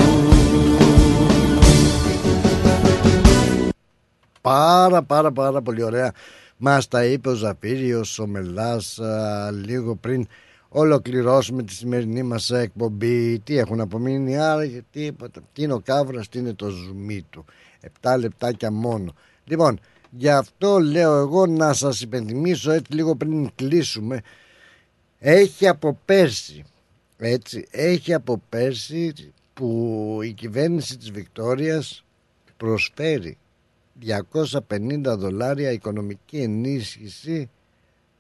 Πάρα πάρα πάρα πολύ ωραία. Μας τα είπε ο Ζαφύριος ο Μελάς α, λίγο πριν ολοκληρώσουμε τη σημερινή μας εκπομπή. Τι έχουν απομείνει άρα τίποτα. Τι είναι ο Κάβρας τι είναι το ζουμί του. 7 λεπτάκια μόνο. Λοιπόν γι' αυτό λέω εγώ να σας υπενθυμίσω έτσι λίγο πριν κλείσουμε Έχει από πέρσι, έτσι, έχει από πέρσι που η κυβέρνηση της Βικτόριας προσφέρει 250 δολάρια οικονομική ενίσχυση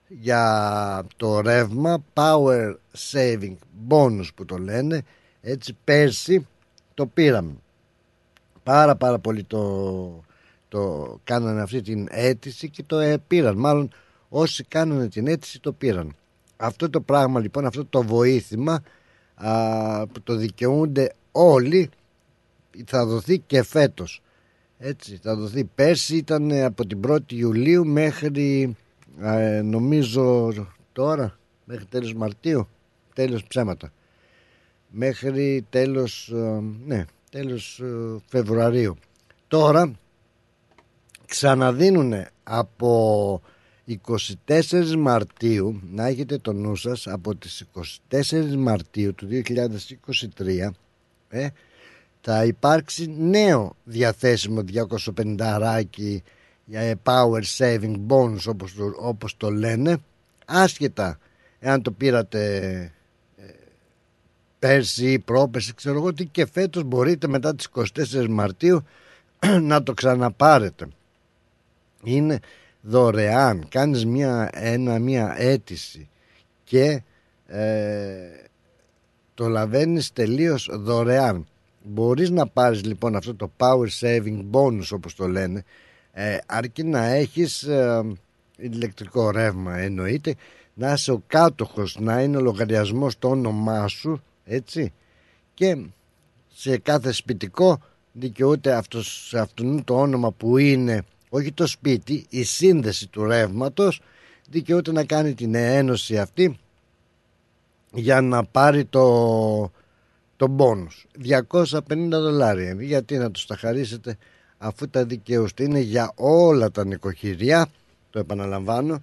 για το ρεύμα Power Saving Bonus που το λένε. Έτσι πέρσι το πήραμε. Πάρα πάρα πολύ το, το κάνανε αυτή την αίτηση και το ε, πήραν. Μάλλον όσοι κάνανε την αίτηση το πήραν αυτό το πράγμα λοιπόν αυτό το βοήθημα α, που το δικαιούνται όλοι θα δοθεί και φέτος. Έτσι θα δοθεί. Πέρσι ήταν από την 1η Ιουλίου μέχρι ε, νομίζω τώρα μέχρι τέλος Μαρτίου τέλος ψέματα. Μέχρι τέλος ε, ναι τέλος ε, Φεβρουαρίου. Τώρα ξαναδίνουν από 24 Μαρτίου να έχετε το νου σας από τις 24 Μαρτίου του 2023 ε, θα υπάρξει νέο διαθέσιμο 250 ράκι για power saving bonus όπως το, όπως το λένε. Άσχετα εάν το πήρατε ε, πέρσι ή πρόπερσι ξέρω εγώ τι και φέτος μπορείτε μετά τις 24 Μαρτίου να το ξαναπάρετε. Είναι δωρεάν. Κάνεις μια, ένα, μια αίτηση και ε, το λαβαίνεις τελείως δωρεάν. Μπορείς να πάρεις λοιπόν αυτό το power saving bonus όπως το λένε ε, αρκεί να έχεις ε, ηλεκτρικό ρεύμα εννοείται να είσαι ο κάτοχος να είναι ο λογαριασμός το όνομά σου έτσι και σε κάθε σπιτικό δικαιούται αυτός, σε αυτόν το όνομα που είναι όχι το σπίτι η σύνδεση του ρεύματος δικαιούται να κάνει την ένωση αυτή για να πάρει το, το μπόνους 250 δολάρια γιατί να τους τα χαρίσετε αφού τα δικαιούστε. Είναι για όλα τα νοικοκυριά το επαναλαμβάνω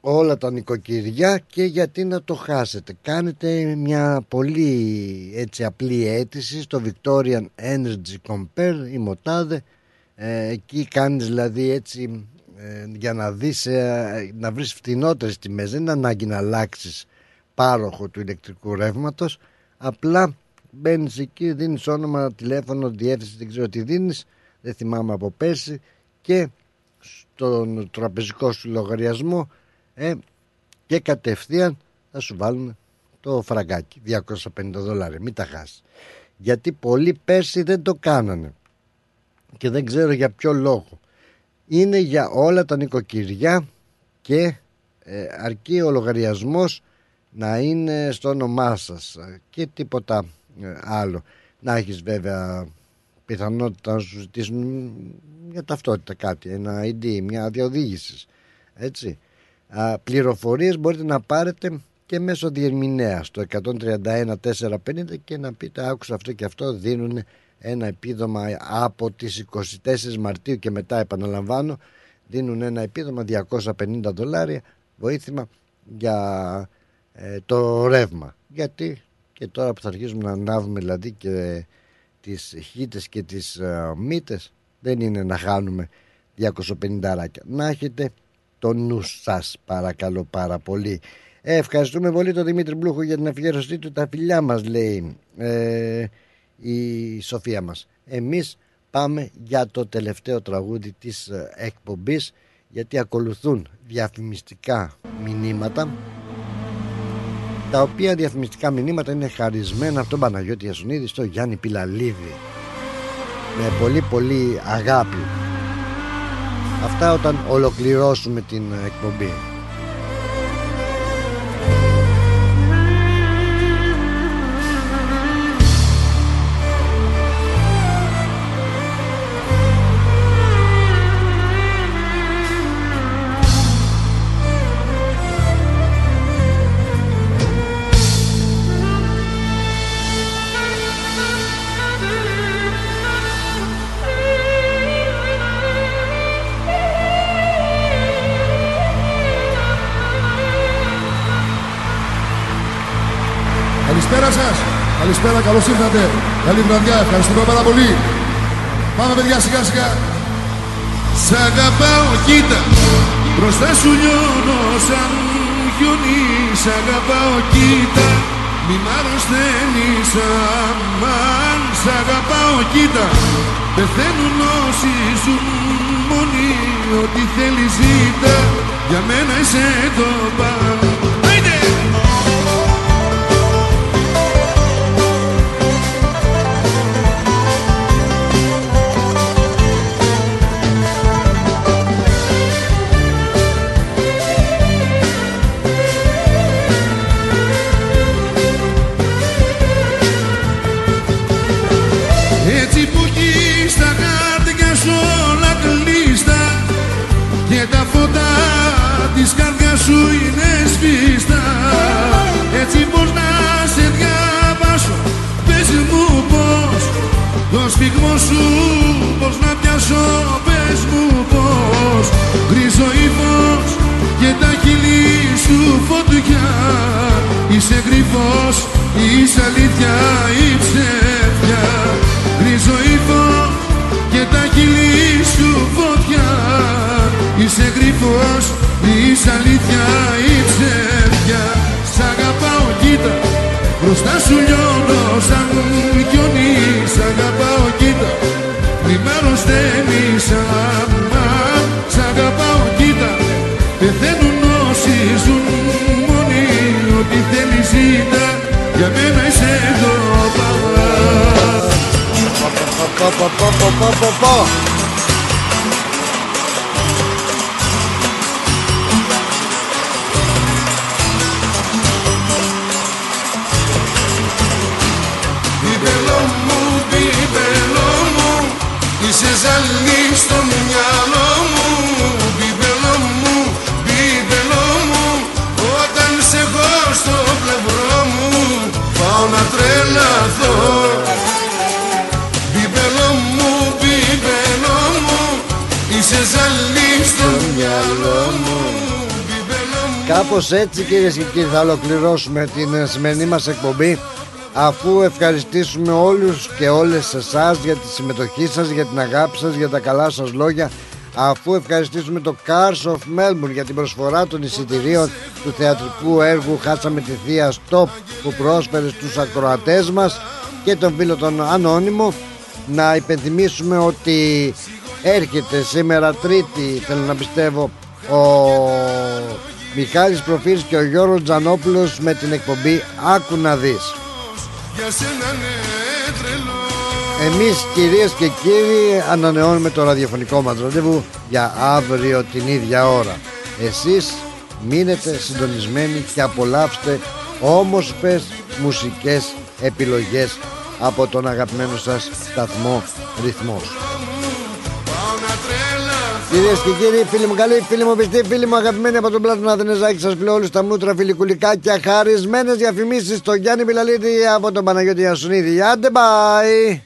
όλα τα νοικοκυριά και γιατί να το χάσετε. Κάνετε μια πολύ έτσι απλή αίτηση στο Victorian Energy Compare η Μοτάδε ε, εκεί κάνεις δηλαδή έτσι ε, για να δεις ε, να βρεις φτηνότερες τιμές. Δεν είναι ανάγκη να αλλάξεις πάροχο του ηλεκτρικού ρεύματος. Απλά μπαίνεις εκεί, δίνεις όνομα, τηλέφωνο, διεύθυνση, δεν ξέρω τι δίνεις, δεν θυμάμαι από πέρσι. Και στον τραπεζικό σου λογαριασμό ε, και κατευθείαν θα σου βάλουν το φραγκάκι 250 δολάρια. Μην τα χάσεις. Γιατί πολλοί πέρσι δεν το κάνανε και δεν ξέρω για ποιο λόγο είναι για όλα τα νοικοκυριά και ε, αρκεί ο λογαριασμός να είναι στο όνομά σας και τίποτα ε, άλλο. Να έχεις βέβαια πιθανότητα να σου ζητήσουν μια ταυτότητα κάτι, ένα ID, μια διοδήγηση. Έτσι. Α, πληροφορίες μπορείτε να πάρετε και μέσω διερμηνέας στο 131 450 και να πείτε άκουσα αυτό και αυτό δίνουν ένα επίδομα από τις 24 Μαρτίου και μετά επαναλαμβάνω δίνουν ένα επίδομα 250 δολάρια βοήθημα για ε, το ρεύμα. Γιατί και τώρα που θα αρχίσουμε να ανάβουμε δηλαδή και τις χίτες και τις uh, μύτες δεν είναι να χάνουμε 250 ράκια. Να έχετε το νου σας παρακαλώ πάρα πολύ. Ε, ευχαριστούμε πολύ τον Δημήτρη Μπλούχο για την αφιέρωσή του. Τα φιλιά μας λέει. Ε, η Σοφία μας. Εμείς πάμε για το τελευταίο τραγούδι της ε, εκπομπής γιατί ακολουθούν διαφημιστικά μηνύματα τα οποία διαφημιστικά μηνύματα είναι χαρισμένα από τον Παναγιώτη Ιασουνίδη στο Γιάννη Πιλαλίδη. Με πολύ πολύ αγάπη. Αυτά όταν ολοκληρώσουμε την εκπομπή Καλησπέρα, καλώς ήρθατε. Καλή βραδιά, ευχαριστούμε πάρα πολύ. Πάμε, παιδιά, σιγά σιγά. Σ' αγαπάω, κοίτα. Μπροστά σου λιώνω σαν χιόνι Σ' αγαπάω κοίτα. Μη μ' αρρωσταίνεις αμάν. Σ' αγαπάω κοίτα. Πεθαίνουν όσοι ζουν μόνοι Ό,τι θέλεις ζήτα. Για μένα είσαι το πάνω είναι σβήστα Έτσι πως να σε διαβάσω Πες μου πως Το σφιγμό σου πως να πιάσω Πες μου πως Γκρίζο ύφος και τα χείλη σου φωτιά. Είσαι γρυφός, είσαι αλήθεια ή ψεύδια Γκρίζο ύφος και τα χείλη σου φωτιά. Είσαι γρυφός, είσαι αλήθεια ή ψεύδια Σ' αγαπάω κοίτα, μπροστά σου λιώνω σαν χιόνι Σ' αγαπάω κοίτα, μη μ' αρρωσταίνεις αμάν Σ' αγαπάω κοίτα, πεθαίνουν όσοι ζουν μόνοι Ό,τι θέλεις ζήτα, για μένα είσαι εδώ παγά Πω, πω, πω, πω, πω, πω, πω. Μπιμπελό Είσαι ζαλή στο μυαλό μου Μπιμπελό μου, μπιμπελό μου. Όταν σε έχω στο πλευρό μου Πάω να τρελαθώ. Μπιμπελό μου, μπιμπελό μου Είσαι ζαλή στο μυαλό μου Κάπως έτσι κυρίες και κύριοι θα ολοκληρώσουμε την ε, σημερινή μας εκπομπή αφού ευχαριστήσουμε όλους και όλες εσάς για τη συμμετοχή σας, για την αγάπη σας, για τα καλά σας λόγια αφού ευχαριστήσουμε το Cars of Melbourne για την προσφορά των εισιτηρίων του θεατρικού έργου Χάσαμε τη Θεία Stop που πρόσφερε στους ακροατές μας και τον φίλο τον Ανώνυμο. Να υπενθυμίσουμε ότι έρχεται σήμερα Τρίτη θέλω να πιστεύω ο Μιχάλης Προφύρης και ο Γιώργος Τζανόπουλος με την εκπομπή Άκου να δεις Για σένα ναι τρελό. Εμείς κυρίες και κύριοι ανανεώνουμε το ραδιοφωνικό μας ραντεβού για αύριο την ίδια ώρα. Εσείς μείνετε συντονισμένοι και απολαύστε όμορφες μουσικές επιλογές από τον αγαπημένο σας σταθμό Ρυθμός Κυρίες και κύριοι, φίλοι μου καλοί, φίλοι μου πιστοί, φίλοι μου αγαπημένοι από τον Πλάτωνα Αθηνεζάκη, σας πλέον όλους τα μούτρα φιλικουλικά και χαρισμένες διαφημίσεις στο Γιάννη Μιλαλίδη από τον Παναγιώτη Ιασουνίδη. Άντε, bye!